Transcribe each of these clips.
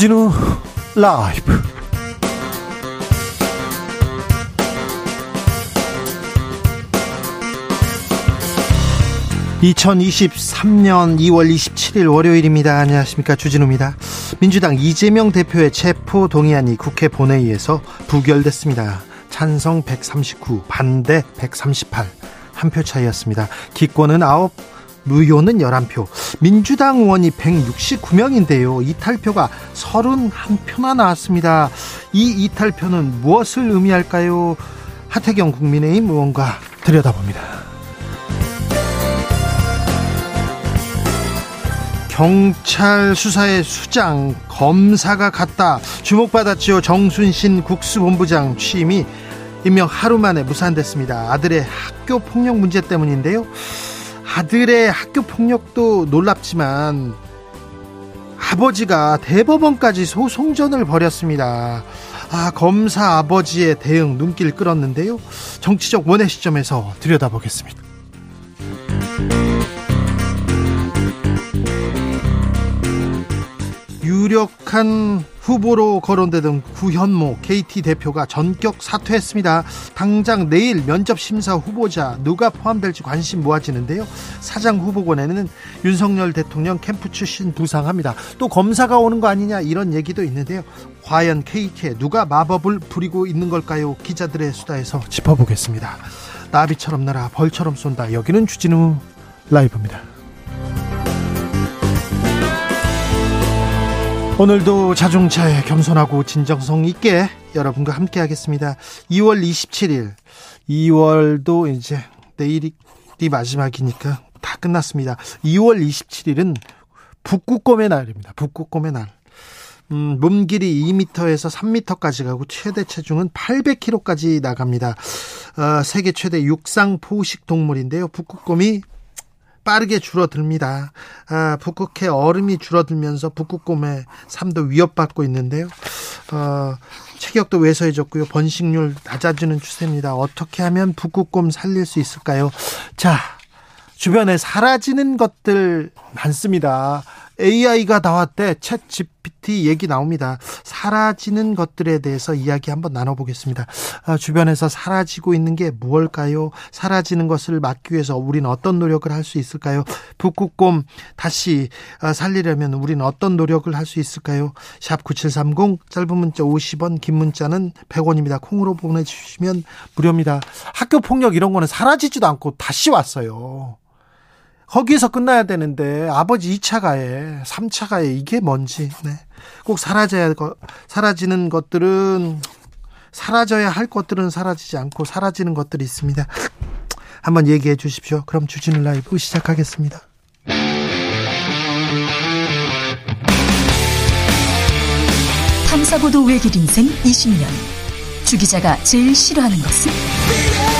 주진우 라이브. (2023년 2월 27일) 월요일입니다. 안녕하십니까. 주진우입니다. 민주당 이재명 대표의 체포 동의안이 국회 본회의에서 부결됐습니다. 찬성 139 반대 138 한 표 차이였습니다. 기권은 9 무효는 11표. 민주당 의원이 169명인데요. 이탈표가 31표나 나왔습니다. 이 이탈표는 무엇을 의미할까요? 하태경 국민의힘 의원과 들여다봅니다. 경찰 수사의 수장 검사가 갔다 주목받았지요 정순신 국수본부장 취임이 임명 하루 만에 무산됐습니다 아들의 학교 폭력 문제 때문인데요 아들의 학교 폭력도 놀랍지만 아버지가 대법원까지 소송전을 벌였습니다. 아, 검사 아버지의 대응 눈길 끌었는데요. 정치적 원의 시점에서 들여다보겠습니다. 유력한 후보로 거론되던 구현모 KT 대표가 전격 사퇴했습니다. 당장 내일 면접 심사 후보자 누가 포함될지 관심 모아지는데요. 사장 후보권에는 윤석열 대통령 캠프 출신 부상합니다. 또 검사가 오는 거 아니냐 이런 얘기도 있는데요. 과연 KT에 누가 마법을 부리고 있는 걸까요? 기자들의 수다에서 짚어보겠습니다. 나비처럼 날아 벌처럼 쏜다. 여기는 주진우 라이브입니다. 오늘도 자중차에 겸손하고 진정성 있게 여러분과 함께 하겠습니다. 2월 27일, 2월도 이제 내일이 마지막이니까 다 끝났습니다. 2월 27일은 북극곰의 날입니다. 북극곰의 날. 음, 몸 길이 2m에서 3m까지 가고 최대 체중은 800kg까지 나갑니다. 어, 세계 최대 육상 포식 동물인데요. 북극곰이 빠르게 줄어듭니다. 아, 북극해 얼음이 줄어들면서 북극곰의 삶도 위협받고 있는데요. 어, 체격도 왜소해졌고요. 번식률 낮아지는 추세입니다. 어떻게 하면 북극곰 살릴 수 있을까요? 자, 주변에 사라지는 것들 많습니다. AI가 나왔대. 챗 GPT 얘기 나옵니다. 사라지는 것들에 대해서 이야기 한번 나눠보겠습니다. 아, 주변에서 사라지고 있는 게 무엇일까요? 사라지는 것을 막기 위해서 우리는 어떤 노력을 할 수 있을까요? 북극곰 다시 아, 살리려면 우리는 어떤 노력을 할 수 있을까요? 샵 9730 짧은 문자 50원 긴 문자는 100원입니다. 콩으로 보내주시면 무료입니다. 학교 폭력 이런 거는 사라지지도 않고 다시 왔어요. 거기에서 끝나야 되는데 아버지 2차 가해, 3차 가해 이게 뭔지 네. 꼭 사라져야 사라지는 것들은 사라져야 할 것들은 사라지지 않고 사라지는 것들이 있습니다. 한번 얘기해 주십시오. 그럼 주진우 라이브 시작하겠습니다. 탐사보도 외길 인생 20년. 주 기자가 제일 싫어하는 것은?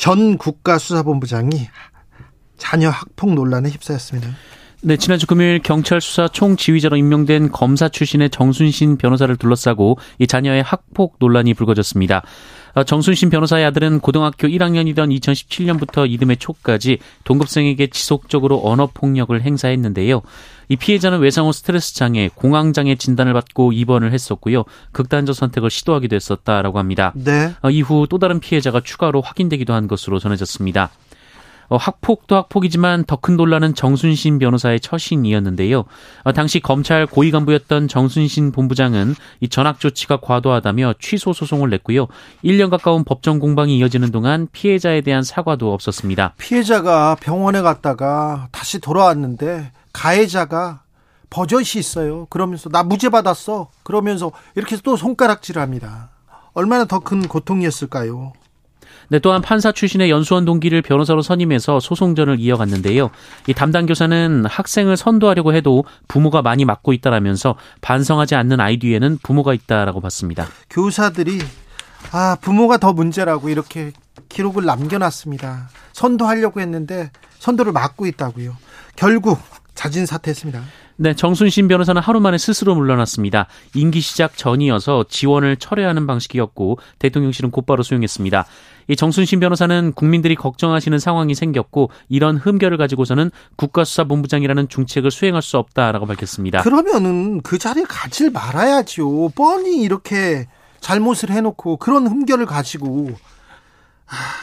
전 국가수사본부장이 자녀 학폭 논란에 휩싸였습니다. 네, 지난주 금요일 경찰 수사 총지휘자로 임명된 검사 출신의 정순신 변호사를 둘러싸고 이 자녀의 학폭 논란이 불거졌습니다. 어, 정순신 변호사의 아들은 고등학교 1학년이던 2017년부터 이듬해 초까지 동급생에게 지속적으로 언어 폭력을 행사했는데요. 이 피해자는 외상후 스트레스 장애, 공황 장애 진단을 받고 입원을 했었고요. 극단적 선택을 시도하기도 했었다라고 합니다. 네. 어, 이후 또 다른 피해자가 추가로 확인되기도 한 것으로 전해졌습니다. 어, 학폭도 학폭이지만 더 큰 논란은 정순신 변호사의 처신이었는데요. 어, 당시 검찰 고위 간부였던 정순신 본부장은 이 전학 조치가 과도하다며 취소 소송을 냈고요. 1년 가까운 법정 공방이 이어지는 동안 피해자에 대한 사과도 없었습니다. 피해자가 병원에 갔다가 다시 돌아왔는데 가해자가 버젓이 있어요. 그러면서 나 무죄 받았어. 그러면서 이렇게 또 손가락질을 합니다. 얼마나 더 큰 고통이었을까요? 네, 또한 판사 출신의 연수원 동기를 변호사로 선임해서 소송전을 이어갔는데요. 이 담당 교사는 학생을 선도하려고 해도 부모가 많이 막고 있다라면서 반성하지 않는 아이 뒤에는 부모가 있다라고 봤습니다. 교사들이 아 부모가 더 문제라고 이렇게 기록을 남겨놨습니다. 선도하려고 했는데 선도를 막고 있다고요. 결국 자진 사퇴했습니다. 네, 정순신 변호사는 하루 만에 스스로 물러났습니다. 임기 시작 전이어서 지원을 철회하는 방식이었고 대통령실은 곧바로 수용했습니다. 이 정순신 변호사는 국민들이 걱정하시는 상황이 생겼고 이런 흠결을 가지고서는 국가수사본부장이라는 중책을 수행할 수 없다라고 밝혔습니다. 그러면은 그 자리에 가질 말아야죠. 뻔히 이렇게 잘못을 해놓고 그런 흠결을 가지고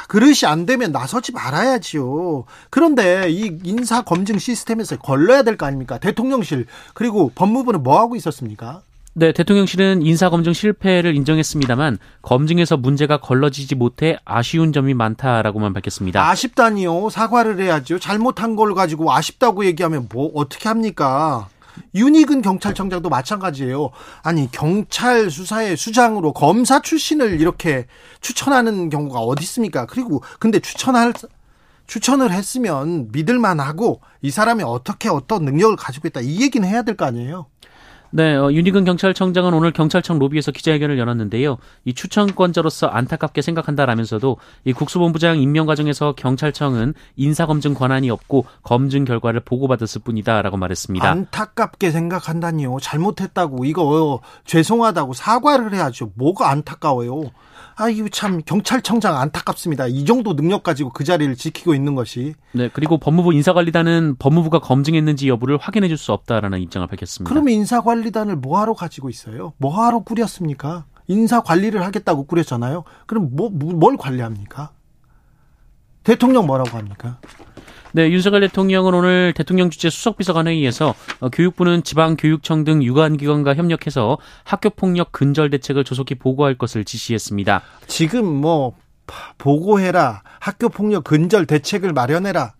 그릇이 안 되면 나서지 말아야지요. 그런데 이 인사 검증 시스템에서 걸러야 될 거 아닙니까? 대통령실 그리고 법무부는 뭐 하고 있었습니까? 네, 대통령실은 인사검증 실패를 인정했습니다만 검증에서 문제가 걸러지지 못해 아쉬운 점이 많다라고만 밝혔습니다. 아쉽다니요. 사과를 해야죠. 잘못한 걸 가지고 아쉽다고 얘기하면 뭐 어떻게 합니까? 윤희근 경찰청장도 마찬가지예요. 아니 경찰 수사의 수장으로 검사 출신을 이렇게 추천하는 경우가 어디 있습니까? 그리고 근데 추천할 추천을 했으면 믿을만하고 이 사람이 어떻게 어떤 능력을 가지고 있다 이 얘기는 해야 될 거 아니에요. 네, 어, 윤희근 경찰청장은 오늘 경찰청 로비에서 기자회견을 열었는데요. 이 추천권자로서 안타깝게 생각한다라면서도 이 국수본부장 임명 과정에서 경찰청은 인사검증 권한이 없고 검증 결과를 보고받았을 뿐이다라고 말했습니다. 안타깝게 생각한다니요. 잘못했다고 이거 죄송하다고 사과를 해야죠. 뭐가 안타까워요. 아, 이거 참 경찰청장 안타깝습니다. 이 정도 능력 가지고 그 자리를 지키고 있는 것이. 네, 그리고 법무부 인사관리단은 법무부가 검증했는지 여부를 확인해 줄 수 없다라는 입장을 밝혔습니다. 그러면 인사관리단을 뭐하러 가지고 있어요? 뭐하러 꾸렸습니까? 인사 관리를 하겠다고 꾸렸잖아요. 그럼 뭐, 뭘 관리합니까? 대통령 뭐라고 합니까? 네, 윤석열 대통령은 오늘 대통령 주재 수석비서관 회의에서 어, 교육부는 지방교육청 등 유관기관과 협력해서 학교폭력 근절 대책을 조속히 보고할 것을 지시했습니다. 지금 뭐 보고해라, 학교폭력 근절 대책을 마련해라.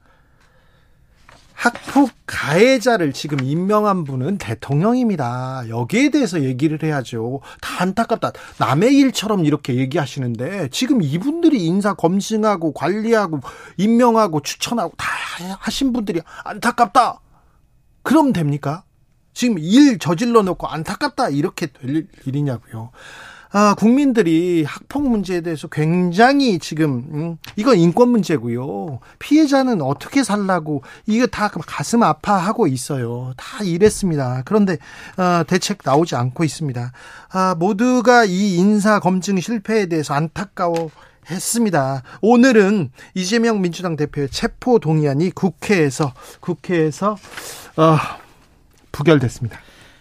학폭 가해자를 지금 임명한 분은 대통령입니다. 여기에 대해서 얘기를 해야죠. 다 안타깝다. 남의 일처럼 이렇게 얘기하시는데 지금 이분들이 인사 검증하고 관리하고 임명하고 추천하고 다 하신 분들이 안타깝다. 그럼 됩니까? 지금 일 저질러 놓고 안타깝다 이렇게 될 일이냐고요. 아, 국민들이 학폭 문제에 대해서 굉장히 지금 음, 이건 인권 문제고요. 피해자는 어떻게 살라고 이거 다 가슴 아파하고 있어요. 다 이랬습니다. 그런데 어, 대책 나오지 않고 있습니다. 아, 모두가 이 인사 검증 실패에 대해서 안타까워 했습니다. 오늘은 이재명 민주당 대표의 체포 동의안이 국회에서 국회에서 어, 부결됐습니다.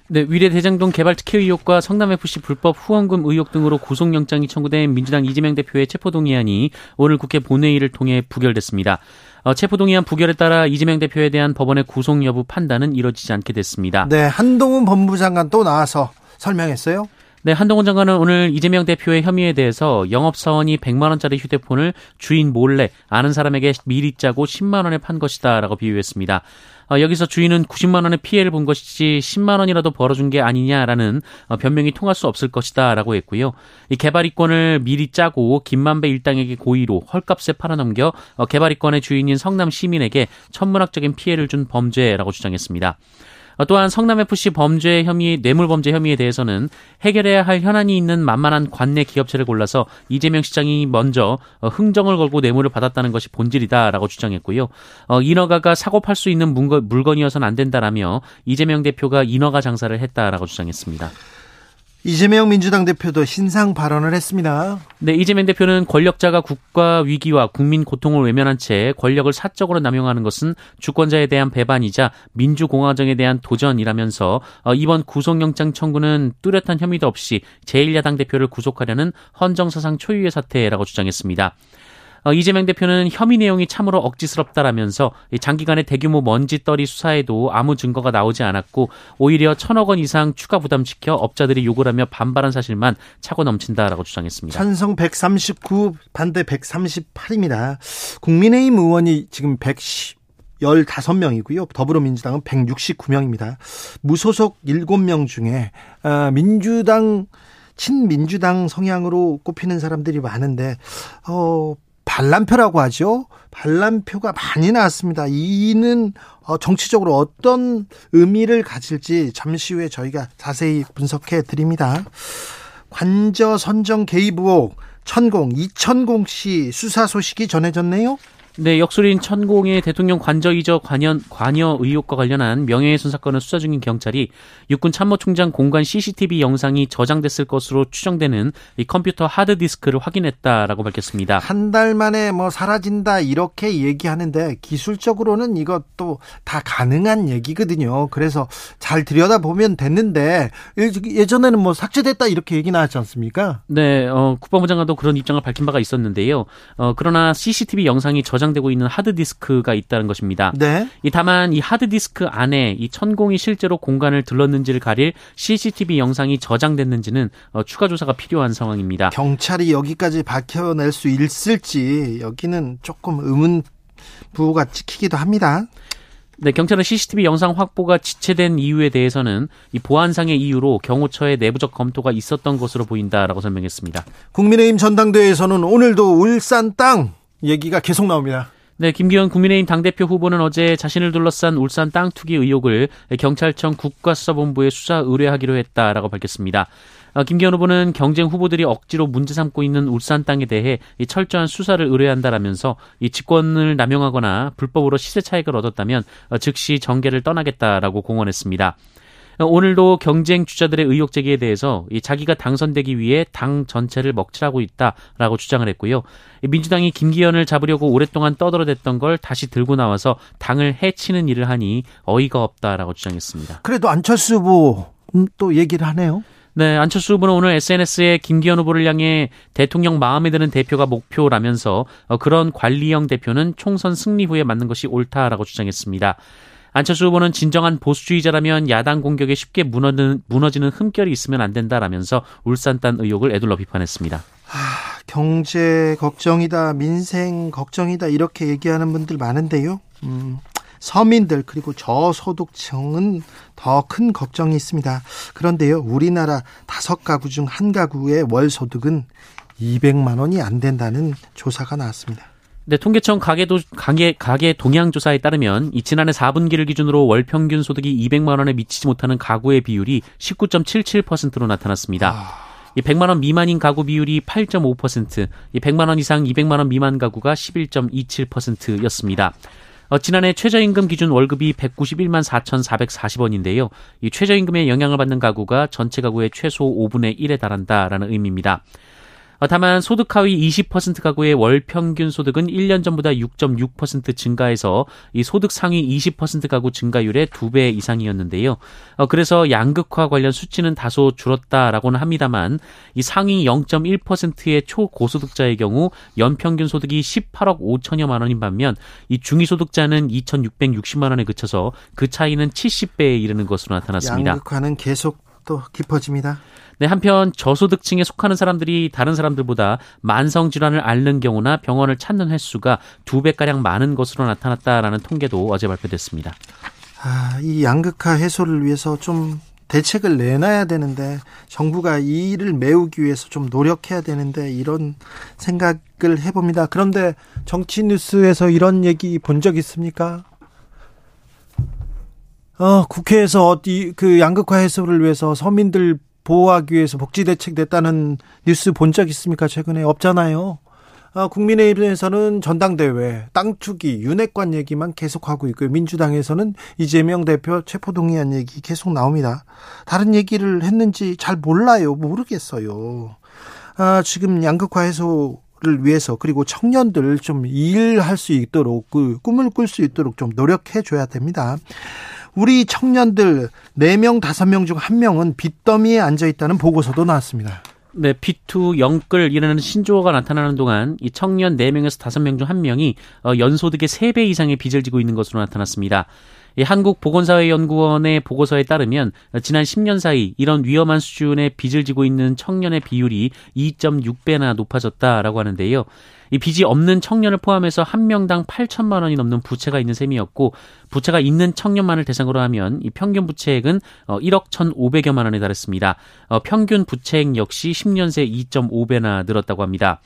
네, 위례 대장동 개발 특혜 의혹과 성남FC 불법 후원금 의혹 등으로 구속영장이 청구된 민주당 이재명 대표의 체포동의안이 오늘 국회 본회의를 통해 부결됐습니다. 어, 체포동의안 부결에 따라 이재명 대표에 대한 법원의 구속 여부 판단은 이뤄지지 않게 됐습니다. 네, 한동훈 법무부 장관 또 나와서 설명했어요. 네, 한동훈 장관은 오늘 이재명 대표의 혐의에 대해서 영업사원이 100만 원짜리 휴대폰을 주인 몰래 아는 사람에게 미리 짜고 10만 원에 판 것이다 라고 비유했습니다. 어, 여기서 주인은 90만 원의 피해를 본 것이지 10만 원이라도 벌어준 게 아니냐라는 어, 변명이 통할 수 없을 것이다라고 했고요. 이 개발이권을 미리 짜고 김만배 일당에게 고의로 헐값에 팔아넘겨 어, 개발이권의 주인인 성남 시민에게 천문학적인 피해를 준 범죄라고 주장했습니다. 어, 또한 성남FC 범죄 혐의, 뇌물범죄 혐의에 대해서는 해결해야 할 현안이 있는 만만한 관내 기업체를 골라서 이재명 시장이 먼저 어, 흥정을 걸고 뇌물을 받았다는 것이 본질이다라고 주장했고요. 어, 인허가가 사고 팔 수 있는 물건이어서는 안 된다라며 이재명 대표가 인허가 장사를 했다라고 주장했습니다. 이재명 민주당 대표도 신상 발언을 했습니다. 네, 이재명 대표는 권력자가 국가 위기와 국민 고통을 외면한 채 권력을 사적으로 남용하는 것은 주권자에 대한 배반이자 민주공화정에 대한 도전이라면서 어, 이번 구속영장 청구는 뚜렷한 혐의도 없이 제1야당 대표를 구속하려는 헌정사상 초유의 사태라고 주장했습니다. 어, 이재명 대표는 혐의 내용이 참으로 억지스럽다라면서 장기간의 대규모 먼지떨이 수사에도 아무 증거가 나오지 않았고 오히려 천억 원 이상 추가 부담시켜 업자들이 욕을 하며 반발한 사실만 차고 넘친다라고 주장했습니다. 찬성 139 반대 138입니다. 국민의힘 의원이 지금 110 15명이고요. 더불어민주당은 169명입니다. 무소속 7명 중에 어, 민주당 친민주당 성향으로 꼽히는 사람들이 많은데 어 반란표라고 하죠. 반란표가 많이 나왔습니다. 이는 어, 정치적으로 어떤 의미를 가질지 잠시 후에 저희가 자세히 분석해 드립니다. 관저 선정 개입 의혹 천공 이천공 씨 수사 소식이 전해졌네요. 네, 역술인 천공의 대통령 관저 이적 관여, 관여 의혹과 관련한 명예훼손 사건을 수사 중인 경찰이 육군 참모총장 공간 CCTV 영상이 저장됐을 것으로 추정되는 이 컴퓨터 하드디스크를 확인했다라고 밝혔습니다. 한 달 만에 뭐 사라진다 이렇게 얘기하는데 기술적으로는 이것도 다 가능한 얘기거든요. 그래서 잘 들여다보면 됐는데 예전에는 뭐 삭제됐다 이렇게 얘기 나왔지 않습니까? 네, 어, 국방부 장관도 그런 입장을 밝힌 바가 있었는데요. 어, 그러나 CCTV 영상이 저장 저장되고 있는 하드디스크가 있다는 것입니다. 네. 이 다만 이 하드디스크 안에 이 천공이 실제로 공간을 들렀는지를 가릴 CCTV 영상이 저장됐는지는 어, 추가 조사가 필요한 상황입니다. 경찰이 여기까지 밝혀낼 수 있을지 여기는 조금 의문 부호가 찍히기도 합니다. 네, 경찰은 CCTV 영상 확보가 지체된 이유에 대해서는 이 보안상의 이유로 경호처의 내부적 검토가 있었던 것으로 보인다라고 설명했습니다. 국민의힘 전당대회에서는 오늘도 울산 땅 얘기가 계속 나옵니다. 네, 김기현 국민의힘 당대표 후보는 어제 자신을 둘러싼 울산 땅 투기 의혹을 경찰청 국가수사본부에 수사 의뢰하기로 했다라고 밝혔습니다. 어, 김기현 후보는 경쟁 후보들이 억지로 문제 삼고 있는 울산 땅에 대해 철저한 수사를 의뢰한다라면서 이 직권을 남용하거나 불법으로 시세 차익을 얻었다면 어, 즉시 정계를 떠나겠다라고 공언했습니다. 오늘도 경쟁 주자들의 의혹 제기에 대해서 자기가 당선되기 위해 당 전체를 먹칠하고 있다라고 주장을 했고요. 민주당이 김기현을 잡으려고 오랫동안 떠들어댔던 걸 다시 들고 나와서 당을 해치는 일을 하니 어이가 없다라고 주장했습니다. 그래도 안철수 후보 또 얘기를 하네요. 네, 안철수 후보는 오늘 SNS에 김기현 후보를 향해 대통령 마음에 드는 대표가 목표라면서 어, 그런 관리형 대표는 총선 승리 후에 맞는 것이 옳다라고 주장했습니다. 안철수 후보는 진정한 보수주의자라면 야당 공격에 쉽게 무너지는, 무너지는 흠결이 있으면 안 된다라면서 울산단 의혹을 애둘러 비판했습니다. 아, 경제 걱정이다, 민생 걱정이다 이렇게 얘기하는 분들 많은데요. 음, 서민들 그리고 저소득층은 더 큰 걱정이 있습니다. 그런데요, 우리나라 다섯 가구 중 한 가구의 월 소득은 200만 원이 안 된다는 조사가 나왔습니다. 네, 통계청 가계도, 가계, 가계 동향 조사에 따르면 이 지난해 4분기를 기준으로 월 평균 소득이 200만 원에 미치지 못하는 가구의 비율이 19.77%로 나타났습니다. 아... 이 100만 원 미만인 가구 비율이 8.5%, 이 100만 원 이상 200만 원 미만 가구가 11.27%였습니다. 어, 지난해 최저임금 기준 월급이 191만 4,440원인데요. 이 최저임금의 영향을 받는 가구가 전체 가구의 최소 5분의 1에 달한다라는 의미입니다. 어, 다만 소득 하위 20% 가구의 월 평균 소득은 1년 전보다 6.6% 증가해서 이 소득 상위 20% 가구 증가율의 2배 이상이었는데요. 어, 그래서 양극화 관련 수치는 다소 줄었다라고는 합니다만 이 상위 0.1%의 초고소득자의 경우 연평균 소득이 18억 5천여만 원인 반면 이 중위소득자는 2,660만 원에 그쳐서 그 차이는 70배에 이르는 것으로 나타났습니다. 양극화는 계속 또 깊어집니다. 네, 한편 저소득층에 속하는 사람들이 다른 사람들보다 만성 질환을 앓는 경우나 병원을 찾는 횟수가 두 배가량 많은 것으로 나타났다라는 통계도 어제 발표됐습니다. 아, 이 양극화 해소를 위해서 좀 대책을 내놔야 되는데 정부가 이 일을 메우기 위해서 좀 노력해야 되는데 이런 생각을 해봅니다. 그런데 정치 뉴스에서 이런 얘기 본 적 있습니까? 어, 국회에서 어디 그 양극화 해소를 위해서 서민들 보호하기 위해서 복지 대책 냈다는 뉴스 본 적 있습니까? 최근에 없잖아요. 아, 국민의힘에서는 전당대회, 땅 투기, 윤핵관 얘기만 계속하고 있고요. 민주당에서는 이재명 대표 체포동의안 얘기 계속 나옵니다. 다른 얘기를 했는지 잘 몰라요. 모르겠어요. 아, 지금 양극화 해소 를 위해서 그리고 청년들 좀 일할 수 있도록 그 꿈을 꿀 수 있도록 좀 노력해 줘야 됩니다. 우리 청년들 4명, 5명 중 1명은 빚더미에 앉아 있다는 보고서도 나왔습니다. 네, 비투 영끌 이라는 신조어가 나타나는 동안 이 청년 4명에서 5명 중 1명이 어, 연소득의 3배 이상의 빚을 지고 있는 것으로 나타났습니다. 이 한국보건사회연구원의 보고서에 따르면 지난 10년 사이 이런 위험한 수준의 빚을 지고 있는 청년의 비율이 2.6배나 높아졌다라고 하는데요. 이 빚이 없는 청년을 포함해서 한 명당 8천만 원이 넘는 부채가 있는 셈이었고 부채가 있는 청년만을 대상으로 하면 이 평균 부채액은 1억 어, 1,500여만 원에 달했습니다. 어, 평균 부채액 역시 10년 새 2.5배나 늘었다고 합니다.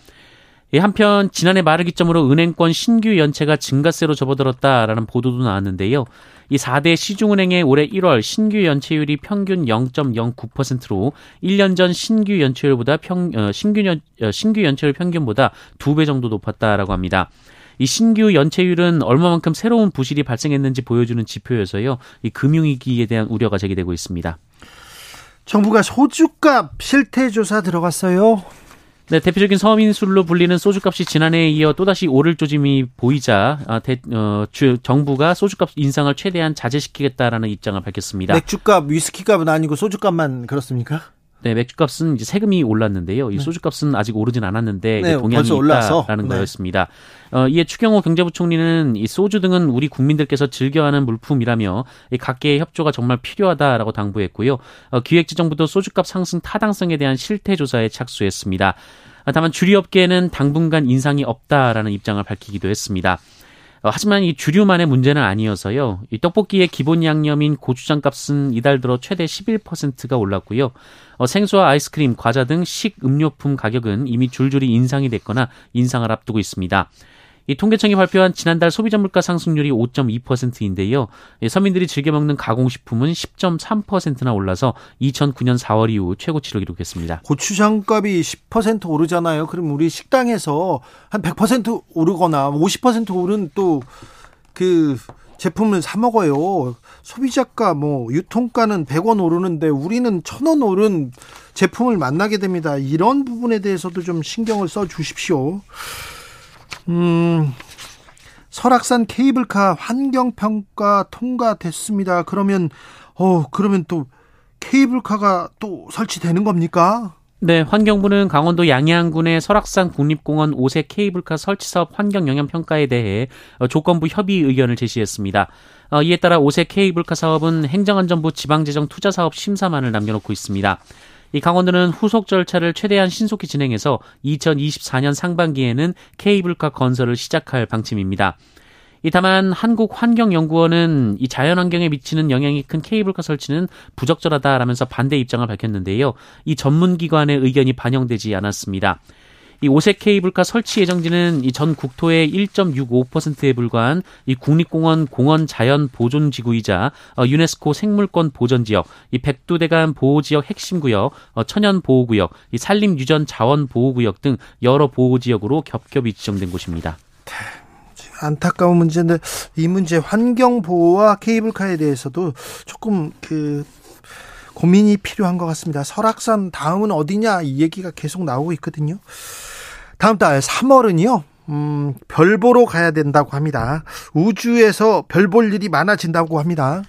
한편 지난해 말을 기점으로 은행권 신규 연체가 증가세로 접어들었다라는 보도도 나왔는데요. 이 4대 시중은행의 올해 1월 신규 연체율이 평균 0.09%로 1년 전 신규 연체율보다 평 어, 신규 연 어, 신규 연체율 평균보다 2배 정도 높았다라고 합니다. 이 신규 연체율은 얼마만큼 새로운 부실이 발생했는지 보여주는 지표여서요. 이 금융위기에 대한 우려가 제기되고 있습니다. 정부가 소주값 실태 조사 들어갔어요. 네, 대표적인 서민술로 불리는 소주값이 지난해에 이어 또다시 오를 조짐이 보이자 아, 대, 어, 주, 정부가 소주값 인상을 최대한 자제시키겠다라는 입장을 밝혔습니다. 맥주값, 위스키값은 아니고 소주값만 그렇습니까? 네, 맥주값은 이제 세금이 올랐는데요. 이 네. 소주값은 아직 오르진 않았는데 네, 동향이 있다라는 네. 거였습니다. 어, 이에 추경호 경제부총리는 이 소주 등은 우리 국민들께서 즐겨하는 물품이라며 이 각계의 협조가 정말 필요하다라고 당부했고요. 어, 기획재정부도 소주값 상승 타당성에 대한 실태 조사에 착수했습니다. 다만 주류업계는 당분간 인상이 없다라는 입장을 밝히기도 했습니다. 어, 하지만 이 주류만의 문제는 아니어서요. 이 떡볶이의 기본 양념인 고추장 값은 이달 들어 최대 11%가 올랐고요. 어, 생수와 아이스크림, 과자 등 식음료품 가격은 이미 줄줄이 인상이 됐거나 인상을 앞두고 있습니다. 이 통계청이 발표한 지난달 소비자 물가 상승률이 5.2%인데요. 서민들이 즐겨 먹는 가공식품은 10.3%나 올라서 2009년 4월 이후 최고치를 기록했습니다. 고추장 값이 10% 오르잖아요. 그럼 우리 식당에서 한 100% 오르거나 50% 오른 또 그 제품을 사 먹어요. 소비자가 뭐 유통가는 100원 오르는데 우리는 1000원 오른 제품을 만나게 됩니다. 이런 부분에 대해서도 좀 신경을 써 주십시오. 음, 설악산 케이블카 환경평가 통과됐습니다. 그러면, 어, 그러면 또 케이블카가 또 설치되는 겁니까? 네, 환경부는 강원도 양양군의 설악산 국립공원 5세 케이블카 설치 사업 환경 영향 평가에 대해 조건부 협의 의견을 제시했습니다. 어, 이에 따라 5세 케이블카 사업은 행정안전부 지방재정 투자 사업 심사만을 남겨놓고 있습니다. 이 강원도는 후속 절차를 최대한 신속히 진행해서 2024년 상반기에는 케이블카 건설을 시작할 방침입니다. 이 다만 한국환경연구원은 이 자연환경에 미치는 영향이 큰 케이블카 설치는 부적절하다라면서 반대 입장을 밝혔는데요. 이 전문기관의 의견이 반영되지 않았습니다. 이 오색 케이블카 설치 예정지는 이 전 국토의 1.65%에 불과한 이 국립공원 공원 자연 보존 지구이자 어, 유네스코 생물권 보전 지역, 이 백두대간 보호 지역 핵심 구역, 어, 천연 보호 구역, 이 산림 유전 자원 보호 구역 등 여러 보호 지역으로 겹겹이 지정된 곳입니다. 안타까운 문제인데 이 문제 환경 보호와 케이블카에 대해서도 조금 그 고민이 필요한 것 같습니다. 설악산 다음은 어디냐 이 얘기가 계속 나오고 있거든요. 다음 달 3월은요. 음, 별 보러 가야 된다고 합니다. 우주에서 별 볼 일이 많아진다고 합니다.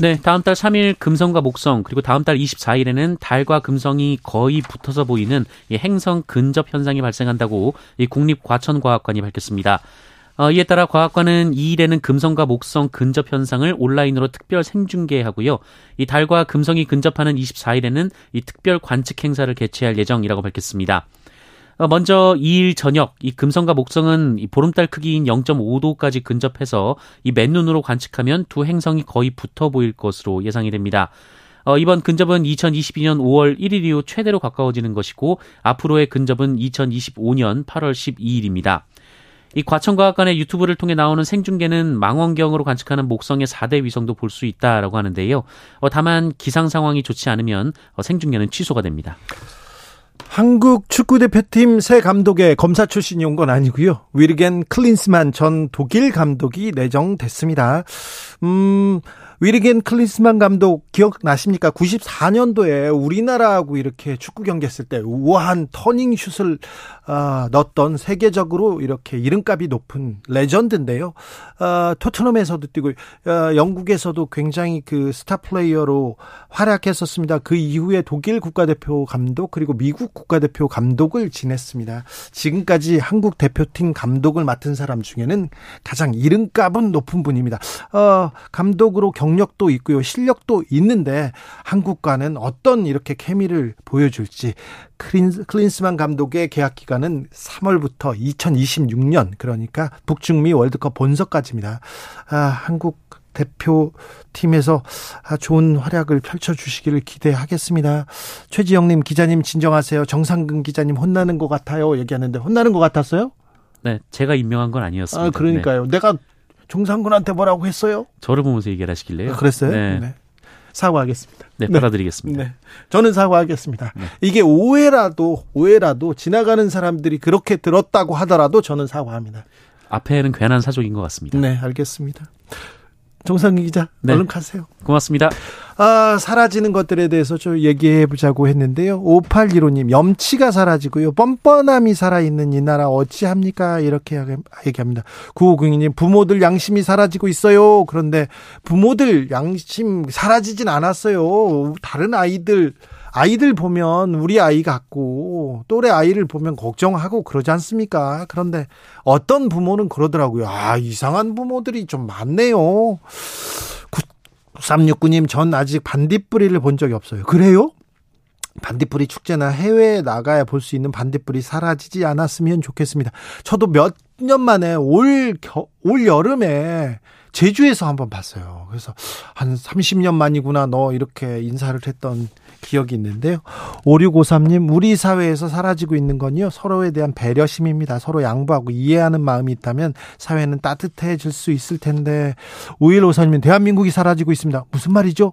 네, 다음 달 3일 금성과 목성 그리고 다음 달 24일에는 달과 금성이 거의 붙어서 보이는 행성 근접 현상이 발생한다고 국립과천과학관이 밝혔습니다. 어, 이에 따라 과학관은 2일에는 금성과 목성 근접 현상을 온라인으로 특별 생중계하고요. 이 달과 금성이 근접하는 24일에는 이 특별 관측 행사를 개최할 예정이라고 밝혔습니다. 어, 먼저 2일 저녁 이 금성과 목성은 이 보름달 크기인 0.5도까지 근접해서 이 맨눈으로 관측하면 두 행성이 거의 붙어 보일 것으로 예상이 됩니다. 어, 이번 근접은 2022년 5월 1일 이후 최대로 가까워지는 것이고 앞으로의 근접은 2025년 8월 12일입니다. 이 과천과학관의 유튜브를 통해 나오는 생중계는 망원경으로 관측하는 목성의 4대 위성도 볼 수 있다라고 하는데요. 어, 다만 기상 상황이 좋지 않으면 어, 생중계는 취소가 됩니다. 한국 축구 대표팀 새 감독에 검사 출신이 온 건 아니고요. 위르겐 클린스만 전 독일 감독이 내정됐습니다. 음, 위르겐 클린스만 감독 기억나십니까? 94년도에 우리나라하고 이렇게 축구 경기했을 때 우아한 터닝 슛을 어, 넣었던 세계적으로 이렇게 이름값이 높은 legend인데요. 어, 토트넘에서도 뛰고 어, 영국에서도 굉장히 그 스타 플레이어로 활약했었습니다. 그 이후에 독일 국가대표 감독 그리고 미국 국가대표 감독을 지냈습니다. 지금까지 한국 대표팀 감독을 맡은 사람 중에는 가장 이름값은 높은 분입니다. 어, 감독으로 경 경력도 있고요. 실력도 있는데 한국과는 어떤 이렇게 케미를 보여줄지 클린스만 감독의 계약 기간은 3월부터 2026년 그러니까 북중미 월드컵 본석까지입니다. 아, 한국 대표팀에서 좋은 활약을 펼쳐주시기를 기대하겠습니다. 최지영님 기자님 진정하세요. 정상근 기자님 혼나는 것 같아요. 얘기하는데 혼나는 것 같았어요? 네, 제가 임명한 건 아니었습니다. 아, 그러니까요. 네. 내가 정상근한테 뭐라고 했어요? 저를 보면서 얘기를 하시길래요. 아, 그랬어요? 네. 네. 사과하겠습니다. 네, 받아드리겠습니다. 네. 저는 사과하겠습니다. 네. 이게 오해라도 오해라도 지나가는 사람들이 그렇게 들었다고 하더라도 저는 사과합니다. 앞에는 괜한 사족인 것 같습니다. 네, 알겠습니다. 정상기 기자, 네. 얼른 가세요. 고맙습니다. 아, 사라지는 것들에 대해서 좀 얘기해 보자고 했는데요. 5815님, 염치가 사라지고요. 뻔뻔함이 살아있는 이 나라 어찌합니까? 이렇게 얘기합니다. 9502님, 부모들 양심이 사라지고 있어요. 그런데 부모들 양심 사라지진 않았어요. 다른 아이들, 아이들 보면 우리 아이 같고 또래 아이를 보면 걱정하고 그러지 않습니까? 그런데 어떤 부모는 그러더라고요. 아, 이상한 부모들이 좀 많네요. 369님, 전 아직 반딧불이를 본 적이 없어요. 그래요? 반딧불이 축제나 해외에 나가야 볼 수 있는 반딧불이 사라지지 않았으면 좋겠습니다. 저도 몇 년 만에 올, 겨, 올 여름에 제주에서 한번 봤어요. 그래서 한 30년 만이구나 너 이렇게 인사를 했던 기억이 있는데요. 5653님, 우리 사회에서 사라지고 있는 건요, 서로에 대한 배려심입니다. 서로 양보하고 이해하는 마음이 있다면 사회는 따뜻해질 수 있을 텐데, 5154님, 대한민국이 사라지고 있습니다. 무슨 말이죠?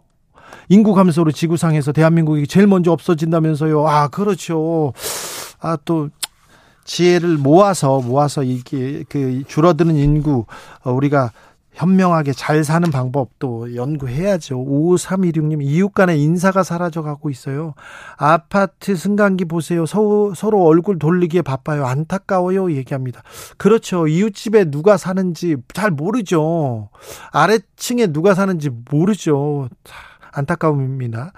인구 감소로 지구상에서 대한민국이 제일 먼저 없어진다면서요. 아, 그렇죠. 아, 또, 지혜를 모아서, 모아서 이게, 그, 줄어드는 인구, 어, 우리가 현명하게 잘 사는 방법도 연구해야죠. 5316님, 이웃 간의 인사가 사라져 가고 있어요. 아파트 승강기 보세요. 서로, 서로 얼굴 돌리기에 바빠요. 안타까워요. 얘기합니다. 그렇죠. 이웃집에 누가 사는지 잘 모르죠. 아래층에 누가 사는지 모르죠. 안타까움입니다.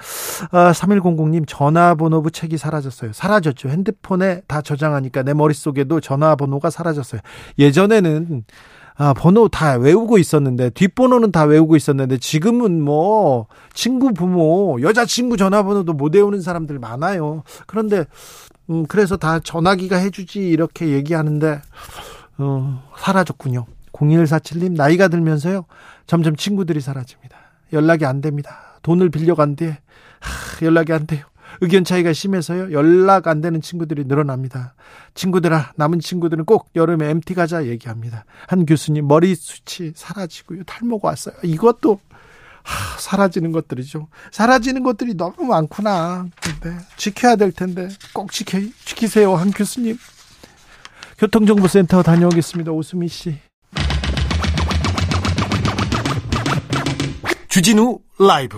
아, 3100님 전화번호부 책이 사라졌어요. 사라졌죠. 핸드폰에 다 저장하니까 내 머릿속에도 전화번호가 사라졌어요. 예전에는 아, 번호 다 외우고 있었는데 뒷번호는 다 외우고 있었는데 지금은 뭐 친구 부모 여자친구 전화번호도 못 외우는 사람들 많아요. 그런데 음 그래서 다 전화기가 해주지 이렇게 얘기하는데 어 사라졌군요. 0147님 나이가 들면서요 점점 친구들이 사라집니다. 연락이 안 됩니다. 돈을 빌려간뒤 연락이 안 돼요. 의견 차이가 심해서요. 연락 안 되는 친구들이 늘어납니다. 친구들아, 남은 친구들은 꼭 여름에 MT 가자 얘기합니다. 한 교수님 머리숱이 사라지고요. 탈모가 왔어요. 이것도 하, 사라지는 것들이죠. 사라지는 것들이 너무 많구나. 근데 지켜야 될 텐데 꼭 지켜 지키세요, 한 교수님. 교통정보센터 다녀오겠습니다. 오수미 씨. 주진우 라이브.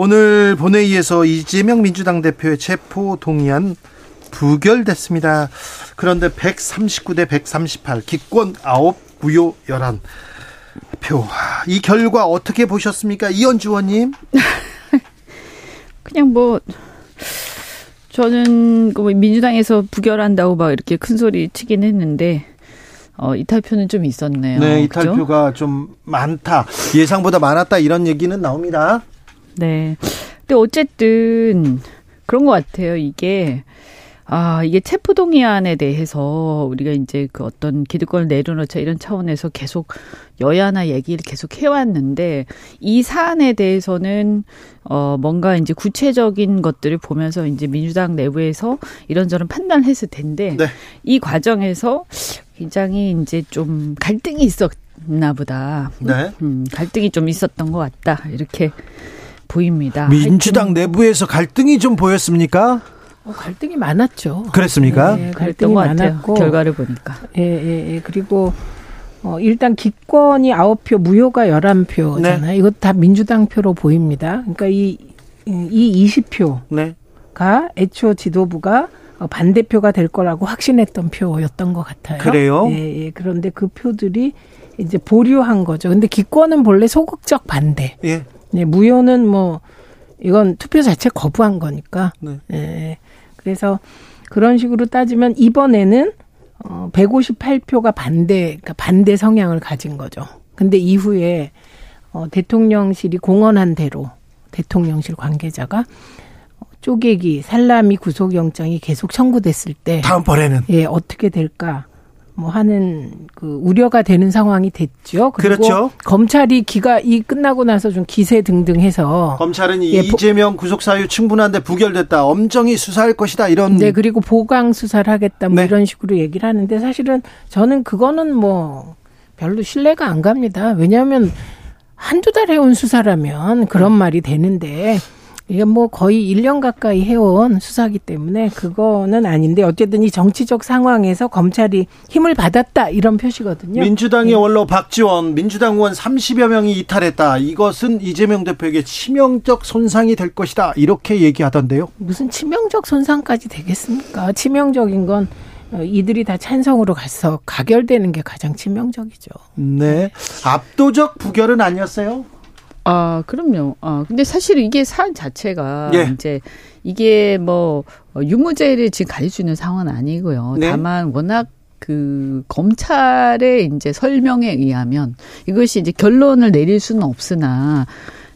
오늘 본회의에서 이재명 민주당 대표의 체포 동의안 부결됐습니다. 그런데 139대 138 기권 9 무효 11 표. 이 결과 어떻게 보셨습니까? 이현주 의원님? 그냥 뭐 저는 그뭐 민주당에서 부결한다고 막 이렇게 큰 소리 치긴 했는데 어, 이탈표는 좀 있었네요. 네, 이탈표가 그죠? 좀 많다. 예상보다 많았다 이런 얘기는 나옵니다. 네. 근데 어쨌든 그런 것 같아요. 이게 아, 이게 체포동의안에 대해서 우리가 이제 그 어떤 기득권을 내려놓자 이런 차원에서 계속 여야나 얘기를 계속 해왔는데 이 사안에 대해서는 어, 뭔가 이제 구체적인 것들을 보면서 이제 민주당 내부에서 이런저런 판단을 했을 텐데 네. 이 과정에서 굉장히 이제 좀 갈등이 있었나 보다. 네. 음, 갈등이 좀 있었던 것 같다. 이렇게 보입니다. 민주당 하여튼. 내부에서 갈등이 좀 보였습니까? 어, 갈등이 많았죠. 그랬습니까? 네, 갈등이 많았고 결과를 보니까. 예, 예, 예. 그리고 어, 일단 기권이 아홉 표 무효가 열한 표잖아요 네. 이것 다 민주당 표로 보입니다. 그러니까 이이 20표가 네. 애초 지도부가 어, 반대표가 될 거라고 확신했던 표였던 것 같아요. 그래요? 예, 예. 그런데 그 표들이 이제 보류한 거죠. 근데 기권은 본래 소극적 반대. 예. 네, 무효는 뭐 이건 투표 자체 거부한 거니까. 네. 예. 그래서 그런 식으로 따지면 이번에는 어 158표가 반대 그러니까 반대 성향을 가진 거죠. 근데 이후에 어 대통령실이 공언한 대로 대통령실 관계자가 어, 쪼개기 살라미 구속영장이 계속 청구됐을 때 다음번에는 예, 어떻게 될까? 뭐 하는 그 우려가 되는 상황이 됐죠. 그렇죠. 검찰이 기가 이 끝나고 나서 좀 기세 등등해서 검찰은 예, 보- 이재명 구속 사유 충분한데 부결됐다. 엄정히 수사할 것이다. 이런 네, 그리고 보강 수사를 하겠다 뭐 네. 이런 식으로 얘기를 하는데 사실은 저는 그거는 뭐 별로 신뢰가 안 갑니다. 왜냐하면 한두 달 해온 수사라면 그런 음. 말이 되는데 이게 뭐 거의 1년 가까이 해온 수사기 때문에 그거는 아닌데 어쨌든 이 정치적 상황에서 검찰이 힘을 받았다 이런 표시거든요. 민주당의 예. 원로 박지원, 민주당 의원 30여 명이 이탈했다. 이것은 이재명 대표에게 치명적 손상이 될 것이다. 이렇게 얘기하던데요. 무슨 치명적 손상까지 되겠습니까? 치명적인 건 어, 이들이 다 찬성으로 가서 가결되는 게 가장 치명적이죠. 네. 압도적 부결은 아니었어요. 아, 그럼요. 아, 근데 사실 이게 사안 자체가 예. 이제 이게 뭐 어, 유무죄를 지금 가질 수 있는 상황은 아니고요. 네. 다만 워낙 그 검찰의 이제 설명에 의하면 이것이 이제 결론을 내릴 수는 없으나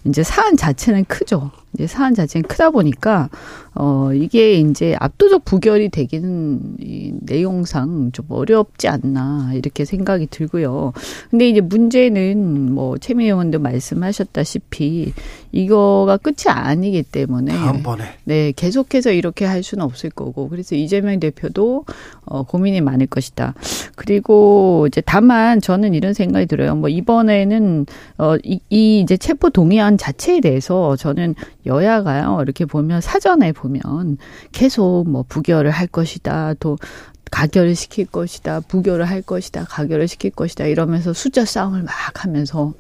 이제 사안 자체는 크죠. 이제 사안 자체는 크다 보니까 어 이게 이제 압도적 부결이 되기는 이 내용상 좀 어렵지 않나 이렇게 생각이 들고요. 근데 이제 문제는 뭐 최민 의원도 말씀하셨다시피 이거가 끝이 아니기 때문에 다음번에. 네, 계속해서 이렇게 할 수는 없을 거고. 그래서 이재명 대표도 어 고민이 많을 것이다. 그리고 이제 다만 저는 이런 생각이 들어요. 뭐 이번에는 어이 이 이제 체포 동의안 자체에 대해서 저는 여야가요. 이렇게 보면 사전에 보면 계속 뭐 부결을 할 것이다. 또 가결을 시킬 것이다, 부결을 할 것이다, 가결을 시킬 것이다 이러면서 숫자 싸움을 막 하면서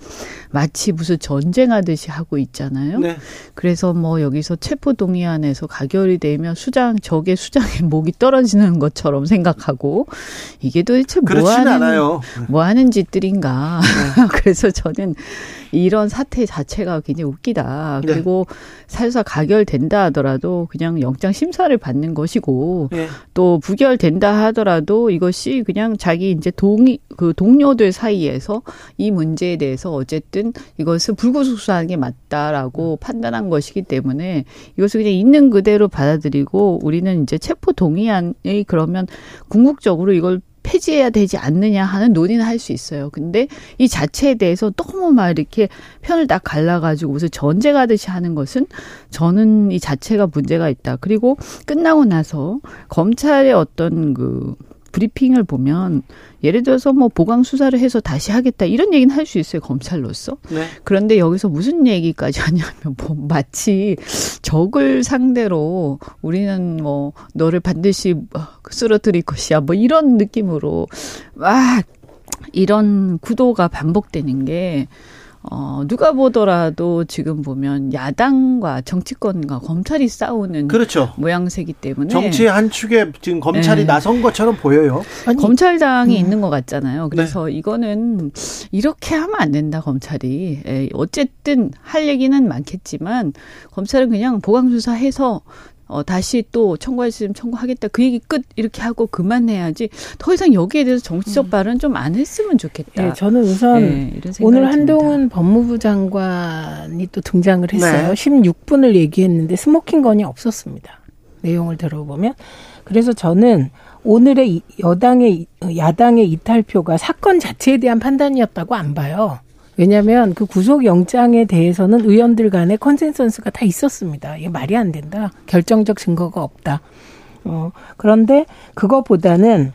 마치 무슨 전쟁하듯이 하고 있잖아요. 네. 그래서 뭐 여기서 체포 동의안에서 가결이 되면 수장 적의 수장의 목이 떨어지는 것처럼 생각하고 이게 도대체 뭐 하는 않아요. 뭐 하는 짓들인가. 네. 그래서 저는 이런 사태 자체가 굉장히 웃기다. 네. 그리고 살사 가결된다 하더라도 그냥 영장 심사를 받는 것이고 예. 또 부결된다 하더라도 이것이 그냥 자기 이제 동의 그 동료들 사이에서 이 문제에 대해서 어쨌든 이것을 불구속 수사하는 게 맞다라고 판단한 것이기 때문에 이것을 그냥 있는 그대로 받아들이고 우리는 이제 체포 동의안이 그러면 궁극적으로 이걸 폐지해야 되지 않느냐 하는 논의는 할 수 있어요. 근데 이 자체에 대해서 너무 막 이렇게 편을 딱 갈라가지고 무슨 전쟁하듯이 하는 것은 저는 이 자체가 문제가 있다. 그리고 끝나고 나서 검찰의 어떤 그 브리핑을 보면 예를 들어서 뭐 보강 수사를 해서 다시 하겠다 이런 얘기는 할 수 있어요 검찰로서 네. 그런데 여기서 무슨 얘기까지 하냐면 뭐 마치 적을 상대로 우리는 뭐 너를 반드시 뭐 쓰러뜨릴 것이야 뭐 이런 느낌으로 막 이런 구도가 반복되는 게 어, 누가 보더라도 지금 보면 야당과 정치권과 검찰이 싸우는 그렇죠. 모양새기 때문에 정치의 한 축에 지금 검찰이 네. 나선 것처럼 보여요. 아니, 검찰당이 음. 있는 것 같잖아요. 그래서 네. 이거는 이렇게 하면 안 된다, 검찰이. 에, 어쨌든 할 얘기는 많겠지만 검찰은 그냥 보강 수사해서 어, 다시 또 청구했으면 청구하겠다. 그 얘기 끝 이렇게 하고 그만해야지. 더 이상 여기에 대해서 정치적 발언 좀 안 했으면 좋겠다. 예, 저는 우선 예, 오늘 듭니다. 한동훈 법무부 장관이 또 등장을 했어요. 네. 16분을 얘기했는데 smoking gun이 없었습니다. 내용을 들어보면. 그래서 저는 오늘의 이- 여당의 야당의 이탈표가 사건 자체에 대한 판단이었다고 안 봐요. 왜냐하면 그 구속 영장에 대해서는 의원들 간의 consensus가 다 있었습니다. 이게 말이 안 된다. 결정적 증거가 없다. 어, 그런데 그거보다는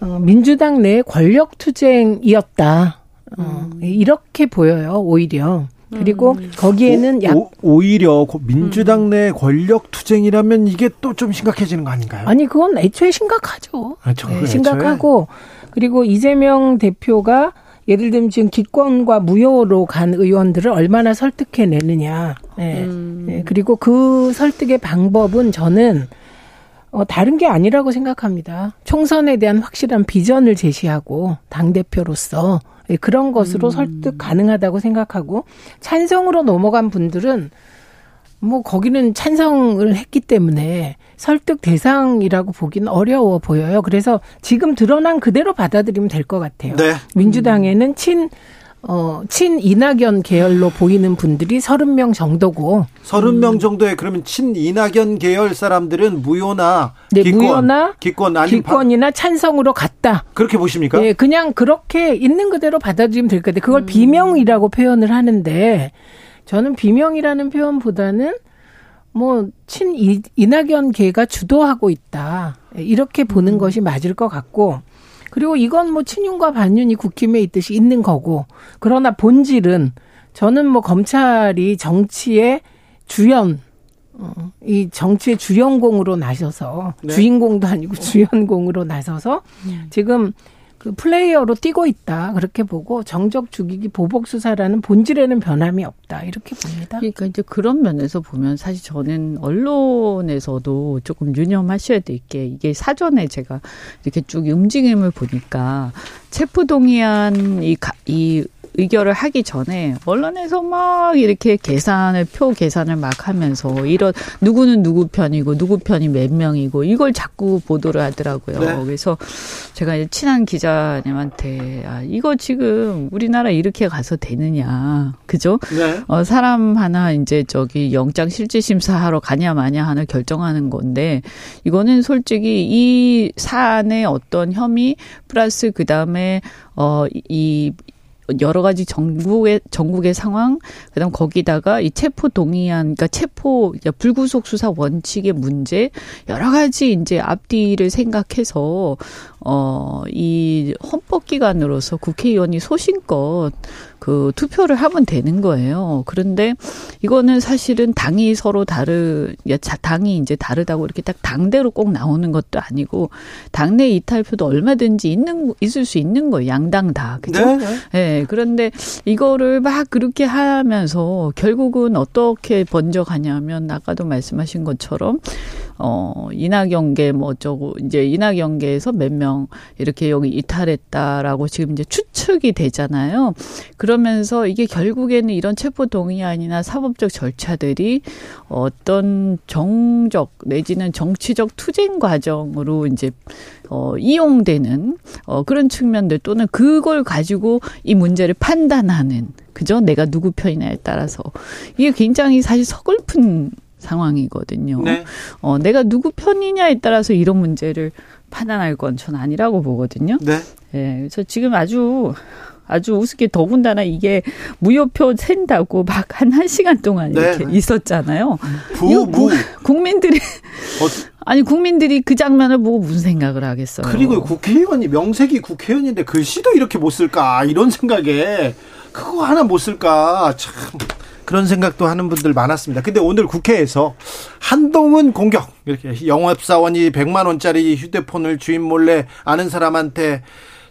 어, 민주당 내 권력 투쟁이었다. 어, 이렇게 보여요, 오히려. 그리고 거기에는 약, 오, 오히려 고- 민주당 내 권력 투쟁이라면 이게 또 좀 심각해지는 거 아닌가요? 아니, 그건 애초에 심각하죠. 아, 저 네? 심각하고, 그리고 이재명 대표가 예를 들면 지금 기권과 무효로 간 의원들을 얼마나 설득해내느냐. 예. 음. 예. 그리고 그 설득의 방법은 저는 어, 다른 게 아니라고 생각합니다. 총선에 대한 확실한 비전을 제시하고 당대표로서 예, 그런 것으로 음. 설득 가능하다고 생각하고 찬성으로 넘어간 분들은 뭐 거기는 찬성을 했기 때문에 설득 대상이라고 보기는 어려워 보여요. 그래서 지금 드러난 그대로 받아들이면 될 것 같아요. 네. 민주당에는 친 어, 친 이낙연 계열로 보이는 분들이 30명 정도고. 30명 음. 정도의 그러면 친 이낙연 계열 사람들은 무효나 네, 기권, 무효나 기권 아니 기권이나 찬성으로 갔다. 그렇게 보십니까? 네, 그냥 그렇게 있는 그대로 받아들이면 될것 같아요. 그걸 음. 비명이라고 표현을 하는데 저는 비명이라는 표현보다는 뭐, 친 이낙연 계가 주도하고 있다. 이렇게 보는 음. 것이 맞을 것 같고, 그리고 이건 뭐 친윤과 반윤이 국힘에 있듯이 있는 거고, 그러나 본질은 저는 뭐 검찰이 정치의 주연, 어, 이 정치의 주연공으로 나서서, 네. 주인공도 아니고 주연공으로 나서서, 음. 지금 그 플레이어로 뛰고 있다 그렇게 보고 정적 죽이기 보복 수사라는 본질에는 변함이 없다 이렇게 봅니다. 그러니까 이제 그런 면에서 보면 사실 저는 언론에서도 조금 유념하셔야 될 게 이게 사전에 제가 이렇게 쭉 움직임을 보니까 체포 동의안 이, 이 의결을 하기 전에 언론에서 막 이렇게 계산을 표 계산을 막 하면서 이런 누구는 누구 편이고 누구 편이 몇 명이고 이걸 자꾸 보도를 하더라고요. 네. 그래서 제가 이제 친한 기자님한테 아 이거 지금 우리나라 이렇게 가서 되느냐 그죠? 네. 어 사람 하나 이제 저기 영장 실질 심사하러 가냐 마냐 하나 결정하는 건데 이거는 솔직히 이 사안의 어떤 혐의 플러스 그 다음에 어이 여러 가지 전국의 전국의 상황, 그다음 거기다가 이 체포 동의안, 그러니까 체포 불구속 수사 원칙의 문제 여러 가지 이제 앞뒤를 생각해서 어이 헌법 기관으로서 국회의원이 소신껏 그 투표를 하면 되는 거예요. 그런데 이거는 사실은 당이 서로 다르, 당이 이제 다르다고 이렇게 딱 당대로 꼭 나오는 것도 아니고 당내 이탈표도 얼마든지 있는 있을 수 있는 거예요. 양당 다 그죠? 네. 네. 네. 그런데 이거를 막 그렇게 하면서 결국은 어떻게 번져가냐면 아까도 말씀하신 것처럼 어, 이낙연계 뭐 어쩌고, 이제 이낙연계에서 몇 명 이렇게 여기 이탈했다라고 지금 이제 추측이 되잖아요. 그러면서 이게 결국에는 이런 체포 동의안이나 사법적 절차들이 어떤 정적 내지는 정치적 투쟁 과정으로 이제 어, 이용되는 어, 그런 측면들 또는 그걸 가지고 이 문제를 판단하는 그죠? 내가 누구 편이냐에 따라서 이게 굉장히 사실 서글픈 상황이거든요. 네. 어, 내가 누구 편이냐에 따라서 이런 문제를 판단할 건 전 아니라고 보거든요. 네. 예. 그래서 지금 아주 아주 우습게 더군다나 이게 무효표 샌다고 막 한 한 시간 동안 네. 이렇게 네. 있었잖아요. 부, 부. 국민들이 어. 아니 국민들이 그 장면을 보고 무슨 생각을 하겠어요. 그리고 국회의원이 명색이 국회의원인데 글씨도 이렇게 못 쓸까 이런 생각에 그거 하나 못 쓸까 참 그런 생각도 하는 분들 많았습니다. 근데 오늘 국회에서 한동훈 공격 이렇게 영업사원이 100만 원짜리 휴대폰을 주인 몰래 아는 사람한테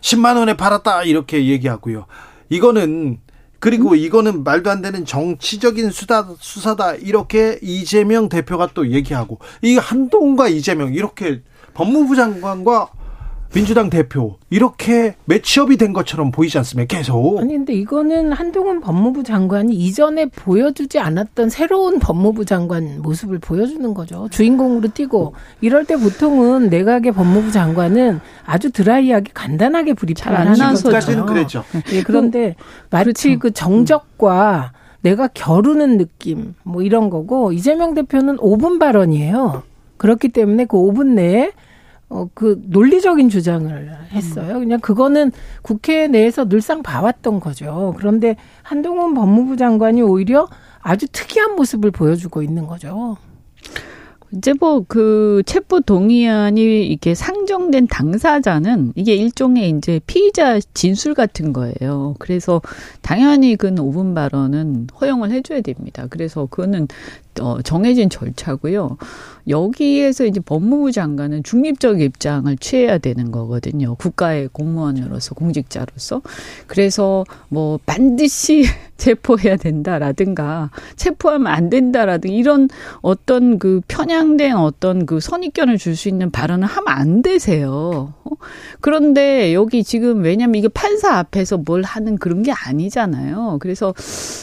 10만 원에 팔았다 이렇게 얘기하고요. 이거는 그리고 음? 이거는 말도 안 되는 정치적인 수다 수사다 이렇게 이재명 대표가 또 얘기하고 이 한동훈과 이재명 이렇게 법무부 장관과 민주당 대표 이렇게 매치업이 된 것처럼 보이지 않습니까? 계속. 아니 근데 이거는 한동훈 법무부 장관이 이전에 보여주지 않았던 새로운 법무부 장관 모습을 보여주는 거죠. 주인공으로 뛰고 이럴 때 보통은 내각의 법무부 장관은 아주 드라이하게 간단하게 브리핑을 하는 거죠. 그랬죠. 예, 그런데 마치 그렇죠. 그 정적과 내가 겨루는 느낌 뭐 이런 거고 이재명 대표는 5분 발언이에요. 그렇기 때문에 그 5분 내에 어, 그 논리적인 주장을 했어요. 그냥 그거는 국회 내에서 늘상 봐왔던 거죠. 그런데 한동훈 법무부 장관이 오히려 아주 특이한 모습을 보여주고 있는 거죠. 이제 뭐 그 체포 동의안이 이게 상정된 당사자는 이게 일종의 이제 피의자 진술 같은 거예요. 그래서 당연히 그 5분 발언은 허용을 해줘야 됩니다. 그래서 그거는 어, 정해진 절차고요. 여기에서 이제 법무부 장관은 중립적 입장을 취해야 되는 거거든요. 국가의 공무원으로서 공직자로서. 그래서 뭐 반드시 체포해야 된다라든가 체포하면 안 된다라든가 이런 어떤 그 편향된 어떤 그 선입견을 줄 수 있는 발언을 하면 안 되세요. 어? 그런데 여기 지금 왜냐면 이게 판사 앞에서 뭘 하는 그런 게 아니잖아요. 그래서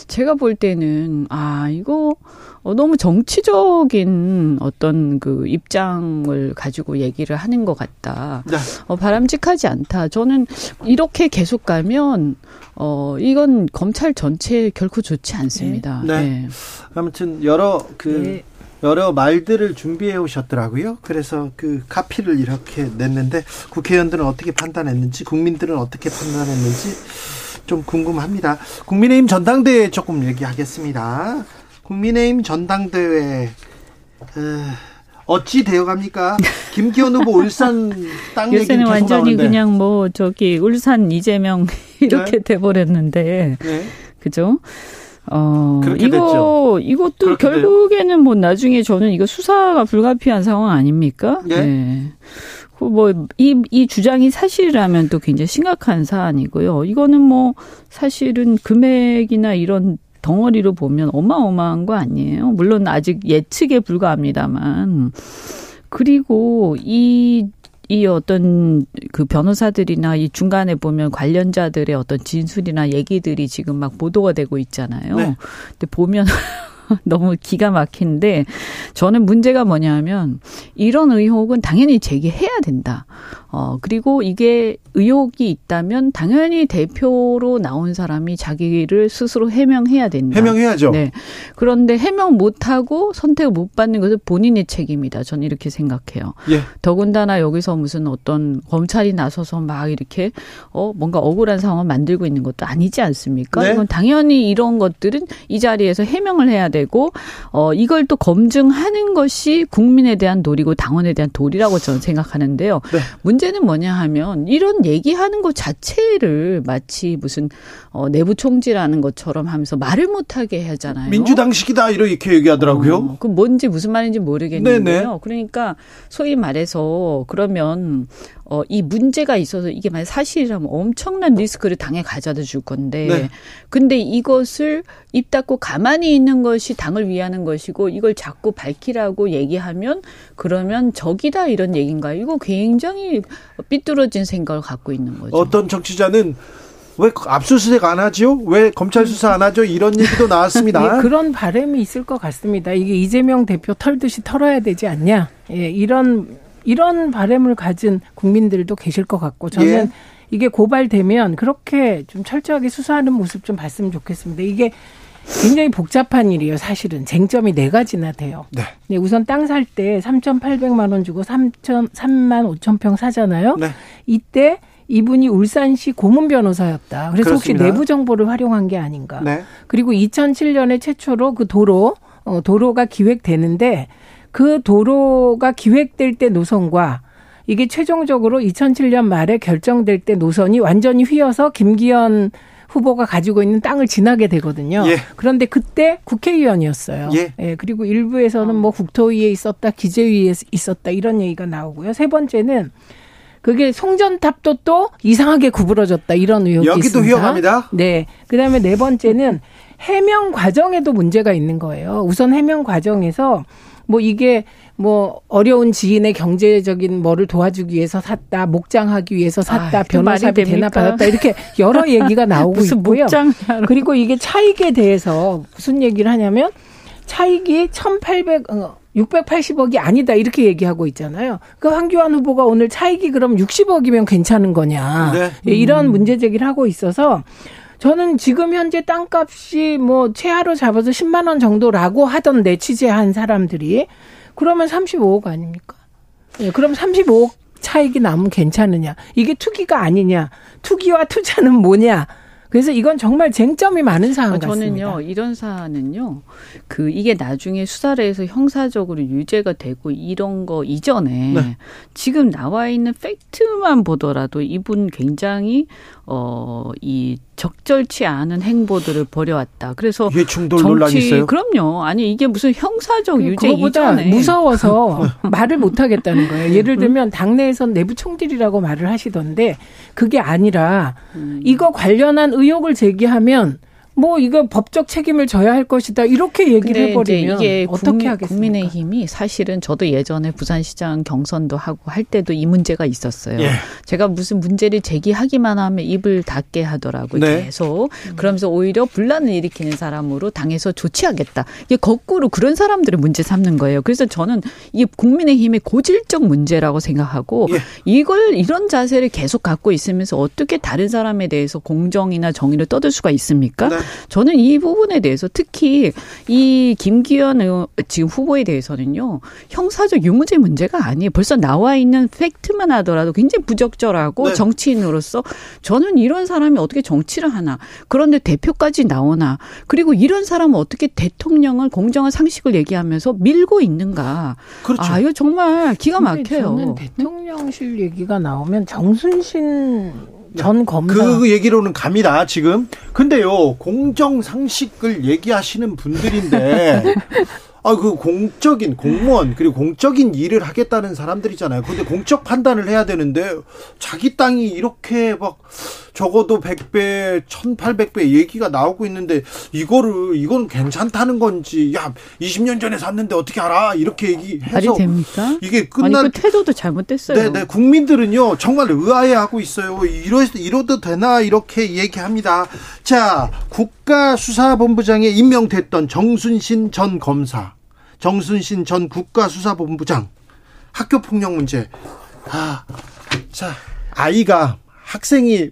제가 볼 때는 아 이거 어, 너무 정치적인 어떤 그 입장을 가지고 얘기를 하는 것 같다. 네. 어, 바람직하지 않다. 저는 이렇게 계속 가면 어 이건 검찰 전체에 결코 좋지 않습니다. 네. 네. 아무튼 여러 그 네. 여러 말들을 준비해 오셨더라고요. 그래서 그 카피를 이렇게 냈는데 국회의원들은 어떻게 판단했는지 국민들은 어떻게 판단했는지 좀 궁금합니다. 국민의힘 전당대회 조금 얘기하겠습니다. 국민의힘 전당대회 어, 어찌 되어갑니까? 김기현 후보 울산 땅 얘기 계속 완전히 나오는데. 그냥 뭐 저기 울산 이재명 이렇게 돼버렸는데 네. 그죠? 어, 이거, 됐죠. 이것도 결국에는 뭐 나중에 저는 이거 수사가 불가피한 상황 아닙니까? 예. 그 뭐, 이, 이 주장이 사실이라면 또 굉장히 심각한 사안이고요. 이거는 뭐, 사실은 금액이나 이런 덩어리로 보면 어마어마한 거 아니에요. 물론 아직 예측에 불과합니다만. 그리고 이, 이 어떤 그 변호사들이나 이 중간에 보면 관련자들의 어떤 진술이나 얘기들이 지금 막 보도가 되고 있잖아요. 네. 근데 보면 너무 기가 막힌데 저는 문제가 뭐냐면 이런 의혹은 당연히 제기해야 된다. 어, 그리고 이게 의혹이 있다면 당연히 대표로 나온 사람이 자기를 스스로 해명해야 된다. 해명해야죠. 네. 그런데 해명 못하고 선택을 못 받는 것은 본인의 책임이다. 저는 이렇게 생각해요. 예. 더군다나 여기서 무슨 어떤 검찰이 나서서 막 이렇게 어 뭔가 억울한 상황을 만들고 있는 것도 아니지 않습니까? 네. 이건 당연히 이런 것들은 이 자리에서 해명을 해야 되고 어 이걸 또 검증하는 것이 국민에 대한 도리고 당원에 대한 도리라고 저는 생각하는데요. 네. 문제는 뭐냐 하면 이런 얘기하는 것 자체를 마치 무슨 어 내부 총질하는 것처럼 하면서 말을 못하게 하잖아요. 민주당식이다 이렇게 얘기하더라고요. 어, 그 뭔지 무슨 말인지 모르겠는데요. 네네. 그러니까 소위 말해서 그러면 어, 이 문제가 있어서 이게 만약 사실이라면 엄청난 리스크를 당에 가져다 줄 건데, 네. 근데 이것을 입 닫고 가만히 있는 것이 당을 위하는 것이고 이걸 자꾸 밝히라고 얘기하면 그러면 적이다 이런 얘기인가요? 이거 굉장히 삐뚤어진 생각을 갖고 있는 거죠. 어떤 정치자는 왜 압수수색 안 하죠? 왜 검찰 수사 안 하죠? 이런 얘기도 나왔습니다. 예, 그런 바람이 있을 것 같습니다. 이게 이재명 대표 털듯이 털어야 되지 않냐? 예, 이런 이런 바람을 가진 국민들도 계실 것 같고 저는 예. 이게 고발되면 그렇게 좀 철저하게 수사하는 모습 좀 봤으면 좋겠습니다. 이게 굉장히 복잡한 일이에요. 사실은 쟁점이 네 가지나 돼요. 네. 네, 우선 땅 살 때 3,800만 원 주고 3천 3만 5천 평 사잖아요. 네. 이때 이분이 울산시 고문 변호사였다. 그래서 그렇습니다. 혹시 내부 정보를 활용한 게 아닌가? 네. 그리고 2007년에 최초로 그 도로 어, 도로가 기획되는데 그 도로가 기획될 때 노선과 이게 최종적으로 2007년 말에 결정될 때 노선이 완전히 휘어서 김기현 후보가 가지고 있는 땅을 지나게 되거든요. 예. 그런데 그때 국회의원이었어요. 예. 그리고 일부에서는 뭐 국토위에 있었다, 기재위에 있었다 이런 얘기가 나오고요. 세 번째는 그게 송전탑도 또 이상하게 구부러졌다 이런 의혹이 여기도 있습니다. 위험합니다. 네. 그다음에 네 번째는 해명 과정에도 문제가 있는 거예요. 우선 해명 과정에서 뭐 이게 뭐 어려운 지인의 경제적인 뭐를 도와주기 위해서 샀다, 목장하기 위해서 샀다, 아, 그 말이 변호사비? 대납받았다 이렇게 여러 얘기가 나오고 무슨 있고요. 목장 그리고 이게 차익에 대해서 무슨 얘기를 하냐면 차익이 1,800 어, 680억이 아니다 이렇게 얘기하고 있잖아요. 그 황교안 후보가 오늘 차익이 그럼 60억이면 괜찮은 거냐 네. 예, 이런 문제 제기를 하고 있어서 저는 지금 현재 땅값이 뭐 최하로 잡아서 10만 원 정도라고 하던데 취재한 사람들이 그러면 35억 아닙니까? 예, 그럼 35억 차익이 나면 괜찮으냐? 이게 투기가 아니냐? 투기와 투자는 뭐냐? 그래서 이건 정말 쟁점이 많은 사안 어, 같습니다. 저는요 이런 사안은요 그 이게 나중에 수사를 해서 형사적으로 유죄가 되고 이런 거 이전에 네. 지금 나와 있는 팩트만 보더라도 이분 굉장히 어이 적절치 않은 행보들을 벌여왔다. 그래서 이해 충돌 논란이 있어요. 그럼요. 아니 이게 무슨 형사적 유죄 그거보다 이전에 무서워서 말을 못 하겠다는 거예요. 예를 들면 당내에선 내부 총질이라고 말을 하시던데 그게 아니라 음. 이거 관련한 의혹을 제기하면 뭐 이거 법적 책임을 져야 할 것이다 이렇게 얘기를 해버리면 이게 어떻게 국민, 하겠습니까? 국민의힘이 사실은 저도 예전에 부산시장 경선도 하고 할 때도 이 문제가 있었어요. 예. 제가 무슨 문제를 제기하기만 하면 입을 닫게 하더라고요. 네. 계속. 그러면서 오히려 분란을 일으키는 사람으로 당해서 조치하겠다. 이게 거꾸로 그런 사람들을 문제 삼는 거예요. 그래서 저는 이게 국민의힘의 고질적 문제라고 생각하고 예. 이걸 이런 자세를 계속 갖고 있으면서 어떻게 다른 사람에 대해서 공정이나 정의를 떠들 수가 있습니까? 네. 저는 이 부분에 대해서 특히 이 김기현 의원 지금 후보에 대해서는요 형사적 유무죄 문제가 아니에요. 벌써 나와 있는 팩트만 하더라도 굉장히 부적절하고 네. 정치인으로서 저는 이런 사람이 어떻게 정치를 하나 그런데 대표까지 나오나 그리고 이런 사람은 어떻게 대통령을 공정한 상식을 얘기하면서 밀고 있는가? 그렇죠. 아 이거 정말 기가 막혀요. 저는 대통령실 얘기가 나오면 정순신 전 검사 그 얘기로는 갑니다, 지금. 근데요, 공정 상식을 얘기하시는 분들인데, 아, 그 공적인 공무원, 그리고 공적인 일을 하겠다는 사람들이잖아요. 근데 공적 판단을 해야 되는데, 자기 땅이 이렇게 막, 적어도 100배, 1800배 얘기가 나오고 있는데, 이거를, 이건 괜찮다는 건지, 야, 20년 전에 샀는데 어떻게 알아? 이렇게 말이 얘기해서. 됩니까? 이게 아니 끝난 그 태도도 잘못됐어요. 네, 네. 국민들은요, 정말 의아해 하고 있어요. 이러, 이러도 되나? 이렇게 얘기합니다. 자, 국 가수사본부장에 임명됐던 정순신 전 검사, 정순신 전 국가수사본부장, 학교 폭력 문제. 아, 자, 아이가, 학생이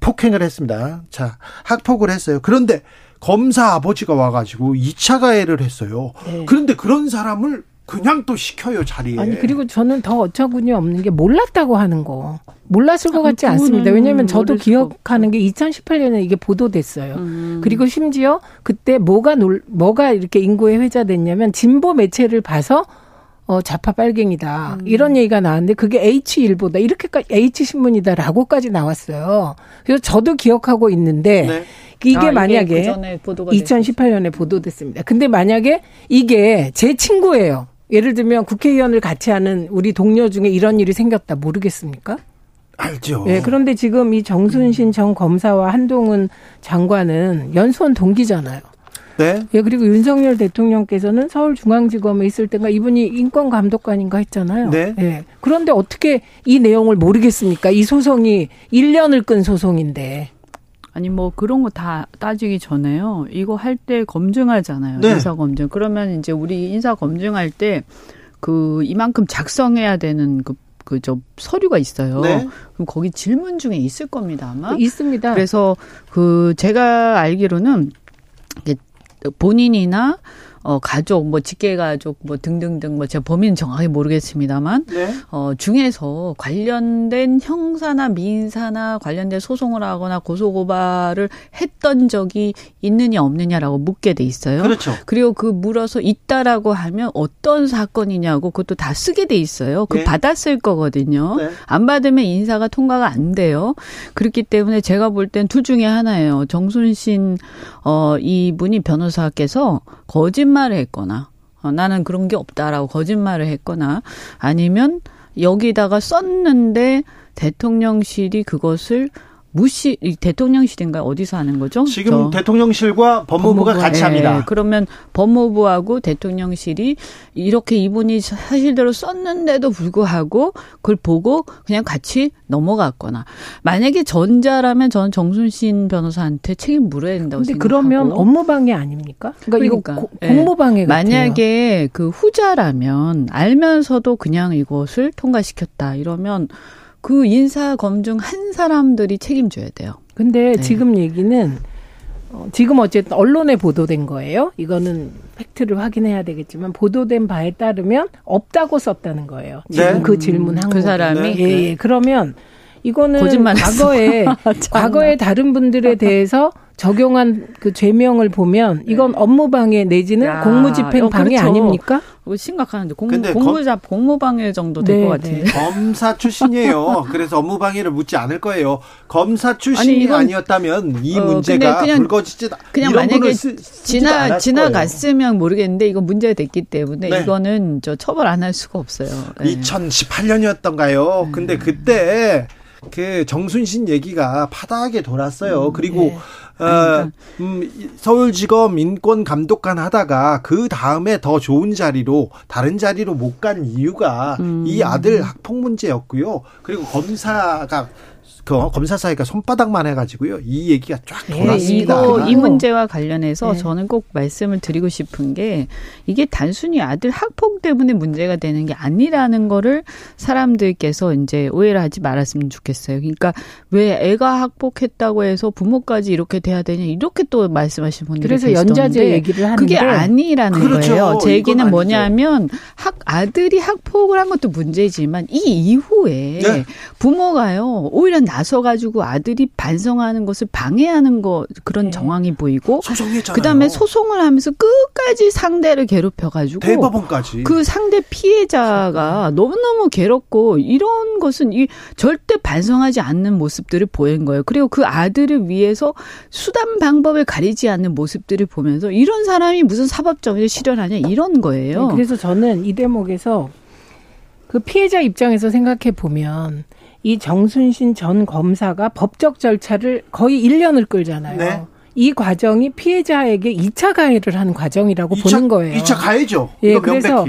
폭행을 했습니다. 자, 학폭을 했어요. 그런데 검사 아버지가 와가지고 2차 가해를 했어요. 네. 그런데 그런 사람을 그냥 또 시켜요, 자리에. 아니 그리고 저는 더 어처구니 없는 게 몰랐다고 하는 거 몰랐을 것 아, 같지 않습니다. 왜냐하면 저도 기억하는 게 2018년에 이게 보도됐어요. 음. 그리고 심지어 그때 뭐가 놀, 뭐가 이렇게 인구에 회자됐냐면 진보 매체를 봐서 어 좌파 빨갱이다 음. 이런 얘기가 나왔는데 그게 H일보다 이렇게까지 H 신문이다라고까지 나왔어요. 그래서 저도 기억하고 있는데 네. 이게 아, 만약에 그 전에 보도가 2018년에 보도됐습니다. 근데 만약에 이게 제 친구예요. 예를 들면 국회의원을 같이 하는 우리 동료 중에 이런 일이 생겼다 모르겠습니까? 알죠. 예, 그런데 지금 이 정순신 전 검사와 한동훈 장관은 연수원 동기잖아요. 네. 예, 그리고 윤석열 대통령께서는 서울중앙지검에 있을 때가 이분이 인권감독관인가 했잖아요. 네. 예. 그런데 어떻게 이 내용을 모르겠습니까? 이 소송이 1년을 끈 소송인데. 아니 뭐 그런 거 다 따지기 전에요. 이거 할 때 검증하잖아요. 네. 인사 검증. 그러면 이제 우리 인사 검증할 때 그 이만큼 작성해야 되는 그 그저 서류가 있어요. 네. 그럼 거기 질문 중에 있을 겁니다 아마. 있습니다. 그래서 그 제가 알기로는 본인이나 어 가족 뭐 직계 가족 뭐 등등등 뭐 제가 범인은 정확히 모르겠습니다만 네. 어, 중에서 관련된 형사나 민사나 관련된 소송을 하거나 고소고발을 했던 적이 있느냐 없느냐라고 묻게 돼 있어요. 그렇죠. 그리고 그 물어서 있다라고 하면 어떤 사건이냐고 그것도 다 쓰게 돼 있어요. 그 예. 받았을 거거든요. 네. 안 받으면 인사가 통과가 안 돼요. 그렇기 때문에 제가 볼 땐 둘 중에 하나예요. 정순신 어 이분이 변호사께서 거짓말 을 했거나 어, 나는 그런 게 없다라고 거짓말을 했거나 아니면 여기다가 썼는데 대통령실이 그것을 무시 이 대통령실인가 어디서 하는 거죠? 지금 저- 대통령실과 법무부가 같이 예, 합니다. 그러면 법무부하고 대통령실이 이렇게 이분이 사실대로 썼는데도 불구하고 그걸 보고 그냥 같이 넘어갔거나 만약에 전자라면 저는 정순신 변호사한테 책임 물어야 된다고 근데 생각하고 그러면 업무방해 아닙니까? 그러니까, 그러니까, 이거 고- 예. 공무방해 같아요. 만약에 그 후자라면 알면서도 그냥 이것을 통과시켰다 이러면 그 인사 검증 한 사람들이 책임져야 돼요. 근데 네. 지금 얘기는 어, 지금 어쨌든 언론에 보도된 거예요. 이거는 팩트를 확인해야 되겠지만 보도된 바에 따르면 없다고 썼다는 거예요. 지금 네. 그 질문 한 그 사람이 네. 예, 예. 그러면 이거는. 과거에 참나. 과거에 다른 분들에 대해서 적용한 그 죄명을 보면 이건 업무방해 내지는 야, 공무집행 어, 방해 그렇죠. 아닙니까? 이거 심각한데 공, 근데 공무잡 공무방해 정도 될 네, 것 같은데. 네. 검사 출신이에요. 그래서 업무 방해를 묻지 않을 거예요. 검사 출신이 아니, 이건- 아니었다면이 어, 문제가 그냥- 불거지지 그냥 만약에 쓰, 지나 지나갔으면 모르겠는데 이건 문제가 됐기 때문에 네. 이거는 저 처벌 안 할 수가 없어요. 네. 2018년이었던가요. 근데 그때 그 정순신 얘기가 파다하게 돌았어요. 그리고 네. 어. 음, 이- 서울지검 인권감독관 하다가 그 다음에 더 좋은 자리로 다른 자리로 못 간 이유가 음. 이 아들 학폭 문제였고요. 그리고 검사가 그 검사 사이가 손바닥만 해가지고요. 이 얘기가 쫙 네, 돌았습니다. 이거 이 아. 문제와 관련해서 네. 저는 꼭 말씀을 드리고 싶은 게 이게 단순히 아들 학폭 때문에 문제가 되는 게 아니라는 거를 사람들께서 이제 오해를 하지 말았으면 좋겠어요. 그러니까 왜 애가 학폭했다고 해서 부모까지 이렇게 돼야 되냐 이렇게 또 말씀하시는 분들이 그래서 계시던데 연좌제 얘기를 하는데 그게 아니라는 그렇죠. 거예요. 제 얘기는. 뭐냐면 학 아들이 학폭을 한 것도 문제지만 이 이후에 네. 부모가요 오히려 나서 가지고 아들이 반성하는 것을 방해하는 거 그런 네. 정황이 보이고 소송했잖아요. 그다음에 소송을 하면서 끝까지 상대를 괴롭혀 가지고 대법원까지. 그 상대 피해자가 너무너무 괴롭고 이런 것은 이 절대 반성하지 않는 모습들을 보인 거예요. 그리고 그 아들을 위해서 수단 방법을 가리지 않는 모습들을 보면서 이런 사람이 무슨 사법 정의를 실현하냐 이런 거예요. 네, 그래서 저는 이 대목에서 그 피해자 입장에서 생각해 보면 이 정순신 전 검사가 법적 절차를 거의 1년을 끌잖아요. 네. 이 과정이 피해자에게 2차 가해를 하는 과정이라고 보는 거예요. 2차 가해죠. 예, 그래서.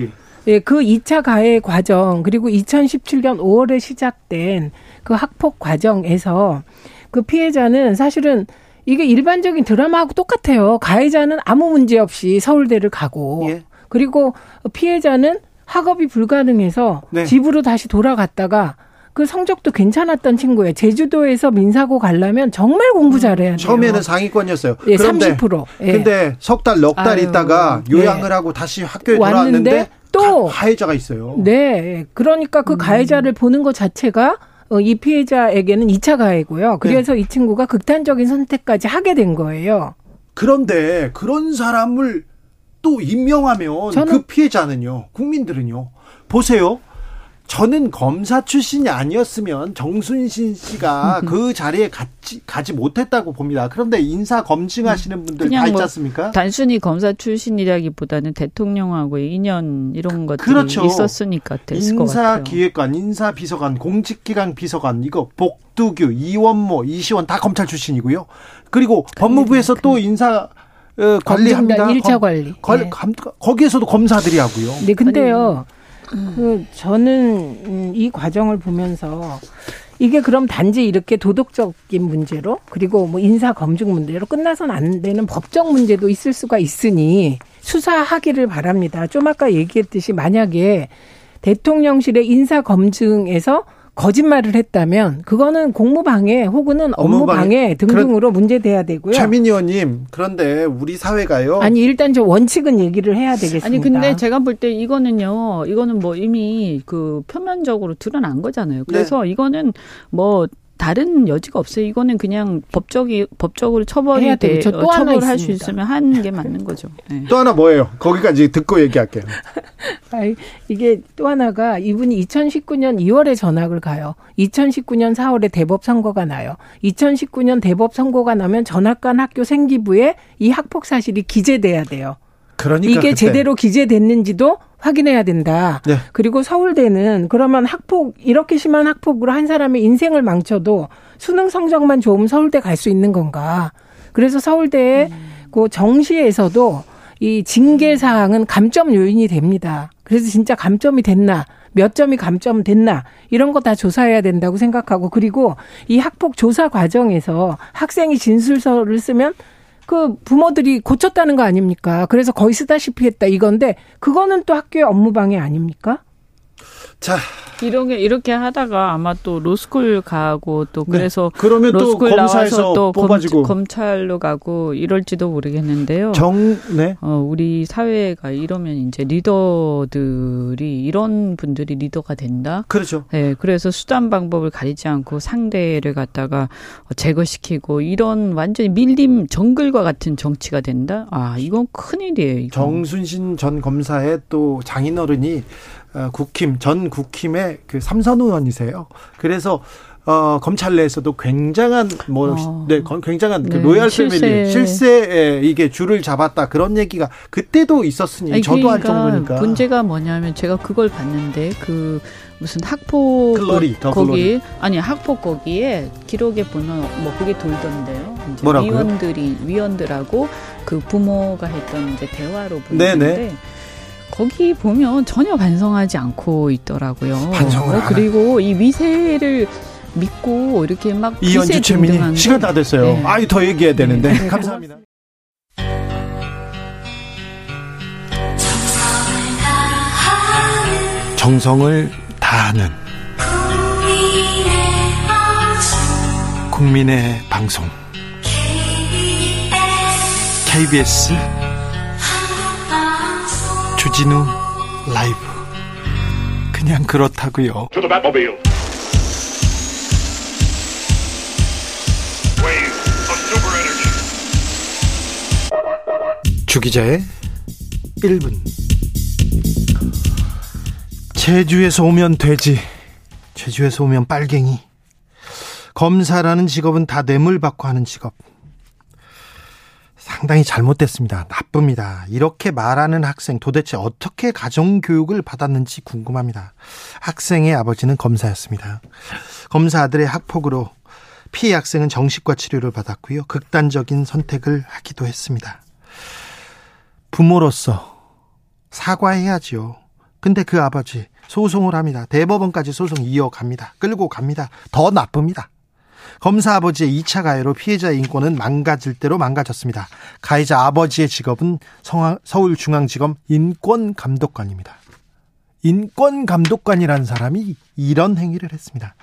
예, 그 2차 가해 과정 그리고 2017년 5월에 시작된 그 학폭 과정에서 그 피해자는 사실은 이게 일반적인 드라마하고 똑같아요. 가해자는 아무 문제 없이 서울대를 가고 예. 그리고 피해자는 학업이 불가능해서 네. 집으로 다시 돌아갔다가 그 성적도 괜찮았던 친구예요. 제주도에서 민사고 가려면 정말 공부 잘해야 돼요. 처음에는 상위권이었어요. 예, 그런데 30%. 예. 근데 석 달, 넉 달 있다가 네. 요양을 하고 다시 학교에 왔는데 돌아왔는데 또 가, 가해자가 있어요. 네. 그러니까 그 가해자를 보는 것 자체가 어, 이 피해자에게는 2차 가해고요. 그래서 이 친구가 극단적인 선택까지 하게 된 거예요. 그런데 그런 사람을 또 임명하면 그 피해자는요, 국민들은요, 보세요. 저는 검사 출신이 아니었으면 정순신 씨가 그 자리에 가지, 가지 못했다고 봅니다. 그런데 인사 검증하시는 분들 그냥 다 있지 뭐 않습니까? 단순히 검사 출신이라기보다는 대통령하고의 인연 이런 것들이 그렇죠. 있었으니까 됐을 것 같아요. 인사기획관, 인사비서관, 공직기강 비서관, 이거 복두규, 이원모, 이시원 다 검찰 출신이고요. 그리고 법무부에서 또 인사 어, 관리합니다. 검증단 1차 검- 관리. 걸- 네. 감- 거기에서도 검사들이 하고요. 네, 근데요. 그 저는 음, 이 과정을 보면서 이게 그럼 단지 이렇게 도덕적인 문제로 그리고 뭐 인사 검증 문제로 끝나선 안 되는 법적 문제도 있을 수가 있으니 수사하기를 바랍니다. 좀 아까 얘기했듯이 만약에 대통령실의 인사 검증에서 거짓말을 했다면 그거는 공무방해 혹은 업무방해 업무방해. 등등으로 문제돼야 되고요. 최민희 의원님, 그런데 우리 사회가요. 아니 일단 저 원칙은 얘기를 해야 되겠습니다. 아니 근데 제가 볼 때 이거는요 이거는 뭐 이미 그 표면적으로 드러난 거잖아요. 그래서 네. 이거는 뭐 다른 여지가 없어요. 이거는 그냥 법적이 법적으로 처벌이 돼 어, 하나 처벌할 수. 있으면 하는 게 맞는 거죠. 네. 또 하나 뭐예요? 거기까지 듣고 얘기할게요. 아이, 이게 또 하나가 이분이 2019년 2월에 전학을 가요. 2019년 4월에 대법 선고가 나요. 2019년 대법 선고가 나면 전학 간 학교 생기부에 이 학폭 사실이 기재돼야 돼요. 그러니까 이게 그때. 제대로 기재됐는지도 확인해야 된다. 네. 그리고 서울대는 그러면 학폭 이렇게 심한 학폭으로 한 사람의 인생을 망쳐도 수능 성적만 좋으면 서울대 갈 수 있는 건가? 그래서 서울대의 그 정시에서도 이 징계 사항은 감점 요인이 됩니다. 그래서 진짜 감점이 됐나? 몇 점이 감점 됐나? 이런 거 다 조사해야 된다고 생각하고 그리고 이 학폭 조사 과정에서 학생이 진술서를 쓰면 그 부모들이 고쳤다는 거 아닙니까? 그래서 거의 쓰다시피 했다 이건데 그거는 또 학교의 업무 방해 아닙니까? 자, 이렇게 이렇게 하다가 아마 또 로스쿨 가고 또 네. 그래서 그러면 또 로스쿨 검사에서 나와서 또 검, 뽑아지고 검 찰로 가고 이럴지도 모르겠는데요. 정, 네. 어, 우리 사회가 이러면 이제 리더들이 이런 분들이 리더가 된다. 그렇죠. 네, 그래서 수단 방법을 가리지 않고 상대를 갖다가 어, 제거시키고 이런 완전히 밀림 정글과 같은 정치가 된다. 아, 이건 큰일이에요. 이거. 정순신 전 검사의 또 장인어른이 어, 국힘 전 국힘의 그 삼선 의원이세요. 그래서 어, 검찰 내에서도 굉장한 뭐 어. 네, 건- 굉장한 그 네, 로얄 실세. 패밀리 실세에 이게 줄을 잡았다 그런 얘기가 그때도 있었으니 아니, 저도 할 그러니까 정도니까 문제가 뭐냐면 제가 그걸 봤는데 그 무슨 학폭 글로리, 더 거기 아니 학폭 거기에 기록에 보면 뭐 그게 돌던데요. 이제 뭐라고요? 위원들이 위원들하고 그 부모가 했던 이제 대화로 보는데 네네. 거기 보면 전혀 반성하지 않고 있더라고요. 반성을 어, 안 그리고 이 위세를 믿고 이렇게 막 이현주 최민희 시간 다 됐어요. 네. 아유 더 얘기해야 되는데 네. 감사합니다. 정성을 다하는 국민의 방송 KBS 주진우 라이브. 그냥 그렇다고요. 주기자의 1분. 제주에서 오면 돼지. 제주에서 오면 빨갱이. 검사라는 직업은 다 뇌물 받고 하는 직업 상당히 잘못됐습니다 나쁩니다 이렇게 말하는 학생 도대체 어떻게 가정교육을 받았는지 궁금합니다 학생의 아버지는 검사였습니다 검사 아들의 학폭으로 피해 학생은 정신과 치료를 받았고요 극단적인 선택을 하기도 했습니다 부모로서 사과해야지요. 근데 그 아버지 소송을 합니다. 대법원까지 소송 이어갑니다. 끌고 갑니다. 더 나쁩니다. 검사 아버지의 2차 가해로 피해자의 인권은 망가질 대로 망가졌습니다. 가해자 아버지의 직업은 서울중앙지검 인권감독관입니다. 인권감독관이라는 사람이 이런 행위를 했습니다.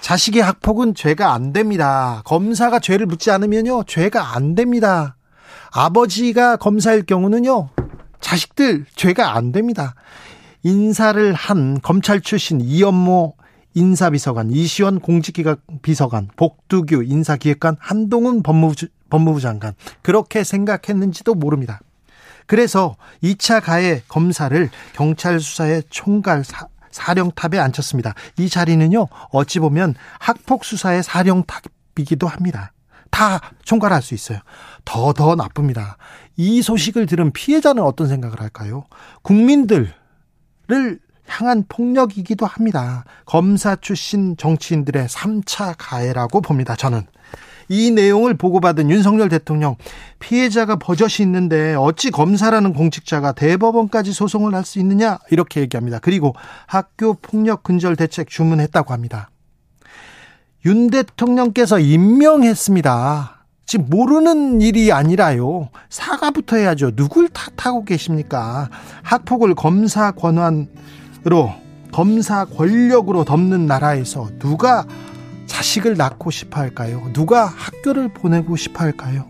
자식의 학폭은 죄가 안 됩니다. 검사가 죄를 묻지 않으면요, 죄가 안 됩니다. 아버지가 검사일 경우는요, 자식들 죄가 안 됩니다. 인사를 한 검찰 출신 이연모 인사비서관, 이시원 공직기각 비서관, 복두규 인사기획관, 한동훈 법무부, 법무부 장관 그렇게 생각했는지도 모릅니다. 그래서 2차 가해 검사를 경찰 수사의 총괄 사, 사령탑에 앉혔습니다. 이 자리는요, 어찌 보면 학폭 수사의 사령탑이기도 합니다. 다 총괄할 수 있어요. 더, 더 나쁩니다. 이 소식을 들은 피해자는 어떤 생각을 할까요? 국민들을 향한 폭력이기도 합니다. 검사 출신 정치인들의 3차 가해라고 봅니다. 저는. 이 내용을 보고받은 윤석열 대통령 피해자가 버젓이 있는데 어찌 검사라는 공직자가 대법원까지 소송을 할 수 있느냐 이렇게 얘기합니다. 그리고 학교 폭력 근절 대책 주문했다고 합니다. 윤 대통령께서 임명했습니다. 지금 모르는 일이 아니라요. 사과부터 해야죠. 누굴 탓하고 계십니까? 학폭을 검사 권한 으로 검사 권력으로 덮는 나라에서 누가 자식을 낳고 싶어 할까요? 누가 학교를 보내고 싶어 할까요?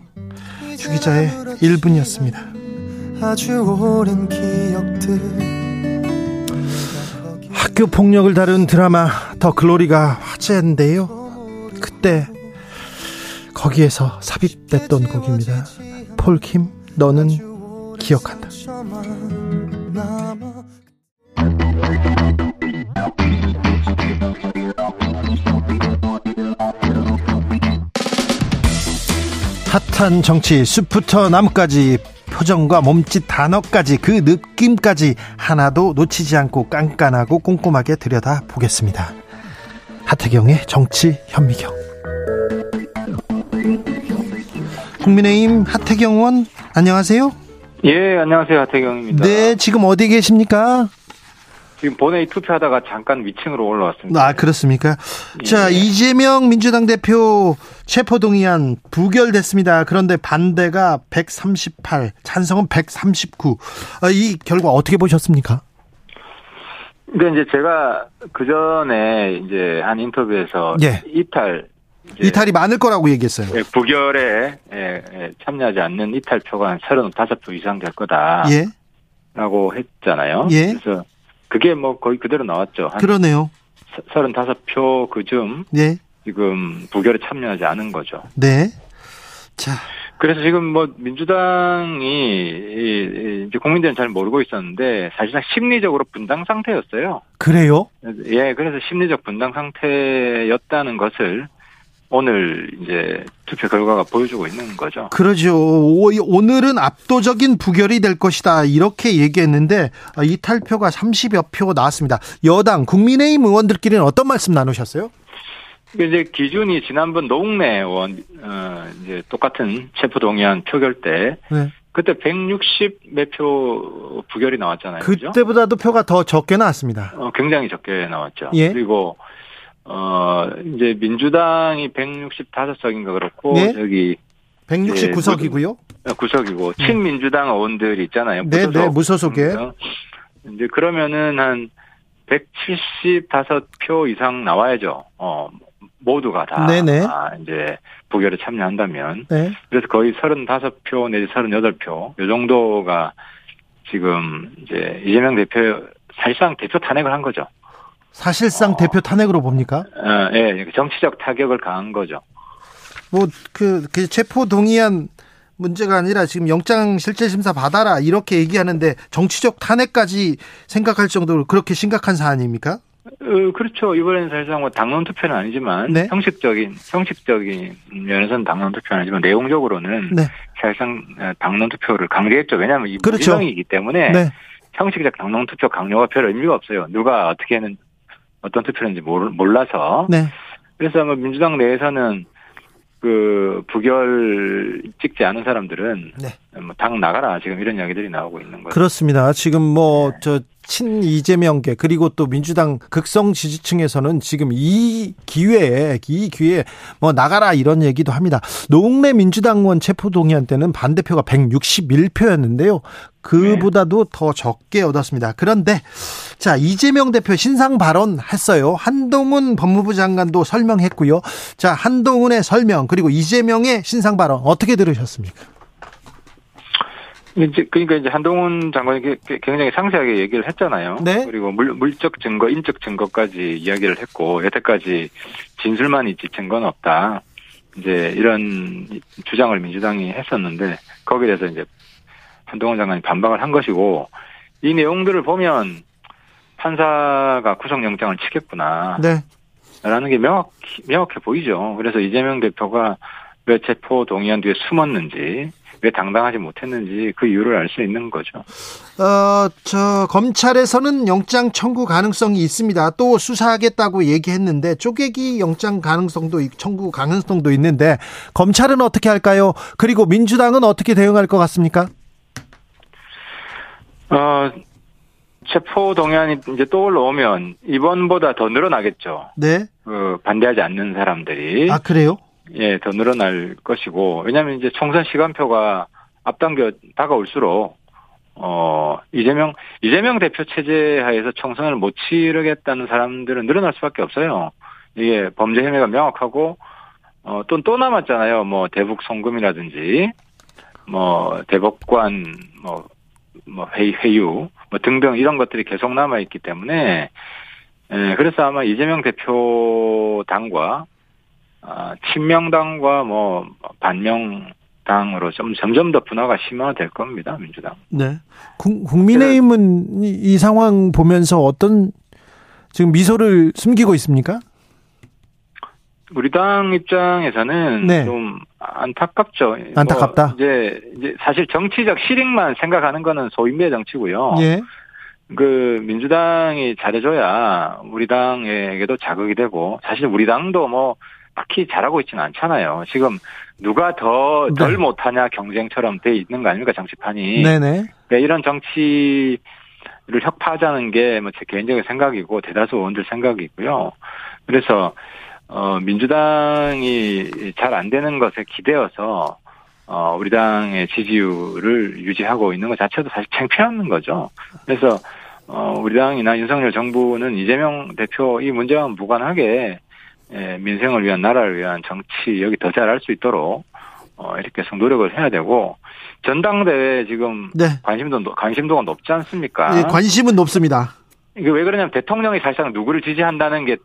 주 기자의 1분이었습니다. 아주 오랜 기억들 학교 폭력을 다룬 드라마 더 글로리가 화제인데요. 그때 거기에서 삽입됐던 곡입니다. 폴킴 너는 기억한다. 핫한 정치 숲부터 나무까지 표정과 몸짓 단어까지 그 느낌까지 하나도 놓치지 않고 깐깐하고 꼼꼼하게 들여다 보겠습니다. 하태경의 정치 현미경. 국민의힘 하태경 의원 안녕하세요. 예, 안녕하세요. 하태경입니다. 네, 지금 어디 계십니까? 지금 본회의 투표하다가 잠깐 위층으로 올라왔습니다. 아, 그렇습니까? 자, 예. 이재명 민주당 대표 체포동의안 부결됐습니다. 그런데 반대가 138, 찬성은 139. 아, 이 결과 어떻게 보셨습니까? 근데 이제 제가 그 전에 이제 한 인터뷰에서 예. 이탈 이탈이 많을 거라고 얘기했어요. 예, 부결에 예, 예, 참여하지 않는 이탈표가 한 35표 이상 될 거다 라고 예. 했잖아요. 예. 그래서 그게 뭐 거의 그대로 나왔죠. 한 그러네요. 35표 그쯤 네. 지금 부결에 참여하지 않은 거죠. 네. 자, 그래서 지금 뭐 민주당이 이- 이제 국민들은 잘 모르고 있었는데 사실상 심리적으로 분당 상태였어요. 그래요? 예, 그래서 심리적 분당 상태였다는 것을 오늘 이제 투표 결과가 보여주고 있는 거죠. 그러죠. 오- 오늘은 압도적인 부결이 될 것이다. 이렇게 얘기했는데 아, 이탈표가 30여 표 나왔습니다. 여당 국민의힘 의원들끼리는 어떤 말씀 나누셨어요? 이제 기준이 지난번 노웅래 의원 어 이제 똑같은 체포 동의안 표결 때 네. 그때 160 몇 표 부결이 나왔잖아요. 그때보다도 표가 더 적게 나왔습니다. 어, 굉장히 적게 나왔죠. 예. 그리고 어 이제 민주당이 165석인가 그렇고 네. 저기 169석이고요. 구석이고 친민주당 의원들 있잖아요. 네, 네, 무소속에. 이제 그러면은 한 175표 이상 나와야죠. 어 모두가 다 네네. 아, 이제 부결에 참여한다면 네. 그래서 거의 35표 내지 38표 요 정도가 지금 이제 이재명 대표 사실상 대표 탄핵을 한 거죠. 사실상 어. 대표 탄핵으로 봅니까? 어, 예, 정치적 타격을 가한 거죠. 뭐그 체포 동의안 문제가 아니라 지금 영장 실질 심사 받아라 이렇게 얘기하는데 정치적 탄핵까지 생각할 정도로 그렇게 심각한 사안입니까? 어, 그렇죠. 이번에는 사실상 뭐 당론 투표는 아니지만 네. 형식적인 형식적인 면에서는 당론 투표는 아니지만 내용적으로는 네. 사실상 어, 당론 투표를 강제했죠. 왜냐하면 이 그렇죠. 무기명이기 때문에 네. 형식적 당론 투표 강요가 별 의미가 없어요. 누가 어떻게 는 어떤 투표인지 몰라서 네. 그래서 아마 민주당 내에서는 그 부결 찍지 않은 사람들은 네. 뭐당 나가라 지금 이런 이야기들이 나오고 있는 거죠. 그렇습니다. 지금 뭐저 친 이재명계 그리고 또 민주당 극성 지지층에서는 지금 이 기회에 이 기회에 뭐 나가라 이런 얘기도 합니다. 노웅래 민주당 의원 체포 동의안 때는 반대표가 161표였는데요. 그보다도 더 적게 얻었습니다. 그런데 자 이재명 대표 신상 발언 했어요. 한동훈 법무부 장관도 설명했고요. 자 한동훈의 설명 그리고 이재명의 신상 발언 어떻게 들으셨습니까? 이제 그러니까 이제 한동훈 장관이 굉장히 상세하게 얘기를 했잖아요. 네. 그리고 물, 물적 증거, 인적 증거까지 이야기를 했고 여태까지 진술만 있지 증거는 없다. 이제 이런 주장을 민주당이 했었는데 거기에 대해서 이제 한동훈 장관이 반박을 한 것이고 이 내용들을 보면 판사가 구속영장을 치겠구나. 네. 라는 게 명확히, 명확해 보이죠. 그래서 이재명 대표가 왜 체포 동의안 뒤에 숨었는지, 왜 당당하지 못했는지 그 이유를 알 수 있는 거죠. 어, 저, 검찰에서는 영장 청구 가능성이 있습니다. 또 수사하겠다고 얘기했는데, 쪼개기 영장 가능성도, 있- 청구 가능성도 있는데, 검찰은 어떻게 할까요? 그리고 민주당은 어떻게 대응할 것 같습니까? 어, 체포 동의안이 이제 또 올라오면 이번보다 더 늘어나겠죠. 네. 그 반대하지 않는 사람들이. 아, 그래요? 예, 더 늘어날 것이고, 왜냐면 이제 총선 시간표가 앞당겨 다가올수록, 어, 이재명, 이재명 대표 체제 하에서 총선을 못 치르겠다는 사람들은 늘어날 수밖에 없어요. 이게 범죄 혐의가 명확하고, 어, 또, 또 남았잖아요. 뭐, 대북 송금이라든지, 뭐, 대법관, 뭐, 뭐, 회, 회유, 뭐 등등 이런 것들이 계속 남아있기 때문에, 예, 그래서 아마 이재명 대표 당과 아, 친명당과 뭐 반명당으로 좀 점점 더 분화가 심화될 겁니다 민주당. 네. 국, 국민의힘은 이, 이 상황 보면서 어떤, 지금 미소를 숨기고 있습니까? 우리 당 입장에서는 네. 좀 안타깝죠. 안타깝다. 뭐 이제 이제 사실 정치적 실익만 생각하는 거는 소인배 정치고요. 예. 그 민주당이 잘해줘야 우리 당에게도 자극이 되고 사실 우리 당도 뭐 딱히 잘하고 있지는 않잖아요. 지금 누가 더덜 네. 못하냐 경쟁처럼 돼 있는 거 아닙니까 정치판이. 네네. 네, 이런 정치 를 혁파하자는 게 뭐 제 개인적인 생각이고 대다수 의원들 생각이고요. 그래서 어 민주당이 잘 안 되는 것에 기대어서 어 우리 당의 지지율을 유지하고 있는 것 자체도 사실 창피한 거죠. 그래서 어, 우리 당이나 윤석열 정부는 이재명 대표 이 문제와 무관하게 예, 민생을 위한 나라를 위한 정치 여기 더 잘할 수 있도록 어, 이렇게 해서 노력을 해야 되고 전당대회 지금 네. 관심도 높- 관심도가 높지 않습니까? 예, 관심은 높습니다. 이게 왜 그러냐면 대통령이 사실상 누구를 지지한다는 게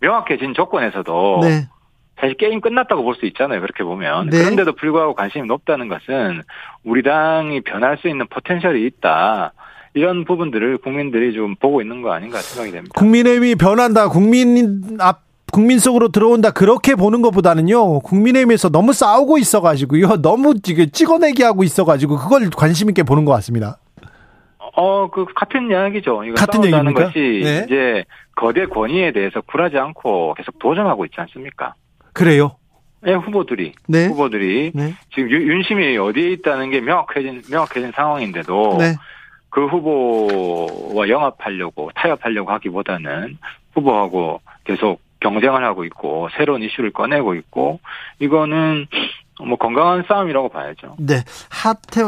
명확해진 조건에서도 네. 사실 게임 끝났다고 볼 수 있잖아요. 그렇게 보면. 네. 그런데도 불구하고 관심이 높다는 것은 우리 당이 변할 수 있는 포텐셜이 있다. 이런 부분들을 국민들이 좀 보고 있는 거 아닌가 생각이 됩니다. 국민의힘이 변한다. 국민 앞 국민 속으로 들어온다. 그렇게 보는 것보다는요. 국민의힘에서 너무 싸우고 있어가지고요. 너무 지금 찍어내기 하고 있어가지고 그걸 관심 있게 보는 것 같습니다. 어, 그 같은 이야기죠. 이거 같은 싸운다는 얘기입니까? 것이 네. 이제 거대 권위에 대해서 굴하지 않고 계속 도전하고 있지 않습니까? 그래요. 예, 후보들이 네. 후보들이 네. 지금 윤- 윤심이 어디에 있다는 게 명확해진 명확해진 상황인데도 네. 그 후보와 영합하려고 타협하려고 하기보다는 후보하고 계속 경쟁을 하고 있고 새로운 이슈를 꺼내고 있고 이거는 뭐 건강한 싸움이라고 봐야죠. 네. 하태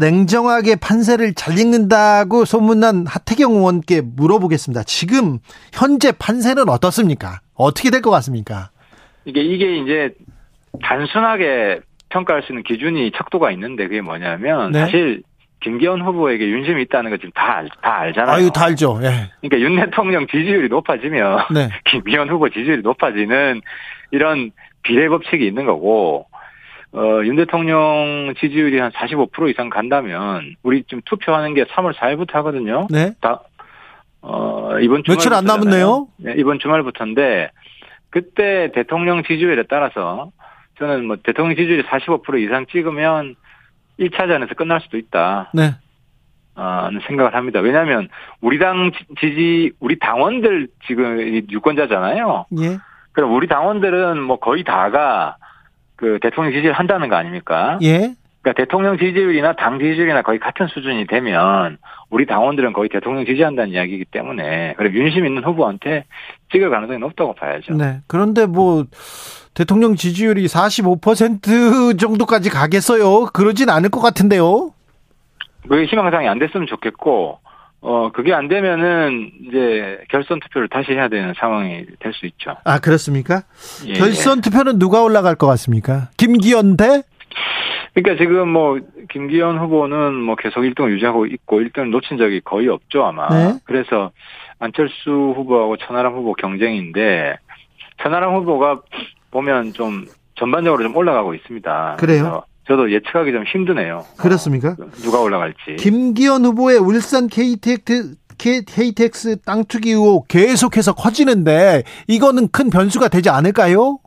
냉정하게 판세를 잘 읽는다고 소문난 하태경 의원께 물어보겠습니다. 지금 현재 판세는 어떻습니까? 어떻게 될 것 같습니까? 이게 이게 이제 단순하게 평가할 수 있는 기준이 척도가 있는데 그게 뭐냐면 네. 사실 김기현 후보에게 윤심이 있다는 거 지금 다, 알- 다 알잖아요. 아유, 다 알죠. 예. 그러니까 윤 대통령 지지율이 높아지면 네. 김기현 후보 지지율이 높아지는 이런 비례 법칙이 있는 거고 어, 윤 대통령 지지율이 한 45% 이상 간다면 우리 지금 투표하는 게 3월 4일부터 하거든요. 네. 다 어, 이번 주말 며칠 안 남았네요. 네, 이번 주말부터인데 그때 대통령 지지율에 따라서 저는 뭐 대통령 지지율이 45% 이상 찍으면 1차전에서 끝날 수도 있다. 네. 아, 는 생각을 합니다. 왜냐하면 우리 당 지- 지지 우리 당원들 지금 이 유권자잖아요. 예. 그럼 우리 당원들은 뭐 거의 다가 그 대통령 지지를 한다는 거 아닙니까? 예. 그러니까 대통령 지지율이나 당 지지율이나 거의 같은 수준이 되면 우리 당원들은 거의 대통령 지지한다는 이야기이기 때문에 그래 윤심 있는 후보한테 찍을 가능성이 높다고 봐야죠. 네. 그런데 뭐 대통령 지지율이 45% 정도까지 가겠어요. 그러진 않을 것 같은데요. 그게 희망사항이 안 됐으면 좋겠고 어 그게 안 되면은 이제 결선 투표를 다시 해야 되는 상황이 될 수 있죠. 아, 그렇습니까? 예. 결선 투표는 누가 올라갈 것 같습니까? 김기현 대? 그러니까 지금 뭐 김기현 후보는 뭐 계속 1등을 유지하고 있고 1등을 놓친 적이 거의 없죠 아마. 네. 그래서 안철수 후보하고 천하람 후보 경쟁인데 천하람 후보가 보면 좀 전반적으로 좀 올라가고 있습니다. 그래요? 저도 예측하기 좀 힘드네요. 그렇습니까? 어, 누가 올라갈지. 김기현 후보의 울산 KTX, KTX 땅 투기 의혹 계속해서 커지는데 이거는 큰 변수가 되지 않을까요?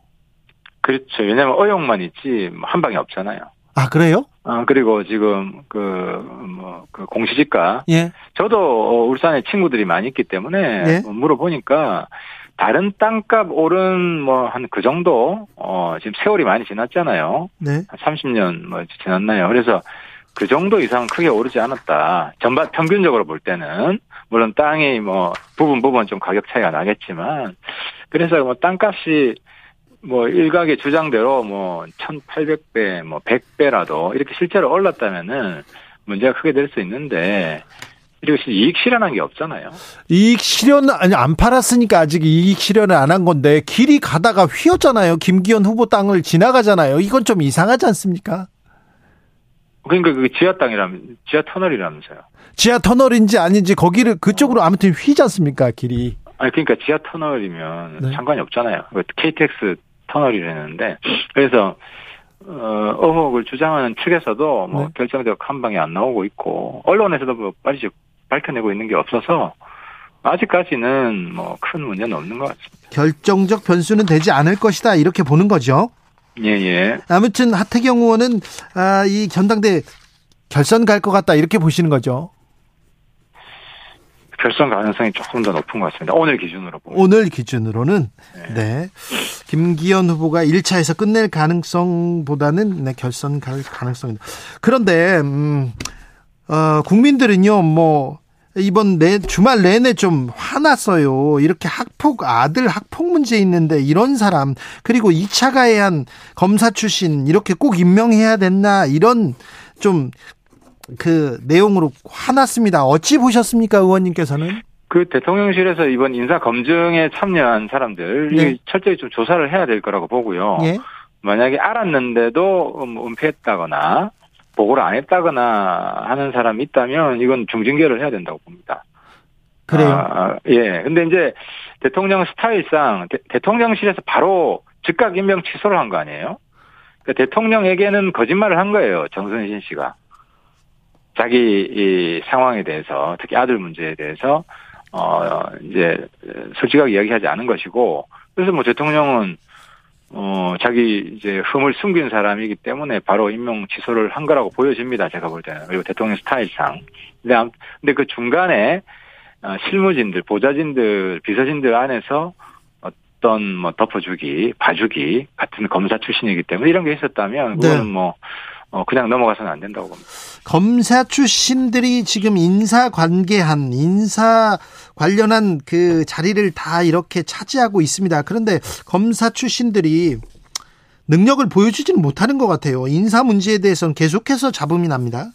그렇죠. 왜냐하면 의혹만 있지 한 방이 없잖아요. 아, 그래요? 아 그리고 지금 그 뭐 그 공시지가 예. 저도 어, 울산에 친구들이 많이 있기 때문에 네. 뭐 물어보니까 다른 땅값 오른 뭐 한 그 정도 어 지금 세월이 많이 지났잖아요. 네. 한 30년 뭐 지났나요? 그래서 그 정도 이상 크게 오르지 않았다. 전반 평균적으로 볼 때는 물론 땅이 뭐 부분 부분 좀 가격 차이가 나겠지만 그래서 뭐 땅값이 뭐 일각의 주장대로 뭐 1,800배, 뭐 100배라도 이렇게 실제로 올랐다면은 문제가 크게 될 수 있는데 이것이 이익 실현한 게 없잖아요. 이익 실현 아니 안 팔았으니까 아직 이익 실현을 안 한 건데 길이 가다가 휘었잖아요. 김기현 후보 땅을 지나가잖아요. 이건 좀 이상하지 않습니까? 그러니까 그 지하 땅이라면 지하 터널이라면서요. 지하 터널인지 아닌지 거기를 그쪽으로 아무튼 휘지 않습니까? 길이. 아니 그러니까 지하 터널이면 네. 상관이 없잖아요. 그 KTX 터널이라는데 그래서 어, 의혹을 주장하는 측에서도 뭐 네. 결정적 한 방이 안 나오고 있고 언론에서도 뭐 빨리 밝혀내고 있는 게 없어서 아직까지는 뭐 큰 문제는 없는 것 같습니다. 결정적 변수는 되지 않을 것이다. 이렇게 보는 거죠. 예예. 아무튼 하태경 의원은 아, 이 전당대 결선 갈 것 같다. 이렇게 보시는 거죠. 결선 가능성이 조금 더 높은 것 같습니다. 오늘 기준으로 보면. 오늘 기준으로는 네. 김기현 후보가 1차에서 끝낼 가능성보다는 네, 결선 갈 가능성이 그런데 음, 어, 국민들은요. 뭐 이번 내 주말 내내 좀 화났어요. 이렇게 학폭 아들 학폭 문제 있는데 이런 사람 그리고 2차 가해한 검사 출신 이렇게 꼭 임명해야 됐나 이런 좀 그 내용으로 화났습니다. 어찌 보셨습니까, 의원님께서는? 그 대통령실에서 이번 인사 검증에 참여한 사람들 네. 이 철저히 좀 조사를 해야 될 거라고 보고요. 예. 만약에 알았는데도 음, 은폐했다거나 보고를 안 했다거나 하는 사람이 있다면 이건 중징계를 해야 된다고 봅니다. 그래요. 아, 예. 근데 이제 대통령 스타일상 대, 통령실에서 바로 즉각 임명 취소를 한 거 아니에요? 그러니까 대통령에게는 거짓말을 한 거예요. 정순신 씨가. 자기 이 상황에 대해서 특히 아들 문제에 대해서 어 이제 솔직하게 이야기하지 않은 것이고 그래서 뭐 대통령은 어 자기 이제 흠을 숨긴 사람이기 때문에 바로 임명 취소를 한 거라고 보여집니다. 제가 볼 때는 그리고 대통령 스타일상. 근데 암- 근데 그 중간에 어, 실무진들, 보좌진들, 비서진들 안에서 어떤 뭐 덮어주기, 봐주기 같은 검사 출신이기 때문에 이런 게 있었다면 그거는 네. 뭐 어, 그냥 넘어가서는 안 된다고 봅니다. 검사 출신들이 지금 인사 관계한 인사 관련한 그 자리를 다 이렇게 차지하고 있습니다. 그런데 검사 출신들이 능력을 보여주지는 못하는 것 같아요. 인사 문제에 대해서는 계속해서 잡음이 납니다.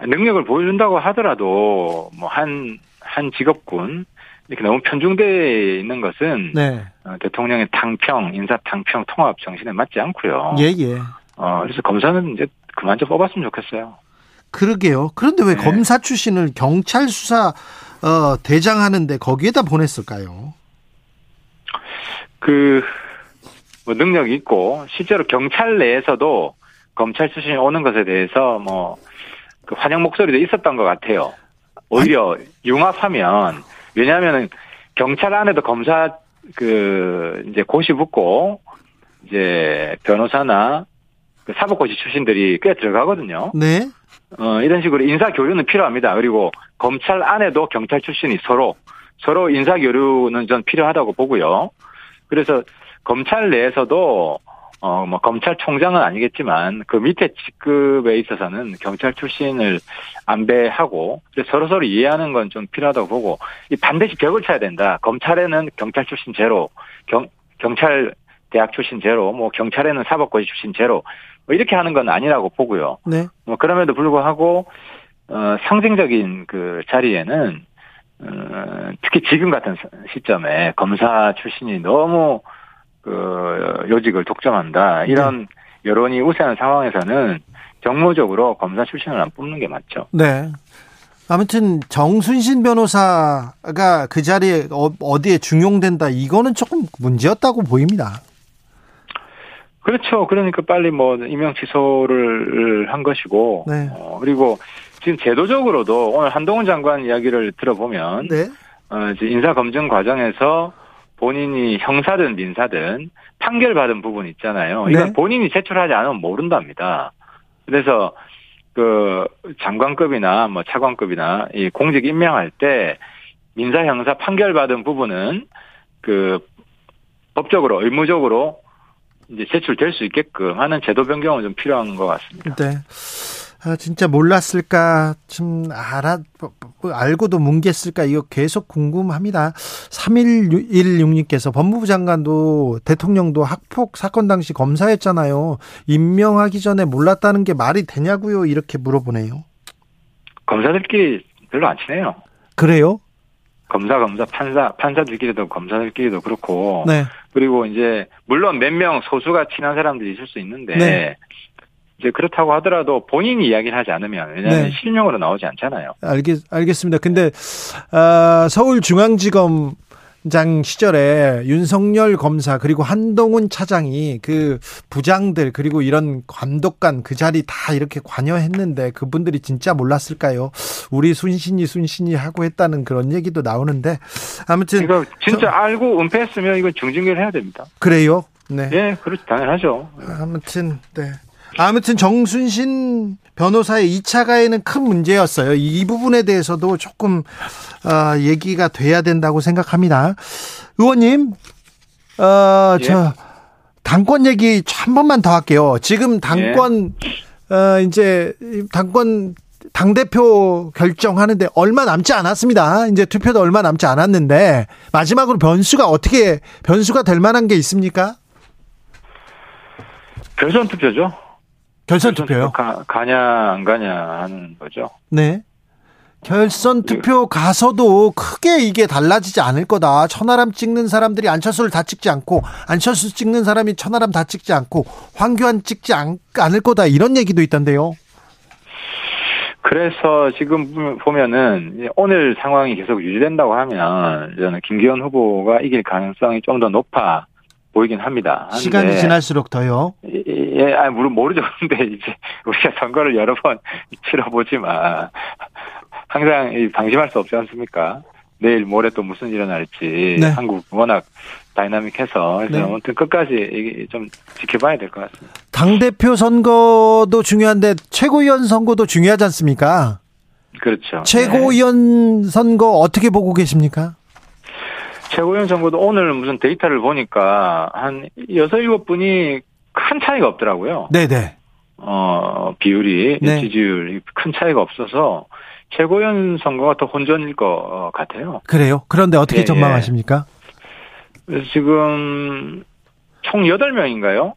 능력을 보여준다고 하더라도 뭐 한 한 직업군 이렇게 너무 편중되어 있는 것은 네. 어, 대통령의 당평, 인사 당평 통합 정신에 맞지 않고요. 예, 예. 어, 그래서 검사는 이제 그만 좀 뽑았으면 좋겠어요. 그러게요. 그런데 왜 네. 검사 출신을 경찰 수사 어, 대장하는데 거기에다 보냈을까요? 그, 뭐 능력이 있고, 실제로 경찰 내에서도 검찰 출신이 오는 것에 대해서 뭐, 그 환영 목소리도 있었던 것 같아요. 오히려 융합하면, 왜냐하면은 경찰 안에도 검사 그, 이제 고시 붙고, 이제 변호사나 그 사법고시 출신들이 꽤 들어가거든요. 네. 어, 이런 식으로 인사 교류는 필요합니다. 그리고 검찰 안에도 경찰 출신이 서로 서로 인사 교류는 전 필요하다고 보고요. 그래서 검찰 내에서도 어, 뭐 검찰총장은 아니겠지만 그 밑에 직급에 있어서는 경찰 출신을 안배하고 서로 서로 이해하는 건 좀 필요하다고 보고 이 반드시 벽을 쳐야 된다. 검찰에는 경찰 출신 제로, 경 경찰 대학 출신 제로, 뭐 경찰에는 사법고시 출신 제로 뭐 이렇게 하는 건 아니라고 보고요. 네. 뭐 그럼에도 불구하고 어, 상징적인 그 자리에는 어, 특히 지금 같은 시점에 검사 출신이 너무 그 요직을 독점한다 이런 여론이 우세한 상황에서는 정무적으로 검사 출신을 안 뽑는 게 맞죠. 네. 아무튼 정순신 변호사가 그 자리에 어, 어디에 중용된다 이거는 조금 문제였다고 보입니다. 그렇죠. 그러니까 빨리 뭐 임명 취소를 한 것이고 네. 어, 그리고 지금 제도적으로도 오늘 한동훈 장관 이야기를 들어보면 네. 어, 이제 인사 검증 과정에서 본인이 형사든 민사든 판결 받은 부분 있잖아요. 이건 네. 본인이 제출하지 않으면 모른답니다. 그래서 그 장관급이나 뭐 차관급이나 이 공직 임명할 때 민사 형사 판결 받은 부분은 그 법적으로 의무적으로 이제 제출될 수 있게끔 하는 제도 변경은 좀 필요한 것 같습니다. 네. 아, 진짜 몰랐을까, 좀, 알아, 뭐, 알고도 뭉갰을까, 이거 계속 궁금합니다. 3116님께서 법무부 장관도 대통령도 학폭 사건 당시 검사였잖아요. 임명하기 전에 몰랐다는 게 말이 되냐고요? 이렇게 물어보네요. 검사들끼리 별로 안 친해요. 그래요? 검사, 검사, 판사, 판사들끼리도 검사들끼리도 그렇고. 네. 그리고 이제 물론 몇 명 소수가 친한 사람들이 있을 수 있는데 네. 이제 그렇다고 하더라도 본인이 이야기를 하지 않으면 왜냐하면 네. 실명으로 나오지 않잖아요. 알겠, 알겠습니다. 근데, 아, 서울중앙지검 장 시절에 윤석열 검사 그리고 한동훈 차장이 그 부장들 그리고 이런 감독관 그 자리 다 이렇게 관여했는데 그분들이 진짜 몰랐을까요? 우리 순신이 순신이 하고 했다는 그런 얘기도 나오는데 아무튼 이거 진짜 알고 은폐했으면 이건 중징계를 해야 됩니다. 그래요. 네. 예, 그렇지 당연하죠. 아무튼 네. 아무튼 정순신 변호사의 2차 가해는 큰 문제였어요. 이 부분에 대해서도 조금 어, 얘기가 돼야 된다고 생각합니다. 의원님, 어, 예. 저 당권 얘기 한 번만 더 할게요. 지금 당권 어, 이제 당권 당 대표 결정하는데 얼마 남지 않았습니다. 이제 투표도 얼마 남지 않았는데 마지막으로 변수가 어떻게 변수가 될 만한 게 있습니까? 결선 투표죠. 결선 투표요? 가, 가냐 안 가냐 하는 거죠. 네. 결선 투표 가서도 크게 이게 달라지지 않을 거다. 천하람 찍는 사람들이 안철수를 다 찍지 않고 안철수 찍는 사람이 천하람 다 찍지 않고 황교안 찍지 않, 않을 거다. 이런 얘기도 있던데요. 그래서 지금 보면은 오늘 상황이 계속 유지된다고 하면 저는 김기현 후보가 이길 가능성이 좀 더 높아 보이긴 합니다. 시간이 지날수록 더요. 예, 아, 물론 모르죠. 근데 이제 우리가 선거를 여러 번 치러보지만 항상 이 방심할 수 없지 않습니까? 내일 모레 또 무슨 일이 일어날지 네. 한국 워낙 다이나믹해서 그래서 네. 아무튼 끝까지 좀 지켜봐야 될 것 같습니다. 당 대표 선거도 중요한데 최고위원 선거도 중요하지 않습니까? 그렇죠. 네. 최고위원 선거 어떻게 보고 계십니까? 최고위원 선거도 오늘 무슨 데이터를 보니까 한 여섯 일곱 분이 큰 차이가 없더라고요. 네네. 어, 비율이, 네. 지지율이 큰 차이가 없어서 최고위원 선거가 더 혼전일 것 같아요. 그래요. 그런데 어떻게 예, 전망하십니까? 그래서 지금 총 8명인가요?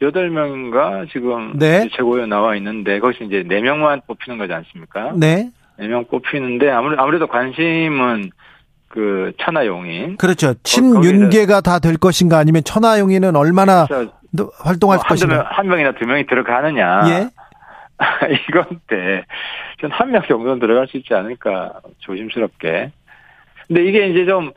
8명인가 지금 네. 최고위원 나와 있는데 거기서 이제 4명만 뽑히는 거지 않습니까? 네. 4명 뽑히는데 아무래도, 아무래도 관심은 그 천하용인 그렇죠. 친윤계가 다 될 것인가 아니면 천하용인은 얼마나 너- 활동할 뭐 것인가? 한 명이나 두 명이 들어가느냐. 예. 이건데, 전한 명 정도는 들어갈 수 있지 않을까, 조심스럽게. 근데 이게 이제 좀,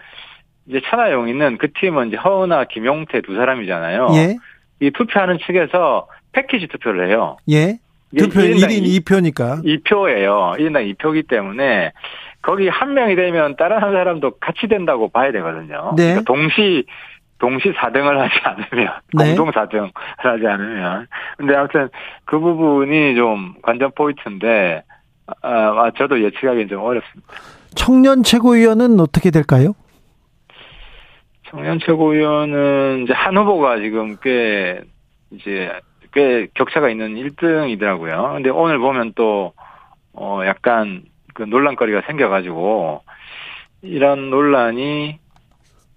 이제 천하용인은 그 팀은 이제 허은아, 김용태 두 사람이잖아요. 예. 이 투표하는 측에서 패키지 투표를 해요. 예. 투표 1인당 1인 2표니까. 2표예요. 1인당 2표기 때문에 거기 한 명이 되면 다른 한 사람도 같이 된다고 봐야 되거든요. 네. 그러니까 동시 동시 4등을 하지 않으면 네. 공동 4등을 하지 않으면 근데 아무튼 그 부분이 좀 관전 포인트인데 아, 아, 저도 예측하기는 좀 어렵습니다. 청년 최고위원은 어떻게 될까요? 청년 최고위원은 이제 한 후보가 지금 꽤 이제 꽤 격차가 있는 1등이더라고요. 근데 오늘 보면 또 어 약간 그 논란거리가 생겨가지고 이런 논란이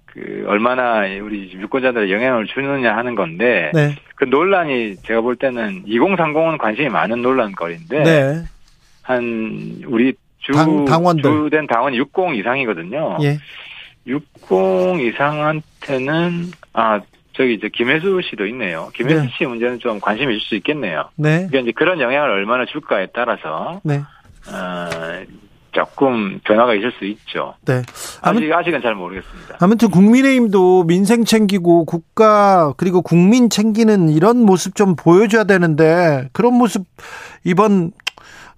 그 얼마나 우리 유권자들에 영향을 주느냐 하는 건데 네. 그 논란이 제가 볼 때는 2030은 관심이 많은 논란거리인데 네. 한 우리 주 당- 당원들. 주된 당원이 60 이상이거든요. 예. 60 이상한테는 아 저기 이제 김혜수 씨도 있네요. 김혜수 네. 씨 문제는 좀 관심이 있을 수 있겠네요. 네. 그러니까 이제 그런 영향을 얼마나 줄까에 따라서 네. 어, 조금 변화가 있을 수 있죠. 네. 아무, 아직 아직은 잘 모르겠습니다. 아무튼 국민의힘도 민생 챙기고 국가 그리고 국민 챙기는 이런 모습 좀 보여줘야 되는데 그런 모습 이번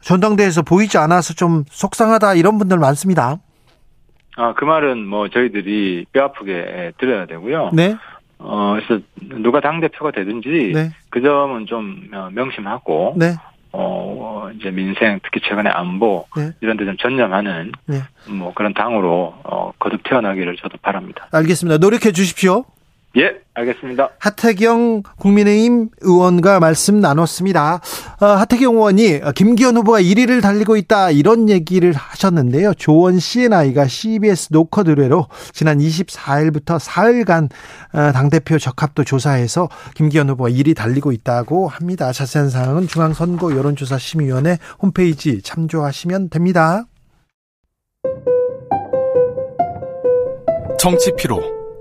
전당대회에서 보이지 않아서 좀 속상하다 이런 분들 많습니다. 아 그 말은 뭐 저희들이 뼈 아프게 들어야 되고요. 네. 어 그래서 누가 당 대표가 되든지 네. 그 점은 좀 어, 명심하고 네. 어 이제 민생 특히 최근에 안보 네. 이런 데 좀 전념하는 네. 뭐 그런 당으로 어 거듭 태어나기를 저도 바랍니다. 알겠습니다. 노력해 주십시오. 예, 알겠습니다. 하태경 국민의힘 의원과 말씀 나눴습니다. 어, 하태경 의원이 김기현 후보가 1위를 달리고 있다 이런 얘기를 하셨는데요. 조원 씨의 나이가 CBS 노컷 의뢰로 지난 24일부터 사흘간 어, 당대표 적합도 조사해서 김기현 후보가 1위 달리고 있다고 합니다. 자세한 사항은 중앙선거 여론조사 심의위원회 홈페이지 참조하시면 됩니다. 정치 피로,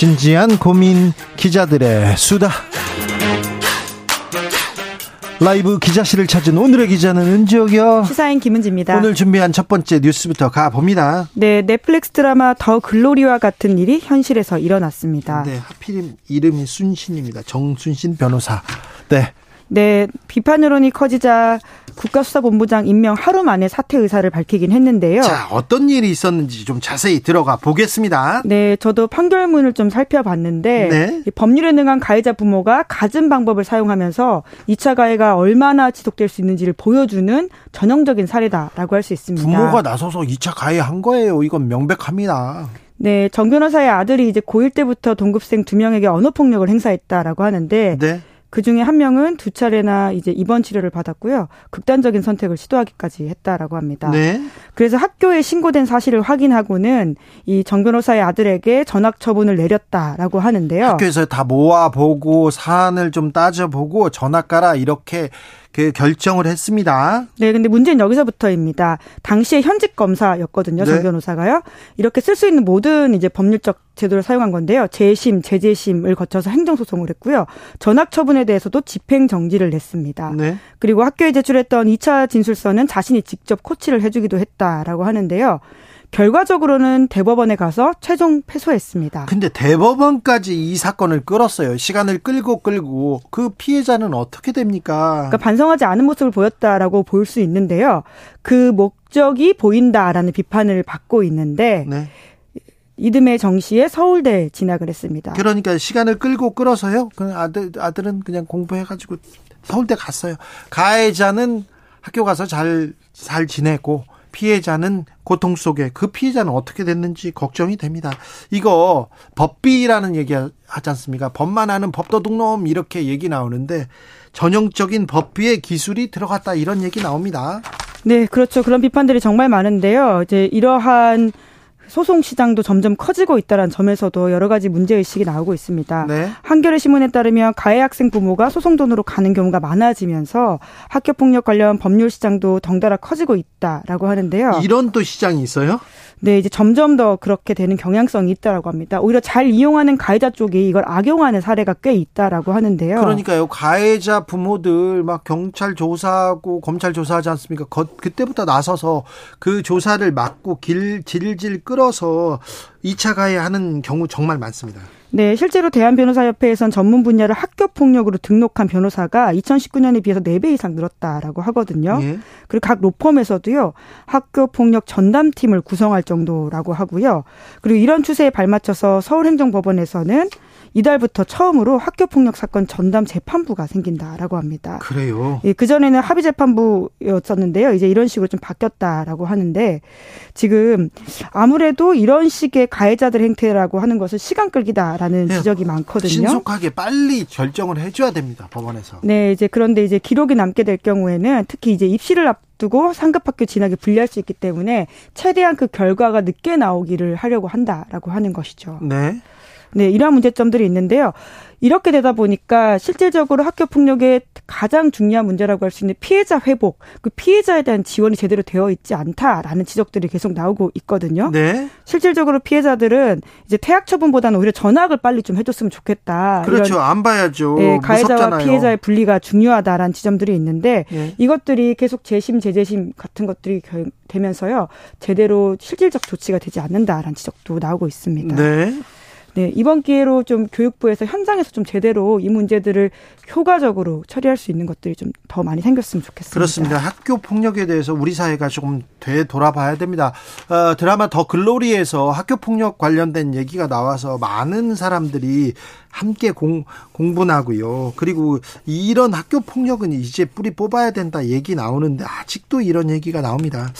진지한 고민 기자들의 수다. 라이브 기자실을 찾은 오늘의 기자는 은지옥이요. 시사인 김은지입니다. 오늘 준비한 첫 번째 뉴스부터 가봅니다. 네, 넷플릭스 드라마 더 글로리와 같은 일이 현실에서 일어났습니다. 네, 하필 이름이 순신입니다. 정순신 변호사. 네. 네, 비판 여론이 커지자 국가수사본부장 임명 하루 만에 사퇴 의사를 밝히긴 했는데요. 자, 어떤 일이 있었는지 좀 자세히 들어가 보겠습니다. 네, 저도 판결문을 좀 살펴봤는데 네. 이 법률에 능한 가해자 부모가 갖은 방법을 사용하면서 2차 가해가 얼마나 지속될 수 있는지를 보여주는 전형적인 사례다라고 할 수 있습니다. 부모가 나서서 2차 가해한 거예요. 이건 명백합니다. 네, 정 변호사의 아들이 이제 고1 때부터 동급생 두 명에게 언어 폭력을 행사했다라고 하는데 네. 그 중에 한 명은 두 차례나 이제 입원 치료를 받았고요. 극단적인 선택을 시도하기까지 했다라고 합니다. 네. 그래서 학교에 신고된 사실을 확인하고는 이 정 변호사의 아들에게 전학 처분을 내렸다라고 하는데요. 학교에서 다 모아보고 사안을 좀 따져보고 전학 가라 이렇게 그 결정을 했습니다. 네, 근데 문제는 여기서부터입니다. 당시에 현직 검사였거든요, 네. 정 변호사가요. 이렇게 쓸 수 있는 모든 이제 법률적 제도를 사용한 건데요. 재심, 재재심을 거쳐서 행정소송을 했고요. 전학 처분에 대해서도 집행 정지를 냈습니다. 네. 그리고 학교에 제출했던 2차 진술서는 자신이 직접 코치를 해주기도 했다라고 하는데요. 결과적으로는 대법원에 가서 최종 패소했습니다. 근데 대법원까지 이 사건을 끌었어요. 시간을 끌고 끌고 그 피해자는 어떻게 됩니까? 그러니까 반성하지 않은 모습을 보였다라고 볼 수 있는데요. 그 목적이 보인다라는 비판을 받고 있는데 네. 이듬해 정시에 서울대 진학을 했습니다. 그러니까 시간을 끌고 끌어서요. 그 아들 아들은 그냥 공부해가지고 서울대 갔어요. 가해자는 학교 가서 잘잘 지내고 피해자는 고통 속에 그 피해자는 어떻게 됐는지 걱정이 됩니다. 이거 법비라는 얘기 하지 않습니까? 법만 아는 법도둑놈 이렇게 얘기 나오는데 전형적인 법비의 기술이 들어갔다 이런 얘기 나옵니다. 네, 그렇죠. 그런 비판들이 정말 많은데요. 이제 이러한 소송 시장도 점점 커지고 있다는 점에서도 여러 가지 문제 의식이 나오고 있습니다. 네. 한겨레 신문에 따르면 가해 학생 부모가 소송 돈으로 가는 경우가 많아지면서 학교 폭력 관련 법률 시장도 덩달아 커지고 있다라고 하는데요. 이런 또 시장이 있어요? 네, 이제 점점 더 그렇게 되는 경향성이 있다라고 합니다. 오히려 잘 이용하는 가해자 쪽이 이걸 악용하는 사례가 꽤 있다라고 하는데요. 그러니까요. 가해자 부모들 막 경찰 조사하고 검찰 조사하지 않습니까? 거- 그때부터 나서서 그 조사를 막고 길 질질 끌어 서 2차 가해하는 경우 정말 많습니다. 네, 실제로 대한변호사협회에선 전문 분야를 학교 폭력으로 등록한 변호사가 2019년에 비해서 4배 이상 늘었다라고 하거든요. 예. 그리고 각 로펌에서도요, 학교 폭력 전담팀을 구성할 정도라고 하고요. 그리고 이런 추세에 발맞춰서 서울행정법원에서는 이달부터 처음으로 학교 폭력 사건 전담 재판부가 생긴다라고 합니다. 그래요. 예, 그 전에는 합의 재판부였었는데요. 이제 이런 식으로 좀 바뀌었다라고 하는데 지금 아무래도 이런 식의 가해자들 행태라고 하는 것은 시간 끌기다라는 네, 지적이 많거든요. 신속하게 빨리 결정을 해줘야 됩니다. 법원에서. 네, 이제 그런데 이제 기록이 남게 될 경우에는 특히 이제 입시를 앞 두고 상급 학교 진학이 불리할 수 있기 때문에 최대한 그 결과가 늦게 나오기를 하려고 한다라고 하는 것이죠. 네. 네, 이러한 문제점들이 있는데요. 이렇게 되다 보니까 실질적으로 학교 폭력의 가장 중요한 문제라고 할 수 있는 피해자 회복, 그 피해자에 대한 지원이 제대로 되어 있지 않다라는 지적들이 계속 나오고 있거든요. 네. 실질적으로 피해자들은 이제 퇴학 처분보다는 오히려 전학을 빨리 좀 해줬으면 좋겠다. 그렇죠. 안 봐야죠. 네, 가해자와 무섭잖아요. 피해자의 분리가 중요하다라는 지점들이 있는데 예. 이것들이 계속 재심 재재심 같은 것들이 결- 되면서요 제대로 실질적 조치가 되지 않는다라는 지적도 나오고 있습니다. 네. 네, 이번 기회로 좀 교육부에서 현장에서 좀 제대로 이 문제들을 효과적으로 처리할 수 있는 것들이 좀 더 많이 생겼으면 좋겠습니다. 그렇습니다. 학교 폭력에 되해서 우리 사회가 조금 되돌아봐야 됩니다. 어, 드라마 더 글로리에서 학교 폭력 관련된 얘기가 나와서 많은 사람들이 함께 공, 공분하고요. 그리고 이런 학교 폭력은 이제 뿌리 뽑아야 된다 얘기 나오는데 아직도 이런 얘기가 나옵니다.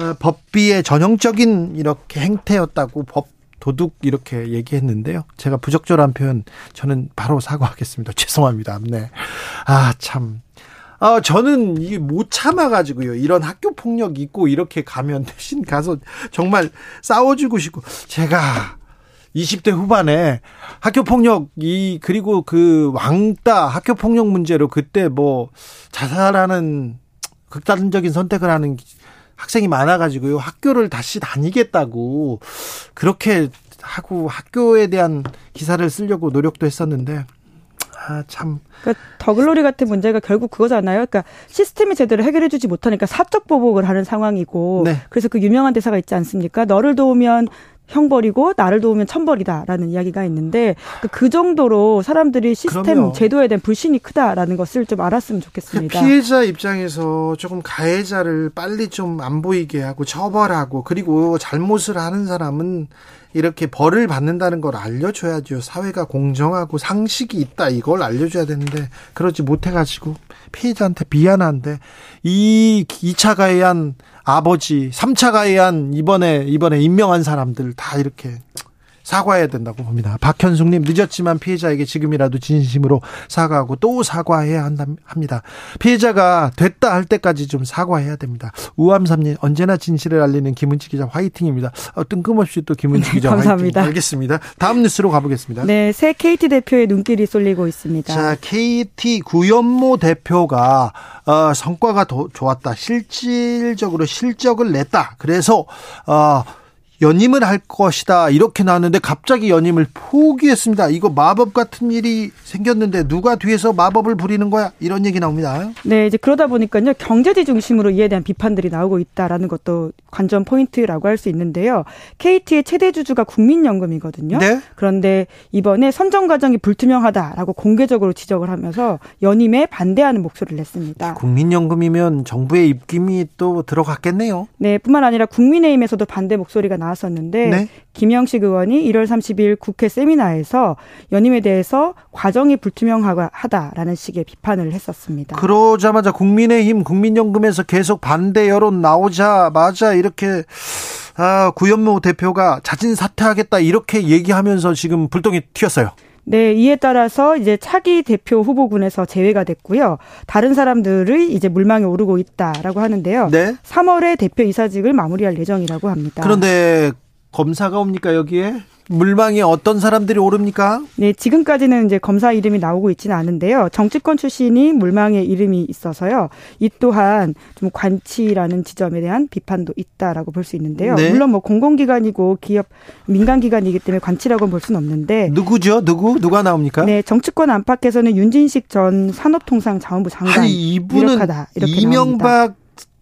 어, 법비의 전형적인 이렇게 행태였다고 법 도둑 이렇게 얘기했는데요. 제가 부적절한 표현 저는 바로 사과하겠습니다. 죄송합니다. 네. 아, 참. 아, 저는 이게 못 참아가지고요. 이런 학교 폭력 있고 이렇게 가면 대신 가서 정말 싸워주고 싶고. 제가 20대 후반에 학교 폭력, 이, 그리고 그 왕따 학교 폭력 문제로 그때 뭐 자살하는 극단적인 선택을 하는 학생이 많아가지고요. 학교를 다시 다니겠다고 그렇게 하고 학교에 대한 기사를 쓰려고 노력도 했었는데, 아, 참. 그러니까 더글로리 같은 문제가 결국 그거잖아요. 그러니까 시스템이 제대로 해결해주지 못하니까 사적 보복을 하는 상황이고, 네. 그래서 그 유명한 대사가 있지 않습니까? 너를 도우면 형벌이고 나를 도우면 천벌이다라는 이야기가 있는데 그- 그 정도로 사람들이 시스템 그럼요. 제도에 대한 불신이 크다라는 것을 좀 알았으면 좋겠습니다. 피해자 입장에서 조금 가해자를 빨리 좀 안 보이게 하고 처벌하고 그리고 잘못을 하는 사람은 이렇게 벌을 받는다는 걸 알려줘야죠. 사회가 공정하고 상식이 있다 이걸 알려줘야 되는데 그러지 못해가지고 피해자한테 미안한데 이 2차 가해한 아버지, 3차 가해한 이번에 이번에 임명한 사람들 다 이렇게 사과해야 된다고 봅니다. 박현숙님 늦었지만 피해자에게 지금이라도 진심으로 사과하고 또 사과해야 합니다. 피해자가 됐다 할 때까지 좀 사과해야 됩니다. 우암삼님 언제나 진실을 알리는 김은지 기자 화이팅입니다. 어, 뜬금없이 또 김은지 기자 감사합니다. 화이팅. 알겠습니다. 다음 뉴스로 가보겠습니다. 네, 새 KT 대표의 눈길이 쏠리고 있습니다. 자, KT 구연모 대표가 어, 성과가 더 좋았다. 실질적으로 실적을 냈다. 그래서 어, 연임을 할 것이다. 이렇게 나왔는데 갑자기 연임을 포기했습니다. 이거 마법 같은 일이 생겼는데 누가 뒤에서 마법을 부리는 거야? 이런 얘기 나옵니다. 네, 이제 그러다 보니까요, 경제지 중심으로 이에 대한 비판들이 나오고 있다라는 것도 관전 포인트라고 할 수 있는데요. KT의 최대 주주가 국민연금이거든요. 네? 그런데 이번에 선정 과정이 불투명하다라고 공개적으로 지적을 하면서 연임에 반대하는 목소리를 냈습니다. 국민연금이면 정부의 입김이 또 들어갔겠네요. 네, 뿐만 아니라 국민의힘에서도 반대 목소리가 나왔었는데 네? 김영식 의원이 1월 30일 국회 세미나에서 연임에 대해서 과정이 불투명하다라는 식의 비판을 했었습니다. 그러자마자 국민의힘 국민연금에서 계속 반대 여론 나오자마자 이렇게 아, 구현모 대표가 자진 사퇴하겠다 이렇게 얘기하면서 지금 불똥이 튀었어요. 네, 이에 따라서 이제 차기 대표 후보군에서 제외가 됐고요. 다른 사람들이 이제 물망에 오르고 있다라고 하는데요. 네. 3월에 대표 이사직을 마무리할 예정이라고 합니다. 그런데 검사가 옵니까 여기에? 물망에 어떤 사람들이 오릅니까? 네, 지금까지는 이제 검사 이름이 나오고 있지는 않은데요. 정치권 출신이 물망에 이름이 있어서요. 이 또한 좀 관치라는 지점에 대한 비판도 있다라고 볼 수 있는데요. 네. 물론 뭐 공공기관이고 기업 민간기관이기 때문에 관치라고 볼 수는 없는데 누구죠? 누구? 누가 나옵니까? 네, 정치권 안팎에서는 윤진식 전 산업통상자원부 장관 아니 이분은 유력하다 이렇게 나옵니다.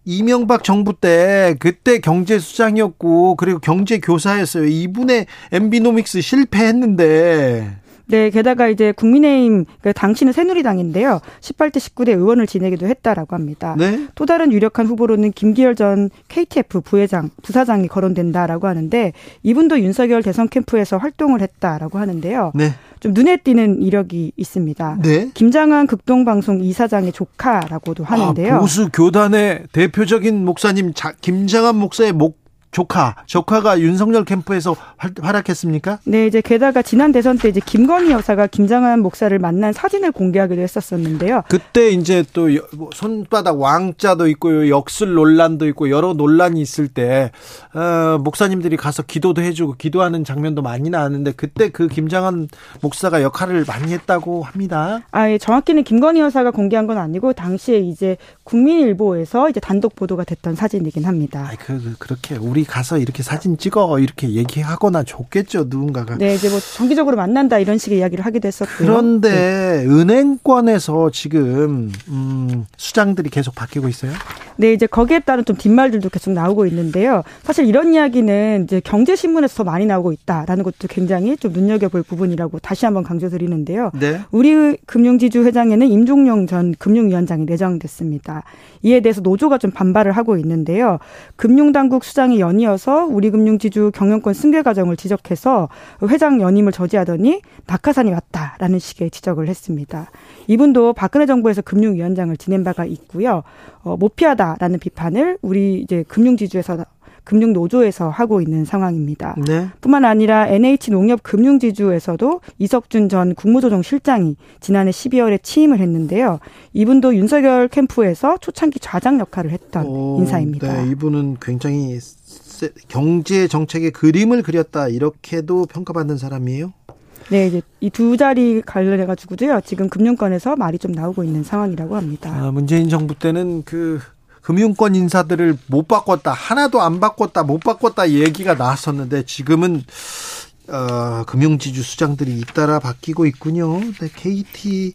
이명박 정부 때 그때 경제수장이었고 그리고 경제교사였어요. 이분의 엠비노믹스 실패했는데 네, 게다가 이제 국민의힘 그 당시는 새누리당인데요. 18대 19대 의원을 지내기도 했다라고 합니다. 네? 또 다른 유력한 후보로는 김기열 전 KTF 부회장, 부사장이 거론된다라고 하는데 이분도 윤석열 대선 캠프에서 활동을 했다라고 하는데요. 네. 좀 눈에 띄는 이력이 있습니다. 네. 김장한 극동방송 이사장의 조카라고도 하는데요. 아, 보수 교단의 대표적인 목사님 자, 김장한 목사의 목 조카 조카가 윤석열 캠프에서 활, 활약했습니까? 네, 이제 게다가 지난 대선 때 이제 김건희 여사가 김장한 목사를 만난 사진을 공개하기도 했었었는데요. 그때 이제 또뭐 손바닥 왕자도 있고 역술 논란도 있고 여러 논란이 있을 때 어, 목사님들이 가서 기도도 해주고 기도하는 장면도 많이 나왔는데 그때 그 김장한 목사가 역할을 많이 했다고 합니다. 아, 예, 정확히는 김건희 여사가 공개한 건 아니고 당시에 이제 국민일보에서 이제 단독 보도가 됐던 사진이긴 합니다. 아이 그, 그 그렇게 우리 가서 이렇게 사진 찍어 이렇게 얘기하거나 좋겠죠 누군가가. 네, 이제 뭐 정기적으로 만난다 이런 식의 이야기를 하기도 했었고요. 그런데 네. 은행권에서 지금 음, 수장들이 계속 바뀌고 있어요. 네, 이제 거기에 따른 좀 뒷말들도 계속 나오고 있는데요. 사실 이런 이야기는 이제 경제신문에서 더 많이 나오고 있다라는 것도 굉장히 좀 눈여겨볼 부분이라고 다시 한번 강조드리는데요. 네. 우리 금융지주 회장에는 임종용 전 금융위원장이 내정됐습니다. 이에 대해서 노조가 좀 반발을 하고 있는데요. 금융당국 수장이 연이어서 우리 금융지주 경영권 승계 과정을 지적해서 회장 연임을 저지하더니 낙하산이 왔다라는 식의 지적을 했습니다. 이분도 박근혜 정부에서 금융위원장을 지낸 바가 있고요. 어, 못 피하다라는 비판을 우리 이제 금융지주에서 금융 노조에서 하고 있는 상황입니다. 네. 뿐만 아니라 NH 농협 금융지주에서도 이석준 전 국무조정 실장이 지난해 12월에 취임을 했는데요. 이분도 윤석열 캠프에서 초창기 좌장 역할을 했던 오, 인사입니다. 네, 이분은 굉장히 세- 경제 정책의 그림을 그렸다 이렇게도 평가받는 사람이에요. 네, 이제 이 두 자리 관련해 가지고도요. 지금 금융권에서 말이 좀 나오고 있는 상황이라고 합니다. 아, 문재인 정부 때는 그 금융권 인사들을 못 바꿨다 하나도 안 바꿨다 못 바꿨다 얘기가 나왔었는데 지금은 어, 금융지주 수장들이 잇따라 바뀌고 있군요. 네, KT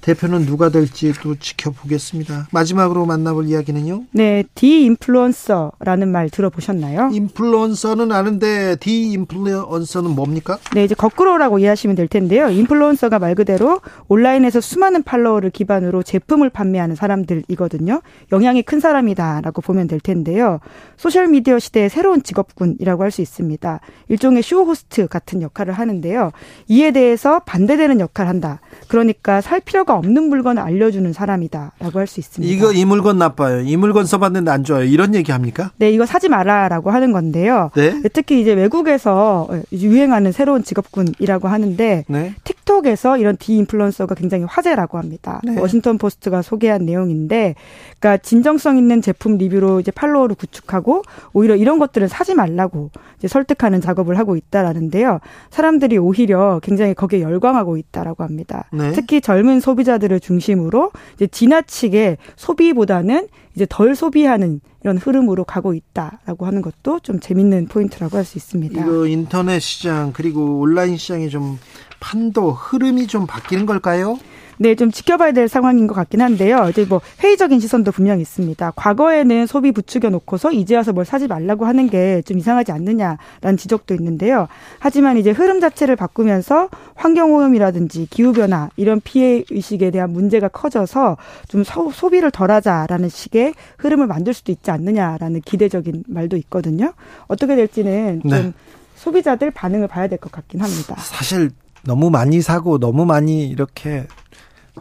대표는 누가 될지 또 지켜보겠습니다. 마지막으로 만나볼 이야기는요. 네, 디인플루언서라는 말 들어보셨나요? 인플루언서는 아는데 디인플루언서는 뭡니까? 네, 이제 거꾸로라고 이해하시면 될 텐데요. 인플루언서가 말 그대로 온라인에서 수많은 팔로워를 기반으로 제품을 판매하는 사람들이거든요. 영향이 큰 사람이다라고 보면 될 텐데요. 소셜 미디어 시대의 새로운 직업군이라고 할 수 있습니다. 일종의 쇼 호스트 같은 역할을 하는데요. 이에 대해서 반대되는 역할을 한다. 그러니까 살 필요가 없는 물건을 알려주는 사람이다라고 할 수 있습니다. 이거 이 물건 나빠요. 이 물건 써봤는데 안 좋아요. 이런 얘기 합니까? 네, 이거 사지 마라라고 하는 건데요. 네. 특히 이제 외국에서 유행하는 새로운 직업군이라고 하는데 네. 틱톡에서 이런 deinfluencer가 굉장히 화제라고 합니다. 네. 워싱턴 포스트가 소개한 내용인데, 그러니까 진정성 있는 제품 리뷰로 이제 팔로워를 구축하고 오히려 이런 것들을 사지 말라고 이제 설득하는 작업을 하고 있다라는데요. 사람들이 오히려 굉장히 거기에 열광하고 있다라고 합니다. 네. 특히 젊은 소비자들을 중심으로 이제 지나치게 소비보다는 이제 덜 소비하는 이런 흐름으로 가고 있다라고 하는 것도 좀 재밌는 포인트라고 할 수 있습니다. 이거 인터넷 시장 그리고 온라인 시장의 좀 판도 흐름이 좀 바뀌는 걸까요? 네, 좀 지켜봐야 될 상황인 것 같긴 한데요. 이제 뭐 회의적인 시선도 분명히 있습니다. 과거에는 소비 부추겨 놓고서 이제 와서 뭘 사지 말라고 하는 게 좀 이상하지 않느냐라는 지적도 있는데요. 하지만 이제 흐름 자체를 바꾸면서 환경오염이라든지 기후변화 이런 피해 의식에 대한 문제가 커져서 좀 소, 소비를 덜하자라는 식의 흐름을 만들 수도 있지 않느냐라는 기대적인 말도 있거든요. 어떻게 될지는 좀 네. 소비자들 반응을 봐야 될 것 같긴 합니다. 사실 너무 많이 사고 너무 많이 이렇게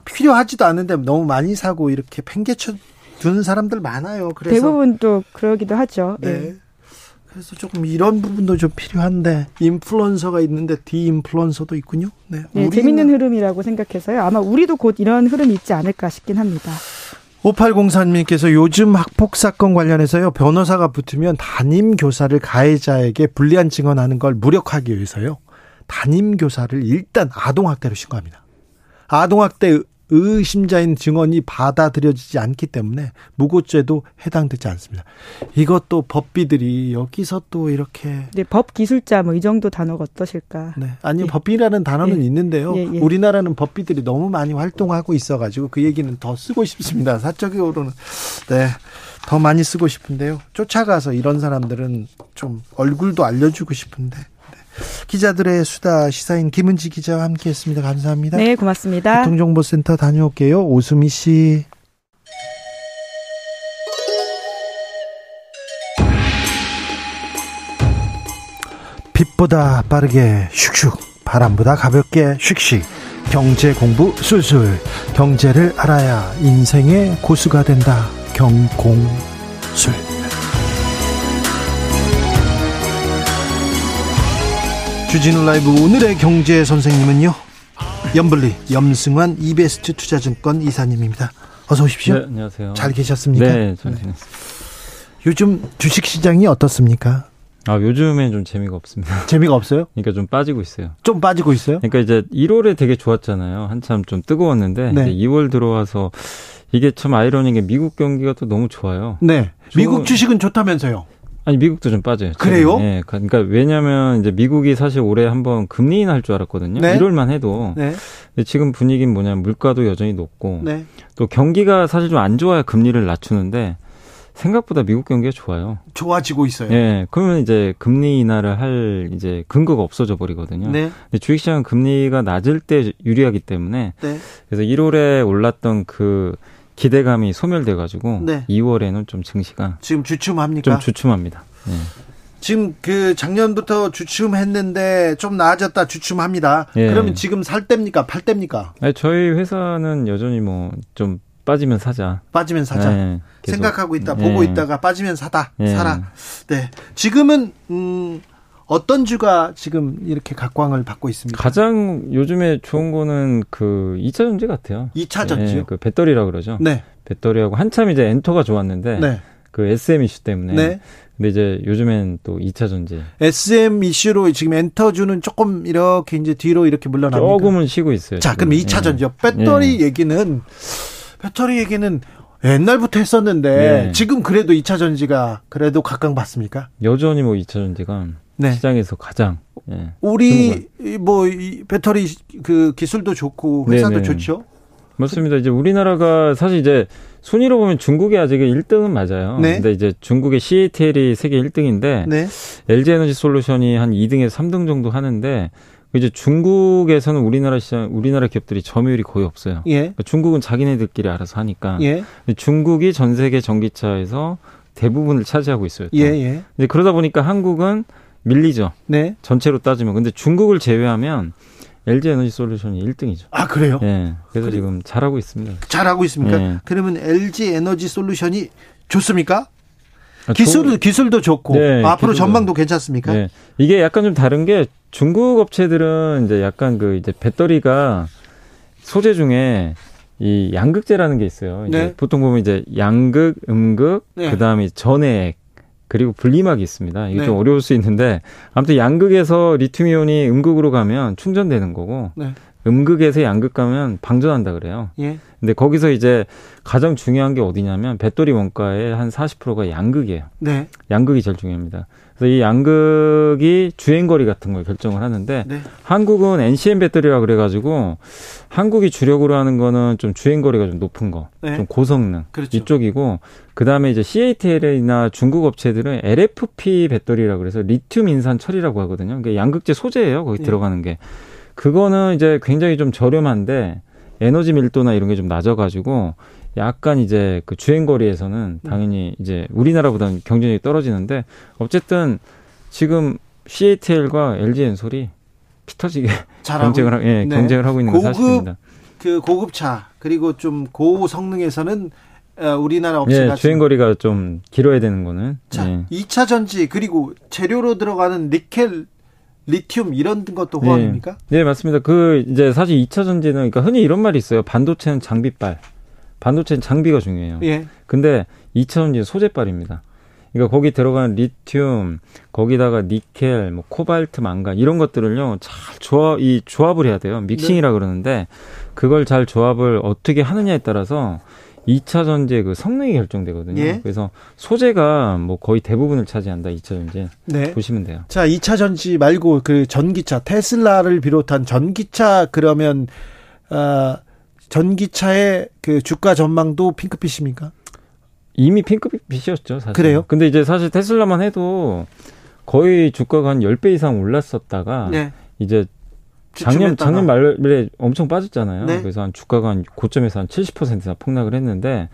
필요하지도 않은데 너무 많이 사고 이렇게 팽개쳐 두는 사람들 많아요. 그래서 대부분 또 그러기도 하죠. 네. 예. 그래서 조금 이런 부분도 좀 필요한데 인플루언서가 있는데 디인플루언서도 있군요. 네. 네, 재밌는 흐름이라고 생각해서요. 아마 우리도 곧 이런 흐름이 있지 않을까 싶긴 합니다. 5804님께서 요즘 학폭 사건 관련해서요 변호사가 붙으면 담임 교사를 가해자에게 불리한 증언하는 걸 무력하기 위해서요 담임 교사를 일단 아동 학대로 신고합니다. 아동 학대 의심자인 증언이 받아들여지지 않기 때문에 무고죄도 해당되지 않습니다. 이것도 법비들이 여기서 또 이렇게 네, 법 기술자 뭐 이 정도 단어가 어떠실까? 네. 아니 예. 법비라는 단어는 예. 있는데요. 예, 예. 우리나라는 법비들이 너무 많이 활동하고 있어 가지고 그 얘기는 더 쓰고 싶습니다. 사적으로는 네. 더 많이 쓰고 싶은데요. 쫓아가서 이런 사람들은 좀 얼굴도 알려 주고 싶은데. 네. 기자들의 수다 시사인 김은지 기자와 함께했습니다. 감사합니다. 네, 고맙습니다. 교통정보센터 다녀올게요. 오수미 씨. 빛보다 빠르게 슉슉 바람보다 가볍게 슉슉 경제 공부 술술 경제를 알아야 인생의 고수가 된다 경공술 주진우 라이브 오늘의 경제 선생님은요 염블리 염승환 이베스트 투자증권 이사님입니다 어서 오십시오 네, 안녕하세요. 잘 계셨습니까 네, 잘 지냈습니다. 요즘 주식 시장이 어떻습니까 아, 요즘엔 좀 재미가 없습니다. 재미가 없어요 그러니까 좀 빠지고 있어요. 좀 빠지고 있어요 그러니까 이제 1월에 되게 좋았잖아요. 한참 좀 뜨거웠는데 네. 이제 2월 들어와서 이게 참 아이러니한 게 미국 경기가 또 너무 좋아요. 네 미국 주식은 좋다면서요 아니 미국도 좀 빠져요. 그래요? 예, 그러니까 왜냐하면 이제 미국이 사실 올해 한번 금리 인하할 줄 알았거든요. 네. 1월만 해도. 네 지금 분위기는 뭐냐면 물가도 여전히 높고 네. 또 경기가 사실 좀 안 좋아야 금리를 낮추는데 생각보다 미국 경기가 좋아요. 좋아지고 있어요 예, 그러면 이제 금리 인하를 할 이제 근거가 없어져 버리거든요. 네. 근데 주식시장은 금리가 낮을 때 유리하기 때문에 네. 그래서 1월에 올랐던 그 기대감이 소멸돼 가지고 네. 2월에는 좀 증시가 지금 주춤합니까 좀 주춤합니다. 예. 지금 그 작년부터 주춤했는데 좀 나아졌다 주춤합니다. 예. 그러면 지금 살 때입니까? 팔 때입니까? 아니, 저희 회사는 여전히 뭐 좀 빠지면 사자. 빠지면 사자. 예. 생각하고 있다. 예. 보고 있다가 빠지면 사다. 예. 사라. 네. 지금은 음 어떤 주가 지금 이렇게 각광을 받고 있습니까? 가장 요즘에 좋은 거는 그 2차 전지 같아요. 2차 전지요? 예, 그 배터리라 그러죠. 네. 배터리하고 한참 이제 엔터가 좋았는데 네. 그 SM 이슈 때문에. 네. 근데 이제 요즘엔 또 2차 전지. SM 이슈로 지금 엔터주는 조금 이렇게 이제 뒤로 이렇게 물러납니다. 조금은 쉬고 있어요. 자, 그럼 지금. 2차 예. 전지요. 배터리 예. 얘기는 배터리 얘기는 옛날부터 했었는데 예. 지금 그래도 2차 전지가 그래도 각광받습니까? 여전히 뭐 2차 전지가 네. 시장에서 가장 예. 우리 뭐이 배터리 그 기술도 좋고 회사도 네네. 좋죠. 맞습니다. 이제 우리나라가 사실 이제 순위로 보면 중국이 아직 1등은 맞아요. 네. 근데 이제 중국의 CATL이 세계 1등인데 네. LG 에너지 솔루션이 한 2등에서 3등 정도 하는데 이제 중국에서는 우리나라 시장 우리나라 기업들이 점유율이 거의 없어요. 예. 그러니까 중국은 자기네들끼리 알아서 하니까. 예. 중국이 전 세계 전기차에서 대부분을 차지하고 있어요. 또. 예, 예. 이제 그러다 보니까 한국은 밀리죠. 네. 전체로 따지면. 근데 중국을 제외하면 LG 에너지 솔루션이 1등이죠. 아, 그래요? 예. 그래서 그래. 지금 잘하고 있습니다. 잘하고 있습니까? 예. 그러면 LG 에너지 솔루션이 좋습니까? 아, 기술, 좋은- 기술도 좋고, 네, 앞으로 기술도. 전망도 괜찮습니까? 예. 이게 약간 좀 다른 게 중국 업체들은 이제 약간 그 이제 배터리가 소재 중에 이 양극재라는 게 있어요. 네. 보통 보면 이제 양극, 음극, 네. 그다음에 전해액 그리고 분리막이 있습니다. 이게 네. 좀 어려울 수 있는데 아무튼 양극에서 리튬이온이 음극으로 가면 충전되는 거고 네. 음극에서 양극 가면 방전한다 그래요. 예. 근데 거기서 이제 가장 중요한 게 어디냐면 배터리 원가의 한 40%가 양극이에요. 네. 양극이 제일 중요합니다. 그래서 이 양극이 주행거리 같은 걸 결정을 하는데 네. 한국은 NCM 배터리라 그래가지고 한국이 주력으로 하는 거는 좀 주행거리가 좀 높은 거, 네. 좀 고성능 그렇죠. 이쪽이고 그 다음에 이제 CATL이나 중국 업체들은 LFP 배터리라 그래서 리튬 인산 처리라고 하거든요. 그게 양극재 소재예요. 거기 네. 들어가는 게 그거는 이제 굉장히 좀 저렴한데 에너지 밀도나 이런 게 좀 낮아가지고 약간 이제 그 주행거리에서는 음. 당연히 이제 우리나라보다는 경쟁력이 떨어지는데 어쨌든 지금 CATL과 LG 엔솔이 피터지게 경쟁을 하, 예, 네. 경쟁을 하고 있는 건 고급 사실입니다. 그 고급차 그리고 좀 고성능에서는 어, 우리나라 업체가 예, 주행거리가 좀 길어야 되는 거는 자, 예. 2차 전지 그리고 재료로 들어가는 니켈, 리튬 이런 것도 호황입니까? 예, 맞습니다. 그 이제 사실 2차 전지는 그러니까 흔히 이런 말이 있어요. 반도체는 장비빨. 반도체는 장비가 중요해요. 예. 근데 2차 전지는 소재빨입니다. 그러니까 거기 들어가는 리튬, 거기다가 니켈, 뭐 코발트, 망간 이런 것들을요 잘 조합 이 조합을 해야 돼요. 믹싱이라 그러는데 그걸 잘 조합을 어떻게 하느냐에 따라서 2차 전지의 그 성능이 결정되거든요. 예. 그래서 소재가 뭐 거의 대부분을 차지한다 2차 전지 네. 보시면 돼요. 자, 2차 전지 말고 그 전기차 테슬라를 비롯한 전기차 그러면 어, 전기차의 그 주가 전망도 핑크빛입니까? 이미 핑크빛이었죠, 사실. 그래요? 근데 이제 사실 테슬라만 해도 거의 주가가 한 10배 이상 올랐었다가 네. 이제 작년. 작년 말에 엄청 빠졌잖아요. 네. 그래서 한 주가가 한 고점에서 한 70%나 폭락을 했는데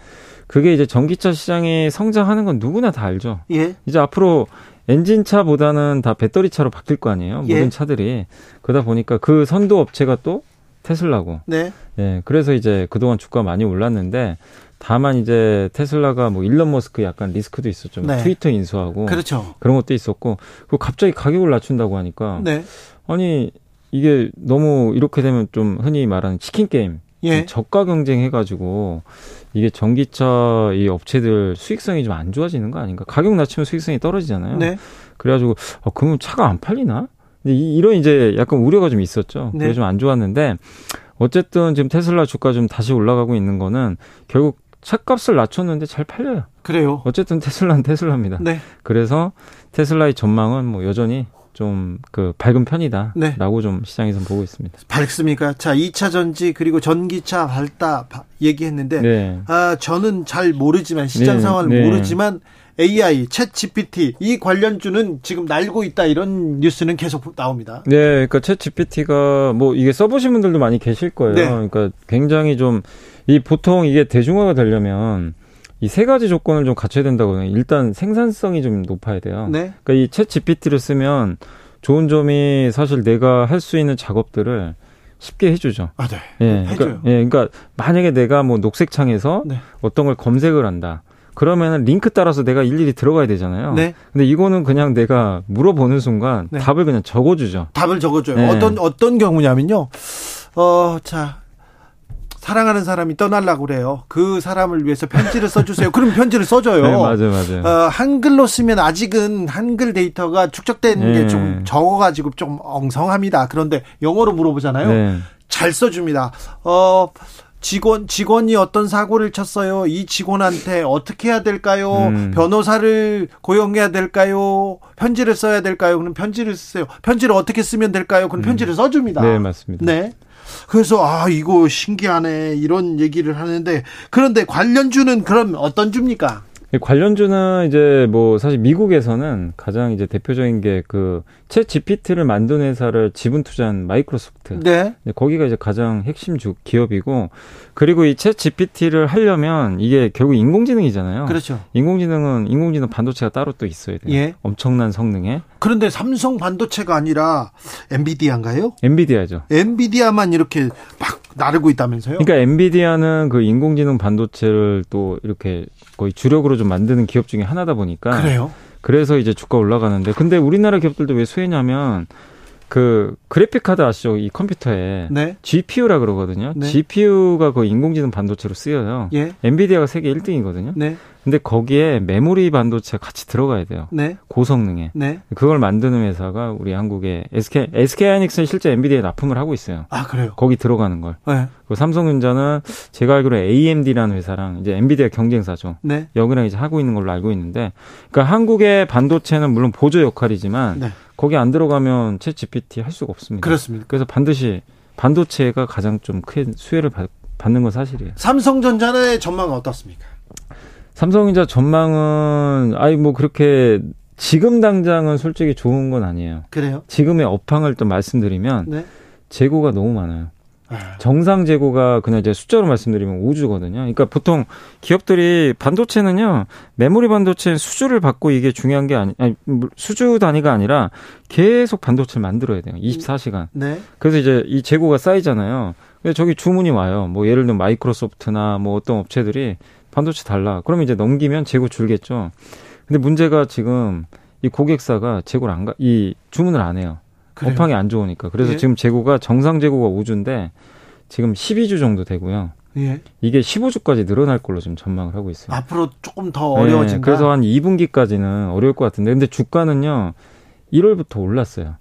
그게 이제 전기차 시장이 성장하는 건 누구나 다 알죠. 예. 이제 앞으로 엔진차보다는 다 배터리차로 바뀔 거 아니에요. 예. 모든 차들이 그러다 보니까 그 선도 업체가 또 테슬라고. 네. 예. 그래서 이제 그동안 주가 많이 올랐는데 다만 이제 테슬라가 뭐 일론 머스크 약간 리스크도 있었죠. 뭐 네. 트위터 인수하고 그렇죠. 그런 것도 있었고 그 갑자기 가격을 낮춘다고 하니까 네. 아니 이게 너무 이렇게 되면 좀 흔히 말하는 치킨 게임 예. 저가 경쟁 해가지고 이게 전기차 이 업체들 수익성이 좀 안 좋아지는 거 아닌가? 가격 낮추면 수익성이 떨어지잖아요. 네. 그래가지고 어, 그러면 차가 안 팔리나? 근데 이, 런 이제 약간 우려가 좀 있었죠. 네. 그게 좀 안 좋았는데 어쨌든 지금 테슬라 주가 좀 다시 올라가고 있는 거는 결국 차값을 낮췄는데 잘 팔려요. 그래요. 어쨌든 테슬라는 테슬라입니다. 네. 그래서 테슬라의 전망은 뭐 여전히 좀 그 밝은 편이다라고 네. 좀 시장에서 보고 있습니다. 밝습니까? 자, 2차 전지 그리고 전기차 밝다 바- 얘기했는데 네. 아, 저는 잘 모르지만 시장 네, 상황을 네. 모르지만 AI, 챗 GPT 이 관련주는 지금 날고 있다 이런 뉴스는 계속 나옵니다. 네, 그러니까 챗 GPT가 뭐 이게 써보신 분들도 많이 계실 거예요. 네. 그러니까 굉장히 좀 이 보통 이게 대중화가 되려면 이세 가지 조건을 좀 갖춰야 된다고 해요. 일단 생산성이 좀 높아야 돼요. 네. 그러니까 이 챗 GPT를 쓰면 좋은 점이 사실 내가 할 수 있는 작업들을 쉽게 해주죠. 아, 네. 예, 해줘요. 그러니까, 예, 그러니까 만약에 내가 뭐 녹색 창에서 네. 어떤 걸 검색을 한다. 그러면은 링크 따라서 내가 일일이 들어가야 되잖아요. 네. 근데 이거는 그냥 내가 물어보는 순간 네. 답을 그냥 적어주죠. 답을 적어줘요. 네. 어떤 어떤 경우냐면요. 어, 자. 사랑하는 사람이 떠나려고 그래요. 그 사람을 위해서 편지를 써주세요. 그럼 편지를 써줘요. 네, 맞아요, 맞아요. 어, 한글로 쓰면 아직은 한글 데이터가 축적된 네. 게좀 적어가지고 좀 엉성합니다. 그런데 영어로 물어보잖아요. 네. 잘 써줍니다. 어, 직원 직원이 어떤 사고를 쳤어요. 이 직원한테 어떻게 해야 될까요? 음. 변호사를 고용해야 될까요? 편지를 써야 될까요? 그럼 편지를 쓰세요. 편지를 어떻게 쓰면 될까요? 그럼 편지를 써줍니다. 네, 맞습니다. 네. 그래서 아 이거 신기하네 이런 얘기를 하는데 그런데 관련주는 그럼 어떤 주입니까? 이 관련주는 이제 뭐 사실 미국에서는 가장 이제 대표적인 게 그챗 GPT를 만든 회사를 지분 투자한 마이크로소프트. 네. 네, 거기가 이제 가장 핵심 주 기업이고 그리고 이 챗 GPT를 하려면 이게 결국 인공지능이잖아요. 그렇죠. 인공지능은 인공지능 반도체가 따로 또 있어야 돼요. 예. 엄청난 성능에 그런데 삼성 반도체가 아니라 엔비디아인가요? 엔비디아죠. 엔비디아만 이렇게 막 나르고 있다면서요? 그러니까 엔비디아는 그 인공지능 반도체를 또 이렇게 거의 주력으로 좀 만드는 기업 중에 하나다 보니까 그래요? 그래서 이제 주가 올라가는데 근데 우리나라 기업들도 왜 수혜냐면 그 그래픽 카드 아시죠? 이 컴퓨터에 네. GPU라 그러거든요. 네. GPU가 그 인공지능 반도체로 쓰여요. 예. 엔비디아가 세계 1등이거든요. 네. 근데 거기에 메모리 반도체가 같이 들어가야 돼요. 네. 고성능에. 네. 그걸 만드는 회사가 우리 한국의 SK SK 하이닉스는 실제 엔비디아에 납품을 하고 있어요. 아, 그래요? 거기 들어가는 걸. 네. 그 삼성전자는 제가 알기로 AMD라는 회사랑 이제 엔비디아 경쟁사죠. 네. 여기랑 이제 하고 있는 걸로 알고 있는데, 그러니까 한국의 반도체는 물론 보조 역할이지만 네. 거기 안 들어가면 채 GPT 할 수가 없습니다. 그렇습니다. 그래서 반드시 반도체가 가장 좀 큰 수혜를 받, 받는 건 사실이에요. 삼성전자의 전망은 어떻습니까? 삼성전자 전망은 아이 뭐 그렇게 지금 당장은 솔직히 좋은 건 아니에요. 그래요? 지금의 업황을 또 말씀드리면 네. 재고가 너무 많아요. 아, 정상 재고가 그냥 이제 숫자로 말씀드리면 우주거든요. 그러니까 보통 기업들이 반도체는요 메모리 반도체 수주를 받고 이게 중요한 게 아니, 아니 물- 수주 단위가 아니라 계속 반도체를 만들어야 돼요. 24시간. 네. 그래서 이제 이 재고가 쌓이잖아요. 근데 저기 주문이 와요. 뭐 예를 들면 마이크로소프트나 뭐 어떤 업체들이 반도체 달라. 그러면 이제 넘기면 재고 줄겠죠. 근데 문제가 지금 이 고객사가 재고를 안 가, 이 주문을 안 해요. 그래요? 업황이 안 좋으니까. 그래서 예. 지금 재고가 정상 재고가 5주인데 지금 12주 정도 되고요. 예. 이게 15주까지 늘어날 걸로 지금 전망을 하고 있어요. 앞으로 조금 더 어려워진다. 네, 그래서 한 2분기까지는 어려울 것 같은데 근데 주가는요. 1월부터 올랐어요.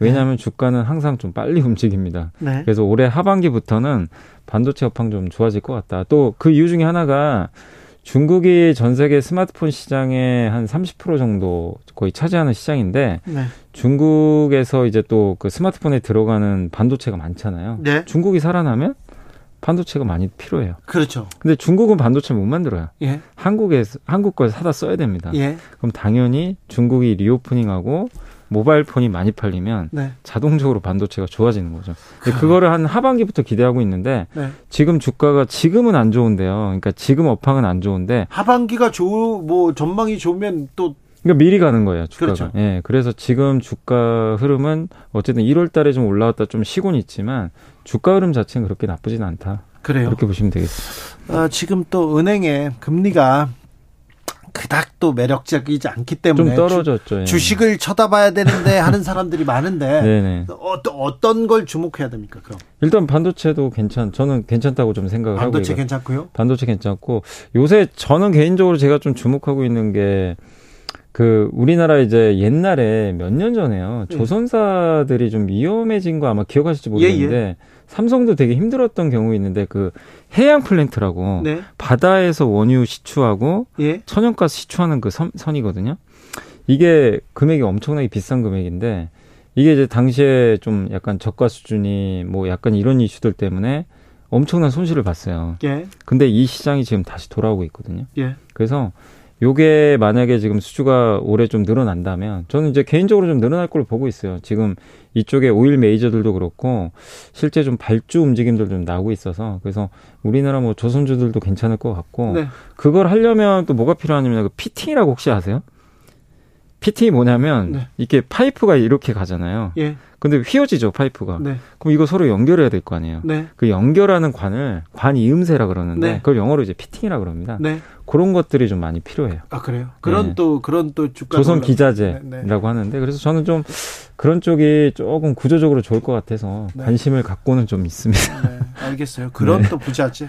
왜냐하면 주가는 항상 좀 빨리 움직입니다. 네. 그래서 올해 하반기부터는 반도체 업황 좀 좋아질 것 같다. 또 그 이유 중에 하나가 중국이 전 세계 스마트폰 시장의 한 30% 정도 거의 차지하는 시장인데 네. 중국에서 이제 또 그 스마트폰에 들어가는 반도체가 많잖아요. 네. 중국이 살아나면 반도체가 많이 필요해요. 그렇죠. 근데 중국은 반도체 못 만들어요. 예. 한국에서 한국 걸 사다 써야 됩니다. 예. 그럼 당연히 중국이 리오프닝하고 모바일 폰이 많이 팔리면 네. 자동적으로 반도체가 좋아지는 거죠. 근데 그거를 한 하반기부터 기대하고 있는데 네. 지금 주가가 지금은 안 좋은데요. 그러니까 지금 업황은 안 좋은데 하반기가 좋, 뭐, 전망이 좋으면 또, 그러니까 미리 가는 거예요, 주가가. 그렇죠. 예. 그래서 지금 주가 흐름은 어쨌든 1월 달에 좀 올라왔다 좀 쉬곤 있지만 주가 흐름 자체는 그렇게 나쁘진 않다. 그래요. 그렇게 보시면 되겠습니다. 어, 지금 또 은행의 금리가 그닥 또 매력적이지 않기 때문에 좀 떨어졌죠. 예. 주, 식을 쳐다봐야 되는데 하는 사람들이 많은데 네네. 어떤 어떤 걸 주목해야 됩니까? 그럼 일단 반도체도 괜찮, 저는 괜찮다고 좀 생각을 하고 반도체 괜찮고요. 반도체 괜찮고 요새 저는 개인적으로 제가 좀 주목하고 있는 게 그 우리나라 이제 옛날에 몇 년 전에요 예. 조선사들이 좀 위험해진 거 아마 기억하실지 모르겠는데 예, 삼성도 되게 힘들었던 경우 있는데 그 해양 플랜트라고 네. 바다에서 원유 시추하고 예. 천연가스 시추하는 그 선, 선이거든요. 이게 금액이 엄청나게 비싼 금액인데 이게 이제 당시에 좀 약간 저가 수준이 뭐 약간 이런 이슈들 때문에 엄청난 손실을 봤어요. 예. 근데 이 시장이 지금 다시 돌아오고 있거든요. 예. 그래서 요게 만약에 지금 수주가 올해 좀 늘어난다면 저는 이제 개인적으로 좀 늘어날 걸로 보고 있어요. 지금 이쪽에 오일 메이저들도 그렇고 실제 좀 발주 움직임들 좀 나오고 있어서 그래서 우리나라 뭐 조선주들도 괜찮을 것 같고 네. 그걸 하려면 또 뭐가 필요하냐면 그 fitting이라고 혹시 아세요? fitting이 뭐냐면 네. 이렇게 파이프가 이렇게 가잖아요. 예. 근데 휘어지죠 파이프가. 네. 그럼 이거 서로 연결해야 될 거 아니에요. 네. 그 연결하는 관을 관 이음새라 그러는데 네. 그걸 영어로 이제 fitting이라 그럽니다. 네. 그런 것들이 좀 많이 필요해요. 아 그래요. 그런 네. 또 그런 또 주가 조선 기자재라고 네, 네. 하는데 그래서 저는 좀 그런 쪽이 조금 구조적으로 좋을 것 같아서 네. 관심을 갖고는 좀 있습니다. 네, 알겠어요. 그런 네. 또 부자재.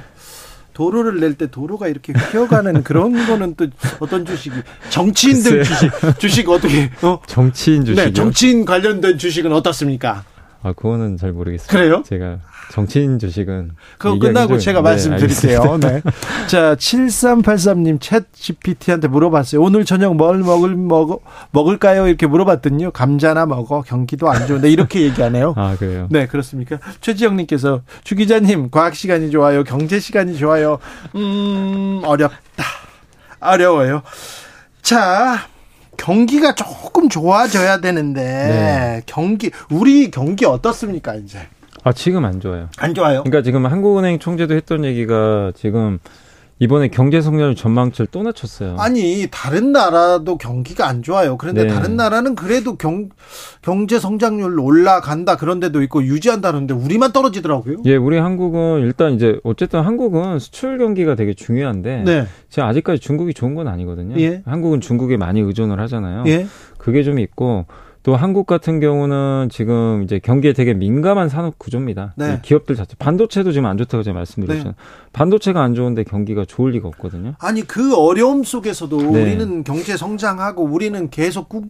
도로를 낼 때 도로가 이렇게 휘어가는 그런 거는 또 어떤 주식이 정치인들 글쎄요. 주식 주식 어떻게 어? 정치인 주식이요. 네, 정치인 관련된 주식은 어떻습니까? 아, 그거는 잘 모르겠습니다. 그래요? 제가 정치인 주식은 그거 끝나고 좀- 제가 네, 말씀드릴게요. 네. 자, 7383님 챗 GPT한테 물어봤어요. 오늘 저녁 뭘 먹을 먹어 먹을까요? 이렇게 물어봤더니요. 감자나 먹어. 경기도 안 좋은데 이렇게 얘기하네요. 아, 그래요. 네, 그렇습니까? 최지영 님께서 주 기자님, 과학 시간이 좋아요. 경제 시간이 좋아요. 음, 어렵다. 어려워요. 자, 경기가 조금 좋아져야 되는데 네. 경기 우리 경기 어떻습니까, 이제? 아, 지금 안 좋아요. 안 좋아요. 그러니까 지금 한국은행 총재도 했던 얘기가 지금 이번에 경제 성장률 전망치를 또 낮췄어요. 아니 다른 나라도 경기가 안 좋아요. 그런데 네. 다른 나라는 그래도 경 경제 성장률 올라간다 그런 데도 있고 유지한다는데 우리만 떨어지더라고요. 예, 우리 한국은 일단 이제 어쨌든 한국은 수출 경기가 되게 중요한데 네. 지금 아직까지 중국이 좋은 건 아니거든요. 예. 한국은 중국에 많이 의존을 하잖아요. 예. 그게 좀 있고 또 한국 같은 경우는 지금 이제 경기에 되게 민감한 산업 구조입니다. 네. 이 기업들 자체 반도체도 지금 안 좋다고 제가 말씀드렸잖아요. 반도체가 안 좋은데 경기가 좋을 리가 없거든요. 아니 그 어려움 속에서도 네. 우리는 경제 성장하고 우리는 계속 꾸,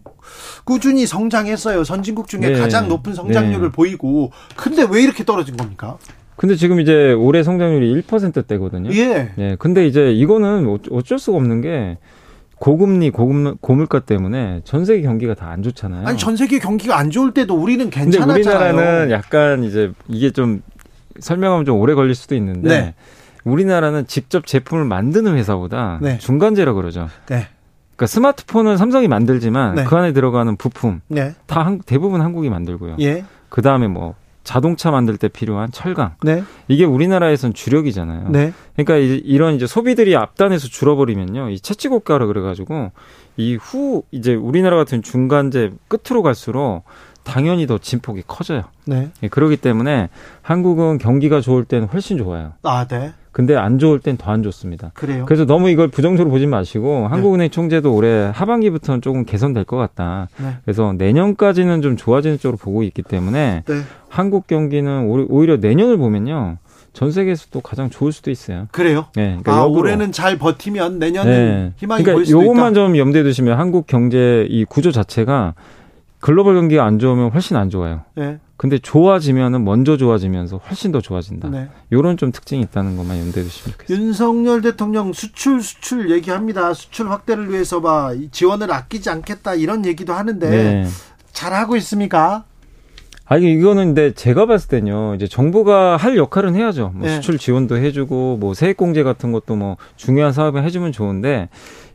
꾸준히 성장했어요. 선진국 중에 네. 가장 높은 성장률을 네. 보이고 근데 왜 이렇게 떨어진 겁니까? 근데 지금 이제 올해 성장률이 1%대거든요. 예. 예. 근데 이제 이거는 어- 어쩔 수가 없는 게 고금리, 고금, 고물가 때문에 전 세계 경기가 다 안 좋잖아요. 아니 전 세계 경기가 안 좋을 때도 우리는 근데 괜찮았잖아요. 우리나라는 약간 이제 이게 좀 설명하면 좀 오래 걸릴 수도 있는데 네. 우리나라는 직접 제품을 만드는 회사보다 네. 중간재라 그러죠. 네. 그러니까 스마트폰은 삼성이 만들지만 네. 그 안에 들어가는 부품 네. 다 한- 대부분 한국이 만들고요. 예. 그 다음에 뭐 자동차 만들 때 필요한 철강 네. 이게 우리나라에선 주력이잖아요. 네. 그러니까 이- 이런 이제 소비들이 앞단에서 줄어버리면요, 이 채찍 고가라 그래가지고 이 후 이제 우리나라 같은 중간재 끝으로 갈수록 당연히 더 진폭이 커져요. 네. 예, 그렇기 때문에 한국은 경기가 좋을 때는 훨씬 좋아요. 아, 네. 근데 안 좋을 땐 더 안 좋습니다. 그래요. 그래서 너무 이걸 부정적으로 보지 마시고 네. 한국은행 총재도 올해 하반기부터는 조금 개선될 것 같다. 네. 그래서 내년까지는 좀 좋아지는 쪽으로 보고 있기 때문에 네. 한국 경기는 오히- 오히려 내년을 보면요 전 세계에서 또 가장 좋을 수도 있어요. 그래요. 네, 그러니까 아. 올해는 잘 버티면 내년은 네. 희망이 그러니까 보일 수도 요것만 있다. 좀 염두에 두시면 한국 경제 이 구조 자체가 글로벌 경기가 안 좋으면 훨씬 안 좋아요. 네. 근데 좋아지면은 먼저 좋아지면서 훨씬 더 좋아진다. 네. 요런 좀 특징이 있다는 것만 염두에 두시면 좋겠습니다. 윤석열 대통령 수출 수출 얘기합니다. 수출 확대를 위해서 봐 지원을 아끼지 않겠다 이런 얘기도 하는데 네. 잘 하고 있습니까? 아, 이게 이거는 근데 제가 봤을 때는요, 이제 정부가 할 역할은 해야죠. 뭐 네. 수출 지원도 해주고, 뭐 세액공제 같은 것도 뭐 중요한 사업에 해주면 좋은데,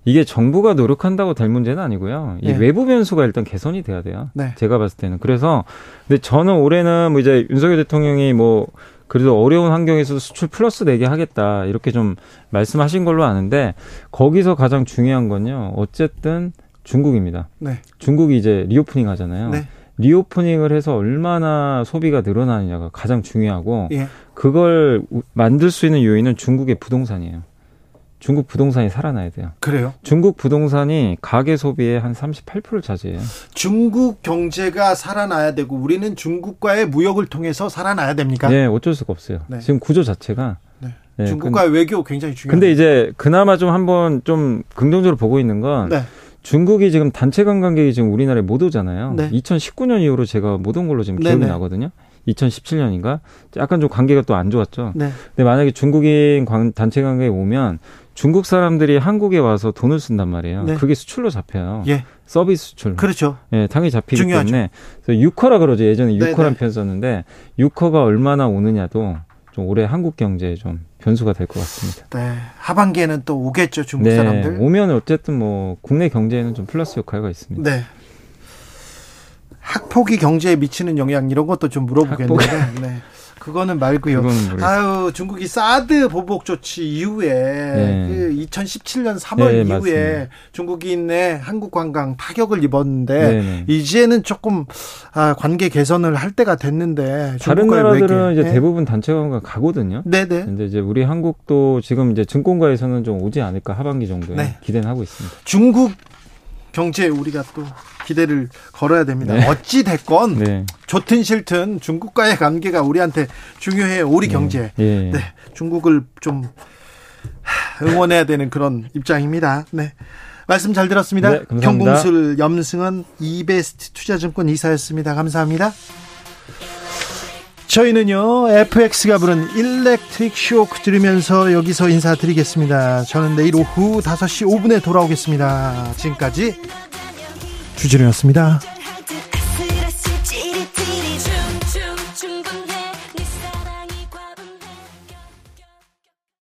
이게 정부가 노력한다고 될 문제는 아니고요. 이 네. 외부 변수가 일단 개선이 돼야 돼요. 네. 제가 봤을 때는. 그래서, 근데 저는 올해는 뭐 이제 윤석열 대통령이 뭐, 그래도 어려운 환경에서도 수출 플러스 내게 하겠다. 이렇게 좀 말씀하신 걸로 아는데, 거기서 가장 중요한 건요, 어쨌든 중국입니다. 네. 중국이 이제 reopening 하잖아요. 네. reopening을 해서 얼마나 소비가 늘어나느냐가 가장 중요하고 예. 그걸 우- 만들 수 있는 요인은 중국의 부동산이에요. 중국 부동산이 살아나야 돼요. 그래요. 중국 부동산이 가계 소비의 한 38%를 차지해요. 중국 경제가 살아나야 되고 우리는 중국과의 무역을 통해서 살아나야 됩니까? 네, 어쩔 수가 없어요. 네. 지금 구조 자체가. 네. 네, 중국과의 외교 굉장히 중요해요. 근데 이제 그나마 좀 한번 좀 긍정적으로 보고 있는 건 네. 중국이 지금 단체 관광객이 지금 우리나라에 못 오잖아요. 네. 2019년 이후로 제가 못 온 걸로 지금 기억이. 나거든요. 2017년인가? 약간 좀 관계가 또 안 좋았죠. 네. 근데 만약에 중국인 관- 단체 관광객이 오면 중국 사람들이 한국에 와서 돈을 쓴단 말이에요. 네. 그게 수출로 잡혀요. 예. 서비스 수출. 그렇죠. 예, 당연히 잡히기 중요하죠. 때문에 그래서 유커라 그러죠. 예전에 네네. 유커란 표현 썼는데 유커가 얼마나 오느냐도 좀 올해 한국 경제에 좀 변수가 될 것 같습니다. 네. 하반기에는 또 오겠죠 중국 네, 사람들. 오면 어쨌든 뭐 국내 경제에는 좀 플러스 역할가 있습니다. 네. 학폭이 경제에 미치는 영향 이런 것도 좀 물어보겠는데. 네. 그거는 말고요. 그거는. 아유, 중국이 사드 보복 조치 이후에 네. 그 2017년 3월 네, 이후에 맞습니다. 중국인의 한국 관광 타격을 입었는데 네, 네. 이제는 조금 아, 관계 개선을 할 때가 됐는데 다른 나라들은 외교. 이제 네. 대부분 단체 관광 가거든요. 네네. 근데 이제 우리 한국도 지금 이제 증권가에서는 좀 오지 않을까 하반기 정도에 네. 기대는 하고 있습니다. 중국 경제에 우리가 또 기대를 걸어야 됩니다. 네. 어찌 됐건 네. 좋든 싫든 중국과의 관계가 우리한테 중요해요. 우리 경제. 예. 네, 중국을 좀 응원해야 되는 그런 입장입니다. 네. 말씀 잘 들었습니다. 네, 감사합니다. 경공술 염승은 이베스트 투자증권 이사였습니다. 감사합니다. 저희는요 FX가 부른 일렉트릭 쇼크 들으면서 여기서 인사드리겠습니다. 저는 내일 오후 5시 5분에 돌아오겠습니다. 지금까지 주진우였습니다.